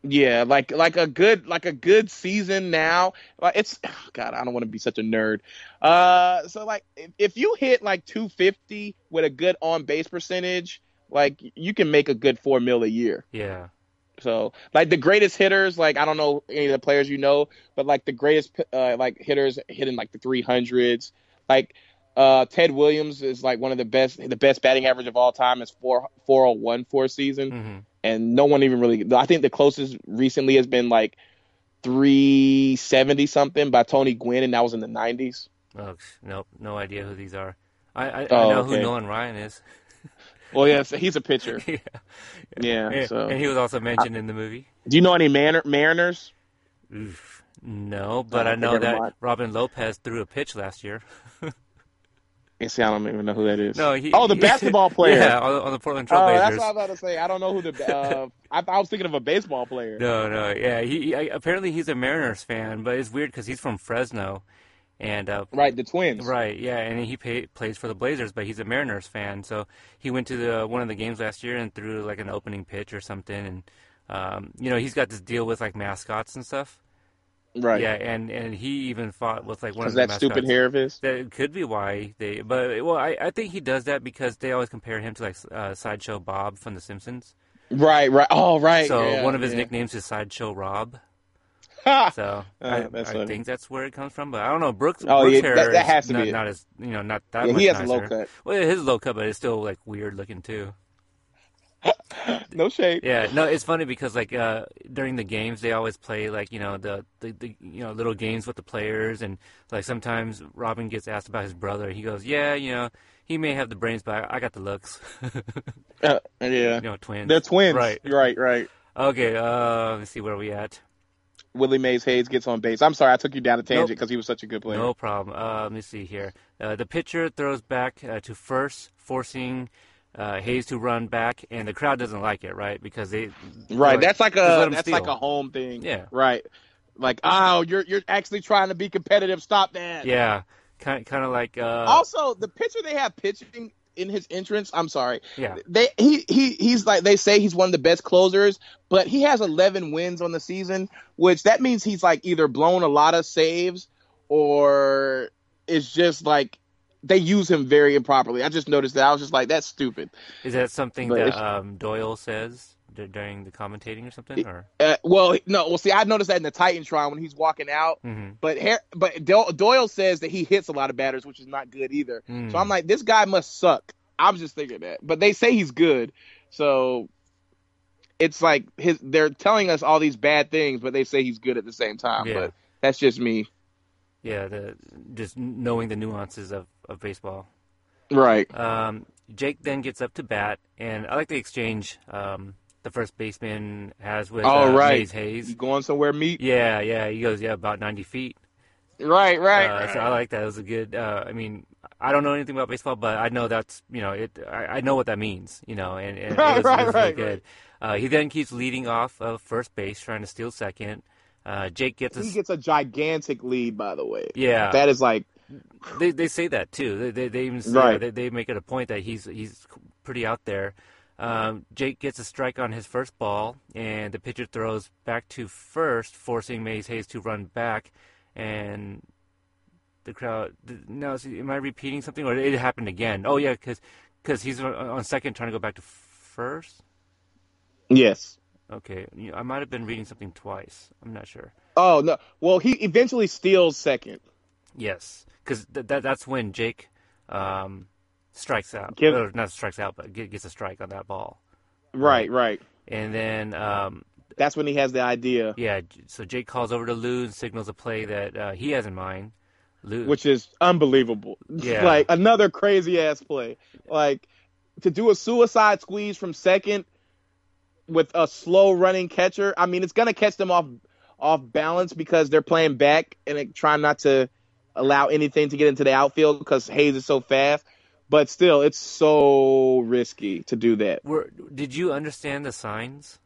Yeah, like like a good like a good season now. Like it's God, I don't want to be such a nerd. Uh, so like if, if you hit like 250 with a good on base percentage, like you can make a good four mil a year. Yeah. So like the greatest hitters, like I don't know any of the players you know, but like the greatest uh, like hitters hitting like the 300s, like. Uh, Ted Williams is like one of the best. The best batting average of all time is four four oh one for a season hmm and no one even really. I think the closest recently has been like 370 something by Tony Gwynn, and that was in the 90s. Oh nope, no idea who these are. I I, I Oh, know who okay. Nolan Ryan is. Well, yeah, so he's a pitcher. yeah. Yeah. And, So, and he was also mentioned in the movie. do you know any Mar- Mariners? Oof. No, but Oh, I know that. Robin Lopez threw a pitch last year. I see, I don't even know who that is. No, he, oh, the basketball player. Yeah, on, on the Portland Trailblazers. that's what I was about to say. I don't know who the. Uh, I, I was thinking of a baseball player. No, no, yeah. He, he I, apparently he's a Mariners fan, but it's weird because he's from Fresno, and uh, Right, the Twins. right, yeah, and he pay, plays for the Blazers, but he's a Mariners fan. So he went to the one of the games last year and threw like an opening pitch or something, and um, you know he's got this deal with like mascots and stuff. Right. Yeah, and and he even fought with like one of the that stupid hair of his. That could be why they, but well, I, I think he does that because they always compare him to like uh, Sideshow Bob from The Simpsons. Right, right. Oh, right. So yeah, one of his yeah. nicknames is Sideshow Rob. Ha! So Uh, I, I think that's where it comes from. But I don't know. Brooks, Oh, Brooks yeah, hair that- that is has to not, be it. not as you know not that Yeah, much he has nicer. a low cut. Well, his low cut, but it's still like weird looking too. No shade. Yeah, no, it's funny because like uh, during the games they always play like you know the, the the you know little games with the players and like sometimes Robin gets asked about his brother. He goes, "Yeah, you know, he may have the brains, but I, I got the looks." Uh, yeah. you know, twins. They're twins. Right. Right, right. Okay. Uh, let's see where we at. Willie Mays Hayes gets on base. I'm sorry, I took you down a tangent Nope. because he was such a good player. No problem. Uh, let me see here. Uh, the pitcher throws back uh, to first, forcing uh, Hayes to run back, and the crowd doesn't like it, right? Because they Right, that's like a that's steal. like a home thing. Yeah. Right. Like, oh, you're you're actually trying to be competitive. Stop that. yeah, kind kind of like uh, Also, the pitcher they have pitching in his entrance. I'm sorry. yeah, They he he he's like they say he's one of the best closers, but he has 11 wins on the season, which that means he's like either blown a lot of saves or it's just like they use him very improperly. I just noticed that. I was just like, that's stupid. is that something But that um, Doyle says d- during the commentating or something? Or Uh, well, no, well, see, I noticed that in the Titantron when he's walking out. Mhm. But Har- but Doyle says that he hits a lot of batters, which is not good either. Mm. So I'm like, this guy must suck. I was just thinking that, but they say he's good, so it's like his. They're telling us all these bad things, but they say he's good at the same time. Yeah. But that's just me, yeah, the just knowing the nuances of, of baseball. right? Um, Jake then gets up to bat, and I like the exchange um, the first baseman has with Oh, uh, right. Mays Hayes. You going somewhere, meet? Yeah, yeah. He goes, yeah, about 90 feet. Right, right. Uh, right. So I like that. It was a good. Uh, I mean, I don't know anything about baseball, but I know that's you know it. I, I know what that means. You know, and, and Right, it was, right, it was really right, good. Uh, he then keeps leading off of first base, trying to steal second. Uh, Jake gets a, he gets a gigantic lead, by the way. yeah. That is like they they say that too. They they, they even say, Right. they, they make it a point that he's he's pretty out there. Um, Jake gets a strike on his first ball, and the pitcher throws back to first, forcing Mays Hayes to run back, and the crowd. Now, am I repeating something, or it happened again? Oh yeah, because because he's on second, trying to go back to first. yes. Okay, I might have been reading something twice. I'm not sure. Oh no. Well, he eventually steals second. Yes, because th- that that's when Jake um, strikes out. Give- or not strikes out, but gets a strike on that ball. Right, right. And then, um, That's when he has the idea, yeah, so Jake calls over to Lou and signals a play that uh, he has in mind. Lou, which is unbelievable. Yeah. like another crazy ass play. Like to do a suicide squeeze from second with a slow running catcher. I mean, it's gonna catch them off off balance because they're playing back and it, trying not to allow anything to get into the outfield because Hayes is so fast. But still, it's so risky to do that. were, did you understand the signs?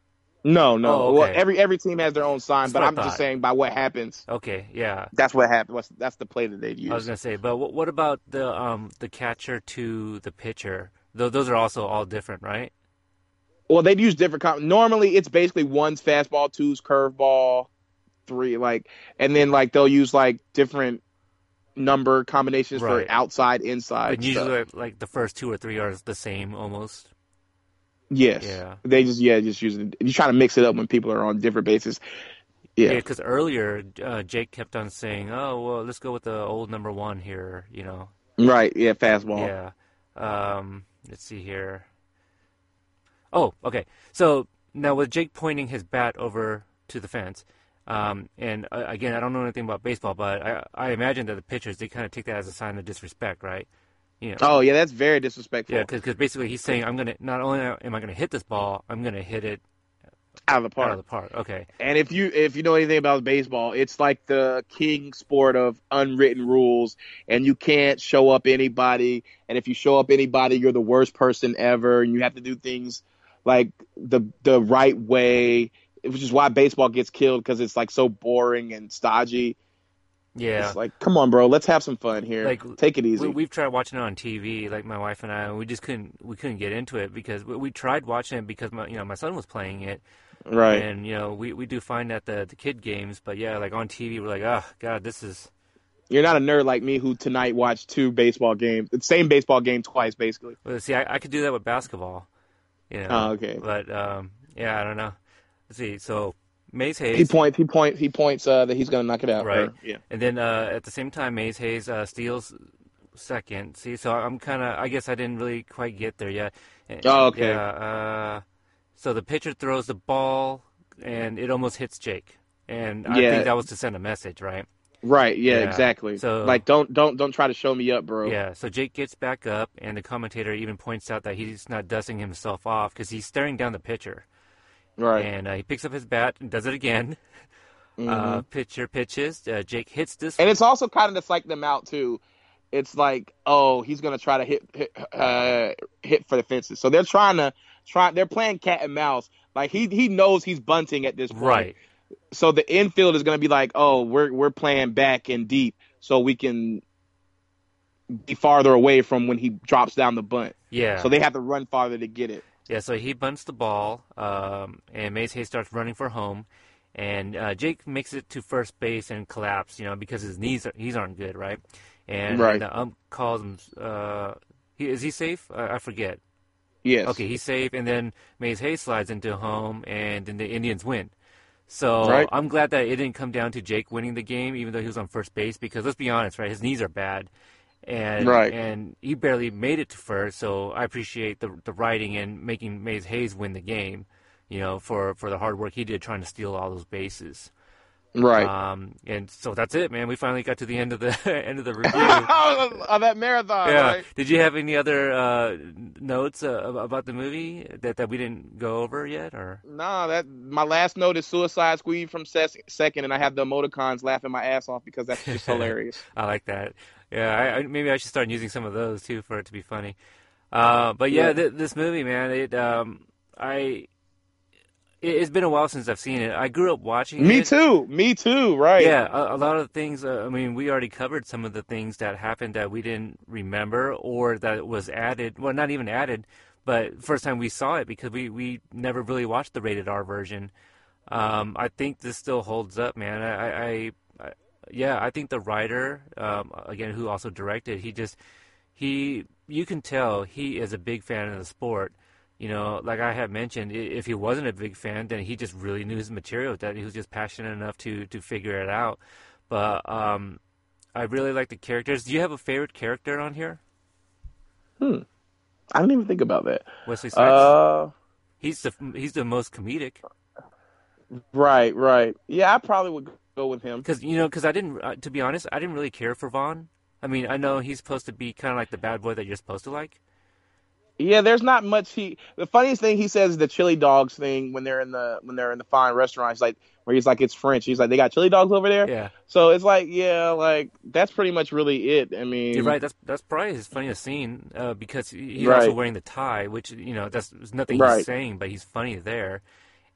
No, no. Oh, Well, every every team has their own sign, That's but I'm just saying by what happens. Okay, yeah. That's what happened. What's, that's the play that they'd use. I was gonna say, but what, what about the um the catcher to the pitcher? Tho- those are also all different, right? Well, they'd use different. Com- Normally, it's basically one's fastball, two's curveball, three like, and then like they'll use like different number combinations Right. for outside, inside. But usually, stuff. like the first two or three are the same almost. yes, Yeah. they just yeah just use it. You try to mix it up when people are on different bases. Yeah, Yeah, because earlier uh, Jake kept on saying, "Oh, well, let's go with the old number one here," you know. right. Yeah, fastball. Yeah. Um, let's see here. Oh, okay. So now with Jake pointing his bat over to the fence, um, and uh, again, I don't know anything about baseball, but I, I imagine that the pitchers they kind of take that as a sign of disrespect, right? You know. Oh yeah, that's very disrespectful. Yeah, because basically he's saying, "I'm gonna not only am I gonna hit this ball, I'm gonna hit it out of the park. out of the park." Okay. And if you if you know anything about baseball, it's like the king sport of unwritten rules, and you can't show up anybody. And if you show up anybody, you're the worst person ever, and you have to do things like the the right way, which is why baseball gets killed because it's like so boring and stodgy. Yeah. It's like, come on, bro, let's have some fun here. Like, Take it easy. We, we've tried watching it on TV, like my wife and I, and we just couldn't we couldn't get into it because we, we tried watching it because my you know my son was playing it, right. and you know we, we do find that the the kid games, but yeah, like on TV we're like, oh god, this is You're not a nerd like me who tonight watched two baseball games, the same baseball game twice, basically. well, see I, I could do that with basketball, you know. Oh, okay. But um, yeah, I don't know. Let's see. So Mays He points. He points. He points uh, that he's gonna knock it out. Right. or- yeah. and then uh, at the same time Mays Hayes uh, steals second. See, so I'm kind of I guess I didn't really quite get there yet. Oh, okay. Yeah. Uh, so the pitcher throws the ball and it almost hits Jake, and I Yeah. think that was to send a message, right? Right. Yeah, Yeah, Exactly. so- like, don't don't don't try to show me up, bro. Yeah. So Jake gets back up, and the commentator even points out that he's not dusting himself off because he's staring down the pitcher, Right. and uh, he picks up his bat and does it again. Uh, pitcher pitches. Uh, Jake hits this. Mm-hmm. and it's also kind of to psych them out too. It's like, oh, he's gonna try to hit hit, uh, hit for the fences. So they're trying to try. They're playing cat and mouse. Like he he knows he's bunting at this point. right. So the infield is gonna be like, oh, we're we're playing back and deep, so we can be farther away from when he drops down the bunt. Yeah. So they have to run farther to get it. Yeah, so he bunts the ball, um, and Mays Hayes starts running for home, and uh, Jake makes it to first base and collapse, you know, because his knees are, he's aren't good, right? And Right. the ump calls him. Uh, he, is he safe? I, I forget. Yes. Okay, he's safe, and then Mays Hayes slides into home, and then the Indians win. So Right. I'm glad that it didn't come down to Jake winning the game, even though he was on first base, because let's be honest, right? His knees are bad, and Right. and he barely made it to first. So I appreciate the the writing and making Mays Hayes win the game, you know, for for the hard work he did trying to steal all those bases. Right. Um, and so that's it, man. We finally got to the end of the end of the review. of that marathon, yeah. right? Did you have any other uh, notes uh, about the movie that, that we didn't go over yet, or? Nah, that my last note is Suicide Squad from ses- second, and I have the emoticons laughing my ass off because that's just hilarious. I like that. Yeah, I, I, maybe I should start using some of those too for it to be funny. Uh, but yeah, Yeah. Th- this movie, man, it um, I it, it's been a while since I've seen it. I grew up watching it. Me it. too. Me too. Right. Yeah, a, a lot of things. Uh, I mean, we already covered some of the things that happened that we didn't remember, or that was added. Well, not even added, but first time we saw it because we we never really watched the rated R version. Um, I think this still holds up, man. I, I yeah, I think the writer, um, again, who also directed, he just he you can tell he is a big fan of the sport. You know, like I had mentioned, if he wasn't a big fan, then he just really knew his material. That he was just passionate enough to to figure it out. But um, I really like the characters. Do you have a favorite character on here? Hmm, I didn't even think about that. Wesley Snipes. Uh, he's the he's the most comedic right, right. Yeah, I probably would go with him. because you know because I didn't uh, to be honest I didn't really care for Vaughn. I mean I know he's supposed to be kind of like the bad boy that you're supposed to like. Yeah, there's not much he. The funniest thing he says is the chili dogs thing when they're in the when they're in the fine restaurant. He's like where he's like it's French. He's like they got chili dogs over there. Yeah, So it's like yeah, like that's pretty much really it. I mean, you're right. That's that's probably his funniest scene uh, because he- he's also wearing the tie, which you know that's there's nothing Right. he's saying, but he's funny there.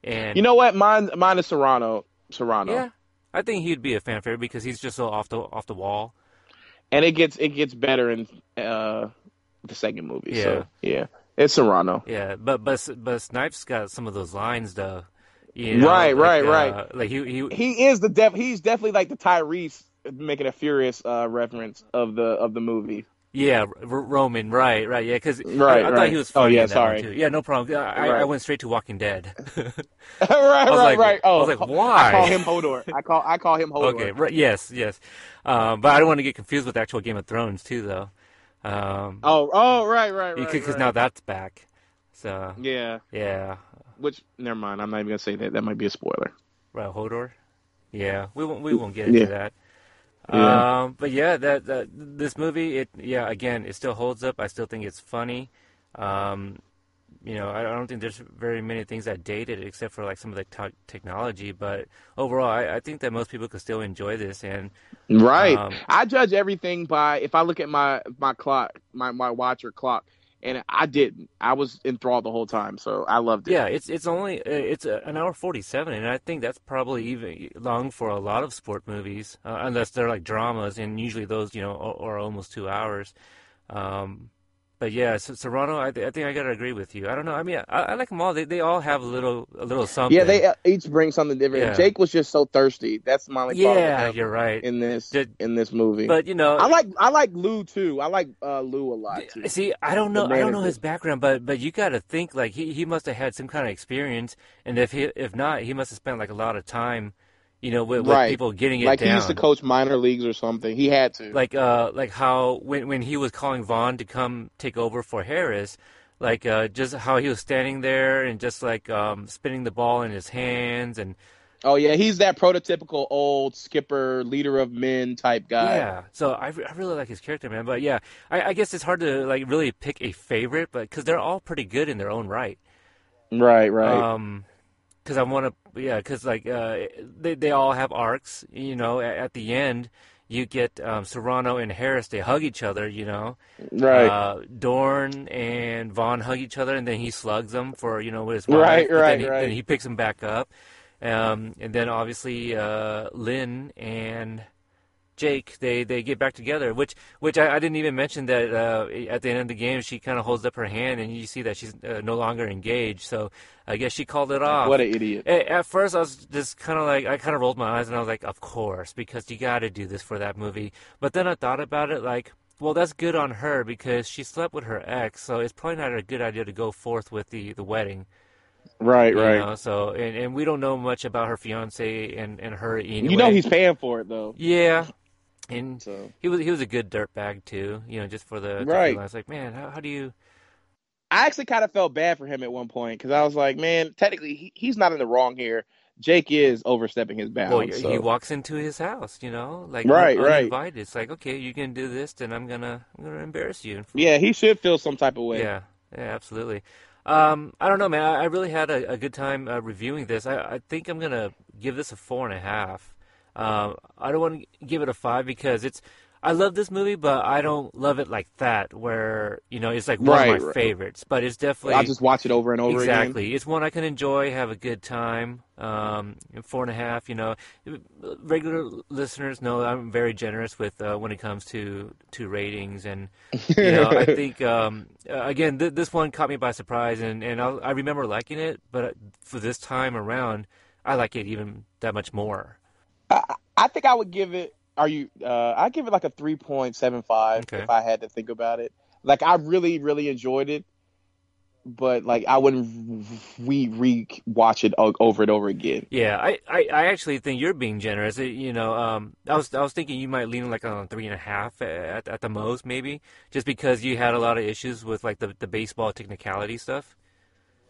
And You know what? Mine mine is Cerrano. Cerrano. yeah, I think he'd be a fan favorite because he's just so off the off the wall. And it gets it gets better in uh the second movie. Yeah. So yeah. It's Cerrano. Yeah, but but but Snipes got some of those lines though. You know, Right, like, right, uh, right. Like he he He is the def he's definitely like the Tyrese making a furious uh reference of the of the movie. Yeah, R- Roman, right, right, yeah, because Right, I, I thought he was Oh, funny yeah, sorry. too. Yeah, no problem. I, I, I went straight to Walking Dead. right, right, like- right. Oh, I was like, why? I call him Hodor. I call I call him Hodor. okay, right, yes, yes, um, but I don't want to get confused with actual Game of Thrones too, though, um, Oh, oh, right, right, right. because right. now that's back. So yeah. yeah, Which never mind. I'm not even gonna say that. That might be a spoiler. right, Hodor. Yeah, we won't we won't get into Yeah. that. Yeah. Um, but yeah, that, that this movie, it yeah, again, it still holds up. I still think it's funny. Um, you know, I don't think there's very many things that dated except for like some of the te- technology. But overall, I, I think that most people could still enjoy this. And Right. Um, I judge everything by if I look at my my clock, my my watch or clock, and I didn't. I was enthralled the whole time, so I loved it. yeah, it's it's only uh, it's uh, an hour forty seven, and I think that's probably even long for a lot of sport movies, uh, unless they're like dramas, and usually those you know are, are almost two hours. Um, but yeah, so, Cerrano, I, th- I think I gotta agree with you. I don't know. I mean, I, I like them all. They they all have a little a little something. Yeah, they uh, each bring something different. Yeah. Jake was just so thirsty. That's my only yeah, you're right. in this Did- in this movie. But you know, I like I like Lou too. I like uh, Lou a lot too. See, I don't know. I don't know his background, but but you got to think like he, he must have had some kind of experience, and if he if not, he must have spent like a lot of time, you know, with, with people getting it Like down. he used to coach minor leagues or something. He had to. like uh like how when when he was calling Vaughn to come take over for Harris, like uh just how he was standing there and just like um spinning the ball in his hands and oh yeah, he's that prototypical old skipper, leader of men type guy. Yeah, so I, I really like his character, man. But yeah, I, I guess it's hard to like really pick a favorite, but because they're all pretty good in their own right. Right, right. Um, because I want to, yeah, because like uh, they they all have arcs. You know, at, at the end, you get um, Serrano and Harris. They hug each other. You know, right. uh, Dorn and Vaughn hug each other, and then he slugs them for you know with his wife. Right, but then right, he, right. Then he picks them back up, um, and then obviously uh, Lynn and Jake they, they get back together, which which I, I didn't even mention that uh, at the end of the game she kind of holds up her hand and you see that she's uh, no longer engaged. So I guess she called it off. what an idiot. At, at first, I was just kind of like, I kind of rolled my eyes and I was like, of course, because you got to do this for that movie. But then I thought about it like, well, that's good on her because she slept with her ex, so it's probably not a good idea to go forth with the, the wedding. Right, you right. know? So, and, and we don't know much about her fiance and, and her anyway. You know he's paying for it though. Yeah. And So he was he was a good dirtbag too, you know, just for the Right. I was like, man, how, how do you I actually kind of felt bad for him at one point because I was like, man, technically he, he's not in the wrong here. Jake is overstepping his bounds. Well, so. he walks into his house, you know, like Right, un- right. uninvited. It's like, okay, you can do this, then I'm gonna, I'm gonna embarrass you. Yeah, he should feel some type of way. Yeah, yeah, absolutely. Um, I don't know, man. I, I really had a, a good time uh, reviewing this. I, I think I'm gonna give this a four and a half. Um, I don't want to give it a five because it's. I love this movie, but I don't love it like that, where you know it's like one Right, of my right. favorites. But it's definitely I'll just watch it over and over again. exactly. It's one I can enjoy, have a good time. Um, four and a half. You know, regular listeners know I'm very generous with uh, when it comes to to ratings, and you know, I think um, uh, again th- this one caught me by surprise, and and I'll, I remember liking it, but for this time around, I like it even that much more. I, I think I would give it. Are you? Uh, I give it like a three point seven five Okay. if I had to think about it. Like I really, really enjoyed it, but like I wouldn't re re watch it over and over again. Yeah, I, I, I actually think you're being generous. You know, um, I was I was thinking you might lean like on three and a half at at the most, maybe, just because you had a lot of issues with like the, the baseball technicality stuff.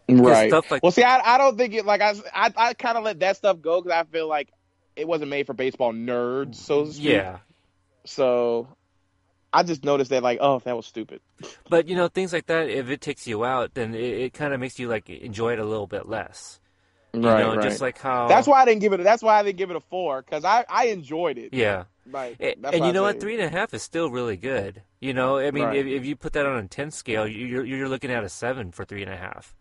Right. stuff like- well, see, I, I don't think it. Like I, I, I kind of let that stuff go because I feel like it wasn't made for baseball nerds, so to speak. Yeah, So I just noticed that, like, oh, that was stupid. but you know things like that. If it takes you out, then it, it kind of makes you like enjoy it a little bit less. You right. know, right. just like how that's why I didn't give it. That's why I didn't give it a four because I, I enjoyed it. Yeah. Like, A- And you know what? Three and a half is still really good. You know, I mean, Right. if, if you put that on a ten scale, you're you're looking at a seven for three and a half.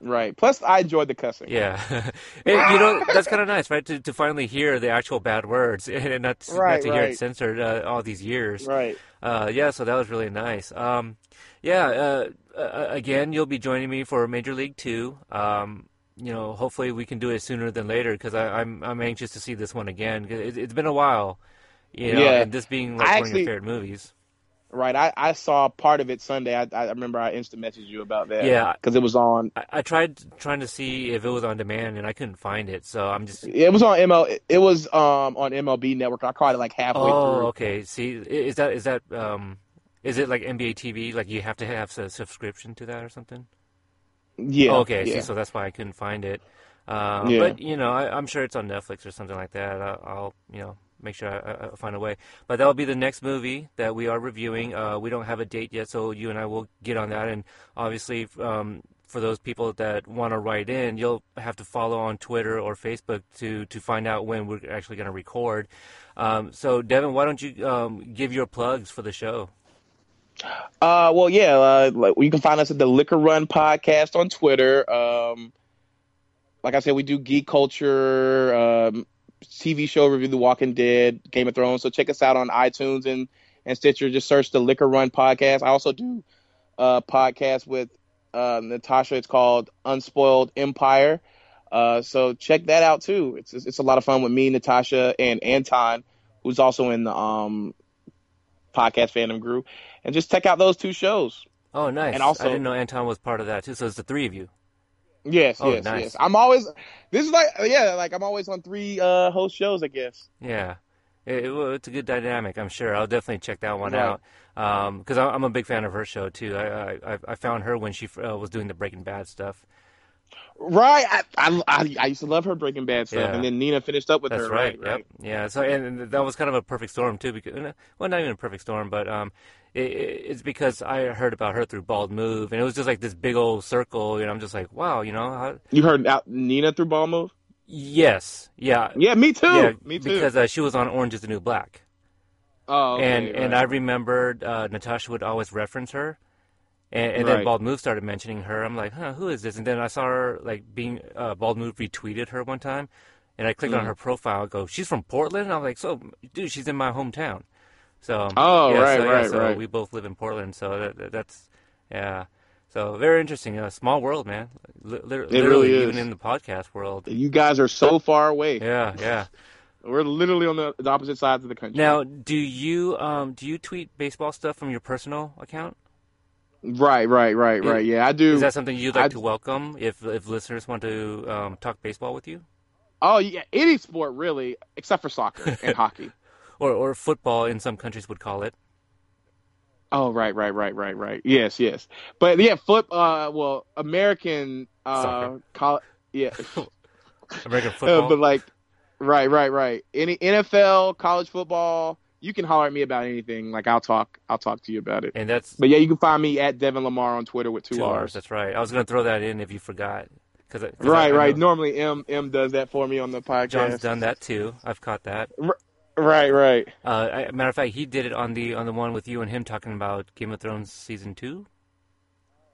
Right. Plus, I enjoyed the cussing. Yeah, And, you know that's kind of nice, right? To to finally hear the actual bad words and not not Right, to hear it censored uh, all these years. Right. Uh, yeah, so that was really nice. Um, yeah, uh, uh, again, you'll be joining me for Major League Two. Um, you know, hopefully we can do it sooner than later because I'm I'm anxious to see this one again. It, it's been a while, you know, Yeah. and this being like I one of your favorite movies. Right. I, I saw part of it Sunday. I, I remember I instant messaged you about that. Yeah. Because it was on. I, I tried trying to see if it was on demand and I couldn't find it, so I'm just. It was on ML. It was um on MLB Network. I caught it like halfway through. Oh, through. okay. See, is that is that um, is it like NBA TV? Like you have to have a subscription to that or something? Yeah. Oh, okay, Yeah. see, so that's why I couldn't find it. Uh, Yeah. But you know, I, I'm sure it's on Netflix or something like that. I'll, I'll you know make sure I, I- I find a way. But that will be the next movie that we are reviewing. Uh, we don't have a date yet, so you and I will get on that. And obviously, um, for those people that want to write in, you'll have to follow on Twitter or Facebook to to find out when we're actually going to record. Um, so, Devin, why don't you um, give your plugs for the show? Uh, well, yeah. Uh, you can find us at the Liquor Run Podcast on Twitter. Um, like I said, we do geek culture, um, TV show review, The Walking Dead, Game of Thrones. So check us out on iTunes and and Stitcher. Just search the Liquor Run Podcast. I also do a podcast with uh, Natasha. It's called Unspoiled Empire. Uh, so check that out too. It's it's a lot of fun with me, Natasha, and Anton, who's also in the um podcast fandom group. And just check out those two shows. Oh, nice. And also- I didn't know Anton was part of that too. So it's the three of you. Yes, Oh, yes, nice. yes. I'm always this is like yeah, like I'm always on three uh host shows, I guess. Yeah, it, it- it's a good dynamic. I'm sure. I'll definitely check that one Right. out because I'm a big fan of her show too. I I, I found her when she uh, was doing the Breaking Bad stuff. Right. I I, I, used to love her Breaking Bad stuff, Yeah. and then Nina finished up with That's her. right. Right. Yep. Yeah. So and that was kind of a perfect storm too. Because well, not even a perfect storm, but um, it, it- it's because I heard about her through Bald Move, and it was just like this big old circle, and I'm just like, wow, you know, how, You heard out Nina through Bald Move? yes, yeah, Yeah, me too. yeah, me too. because uh, she was on Orange Is the New Black. oh, okay, and and I right. remembered uh, Natasha would always reference her, and, and then Bald Move started mentioning her. I'm like, huh, who is this? And then I saw her like being uh, Bald Move retweeted her one time, and I clicked on Mhm. her profile. I go, she's from Portland. And I'm like, so dude, she's in my hometown. So Oh, yeah, right, so, yeah, right, so right. we both live in Portland, so that, that- that's yeah. So very interesting. A small world, man. Li- li- It literally, really even in the podcast world. You guys are so far away. Yeah, yeah. We're literally on the, the opposite sides of the country. Now, do you um do you tweet baseball stuff from your personal account? Right, right, right, right. Yeah, I do. Is that something you'd like I- to welcome if if listeners want to um, talk baseball with you, oh yeah, any sport really, except for soccer and hockey. or or football in some countries would call it? Oh, right, right, right, right, right. Yes, yes. But yeah, flip. Uh, well, American. Uh, col- yeah. American football. Uh, but like, right, right, right. Any NFL, college football, you can holler at me about anything. Like I'll talk, I'll talk to you about it. and that's But yeah, you can find me at Devin Lamarr on Twitter with two, two R's. R's. That's right. I was gonna throw that in if you forgot. Cause, I- 'cause Right, I right. know Normally, M M does that for me on the podcast. John's done that too. I've caught that. Right, right. Uh, matter of fact, he did it on the on the one with you and him talking about Game of Thrones season two.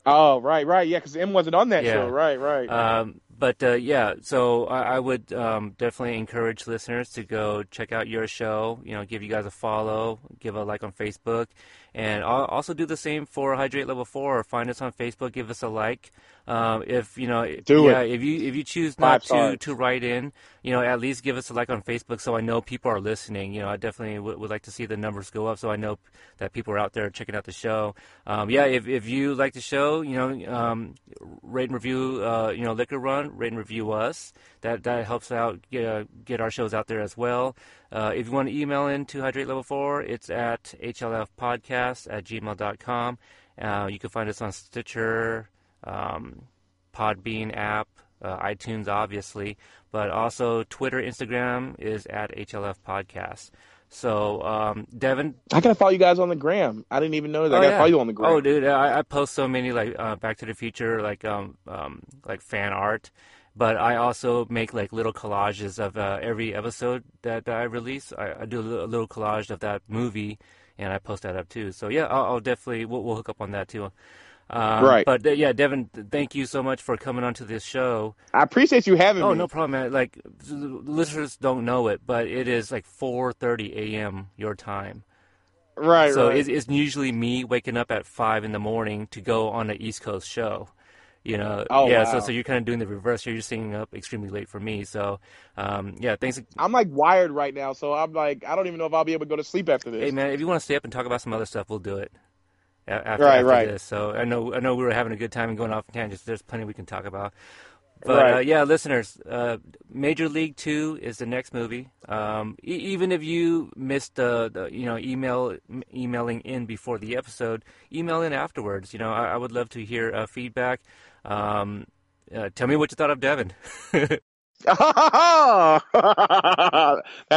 Oh, right, right. Yeah, because M wasn't on that Yeah. show. Right, right. Um, but uh, yeah, so I, I would um, definitely encourage listeners to go check out your show. You know, give you guys a follow, give a like on Facebook, and al- also do the same for Hydrate Level Four. Find us on Facebook, give us a like. Um, if you know, Do yeah, it. if you if you choose Five not to stars. to write in, you know, at least give us a like on Facebook so I know people are listening. You know, I definitely would, would like to see the numbers go up so I know that people are out there checking out the show. Um, yeah, if, if you like the show, you know, um, rate and review, uh, you know, Liquor Run, rate and review us. That that helps out get, uh, get our shows out there as well. Uh, if you want to email in to Hydrate Level 4, it's at hlfpodcast at gmail.com. Uh, you can find us on Stitcher, um, Podbean app, uh, iTunes, obviously, but also Twitter, Instagram is at HLF Podcast. So, um, Devin, I gotta follow you guys on the gram. I didn't even know that. I Oh, gotta yeah. follow you on the gram. Oh, dude, I, I post so many like uh, Back to the Future, like um, um, like fan art, but I also make like little collages of uh, every episode that, that I release. I, I do a little, a little collage of that movie, and I post that up too. So yeah, I'll, I'll definitely we'll, we'll hook up on that too. Um, Right. But uh, yeah, Devin, thank you so much for coming onto this show. I appreciate you having me. Oh, me. no problem, man. Like listeners don't know it, but it is like 4:30 a.m. your time. Right, So right. it's, it's usually me waking up at five in the morning to go on an East Coast show. You know, Oh, yeah. wow. So so you're kind of doing the reverse. You're just staying up extremely late for me. So, um, yeah. Thanks. I'm like wired right now, so I'm like, I don't even know if I'll be able to go to sleep after this. Hey man, if you want to stay up and talk about some other stuff, we'll do it. After, Right, after right. this. So I know I know we were having a good time and going off tangents. There's plenty we can talk about. But Right. uh, yeah, listeners, uh, Major League Two is the next movie. Um, e- even if you missed the, the you know email m- emailing in before the episode, email in afterwards. You know, I, I would love to hear uh, feedback. Um, uh, tell me what you thought of Devin. that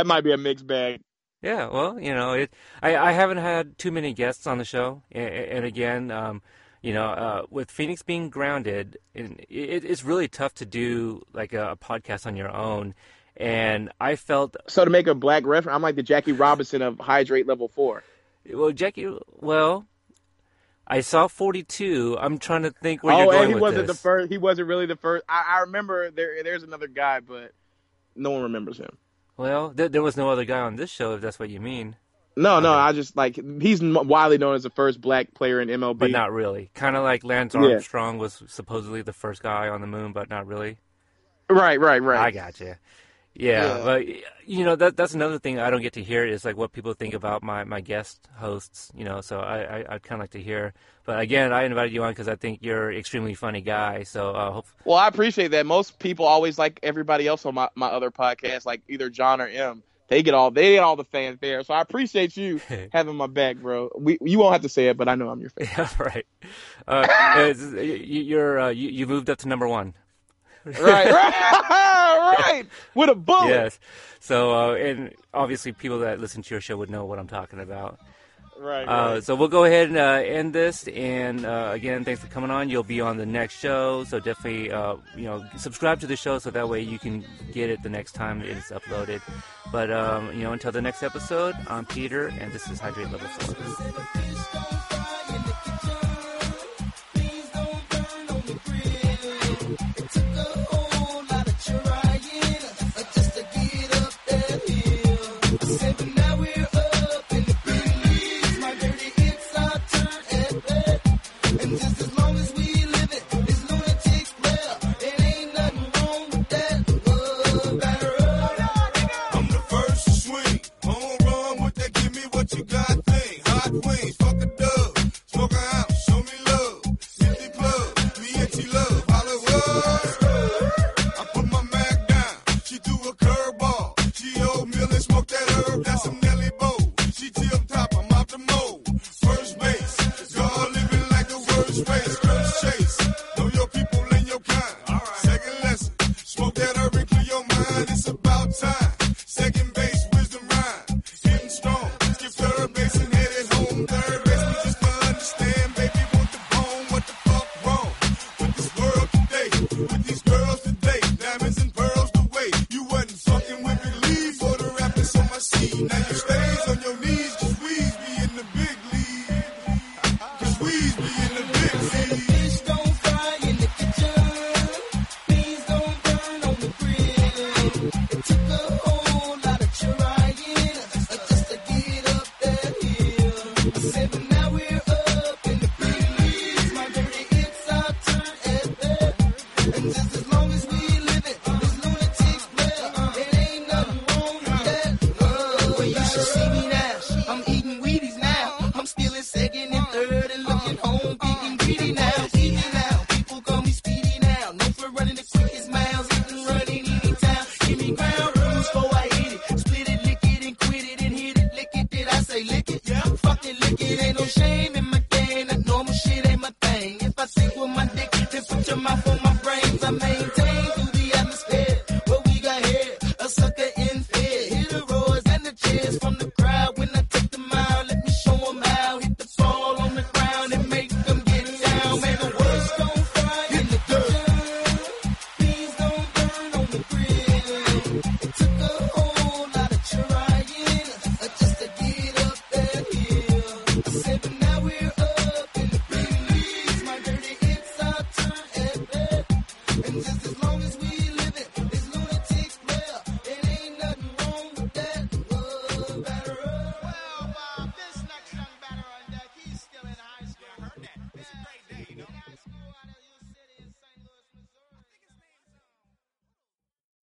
might be a mixed bag. Yeah, well, you know, it. I, I haven't had too many guests on the show, and, and again, um, you know, uh, with Phoenix being grounded, it, it's really tough to do like a, a podcast on your own. And I felt, So to make a black reference, I'm like the Jackie Robinson of Hydrate Level Four. well, Jackie, well, I saw 42. I'm trying to think where oh, you're going and he with wasn't this. the first. He wasn't really the first. I, I remember there. There's another guy, but no one remembers him. Well, th- there was no other guy on this show, if that's what you mean, No, no. I just like he's widely known as the first black player in MLB. but not really. Kind of like Lance Yeah. Armstrong was supposedly the first guy on the moon, but not really. right, right, right. I got you. Yeah, Yeah. but you know that that's another thing I don't get to hear is like what people think about my, my guest hosts. You know, so I, I I'd kind of like to hear. But again, I invited you on because I think you're an extremely funny guy. So uh, hope Well, I appreciate that. Most people always like everybody else on my, my other podcast, like either John or M. They get all they get all the fanfare. So I appreciate you having my back, bro. We you won't have to say it, but I know I'm your fan. yeah, right. Uh, you, you're uh, you, you moved up to number one. right, right, right. With a bullet. Yes. So uh, and obviously people that listen to your show would know what I'm talking about. Right, Uh, right. so we'll go ahead and uh, end this. And uh, again, thanks for coming on. You'll be on the next show, so definitely uh, you know subscribe to the show so that way you can get it the next time it's uploaded. But um, you know, until the next episode, I'm Peter, and this is Hydrate Level Four.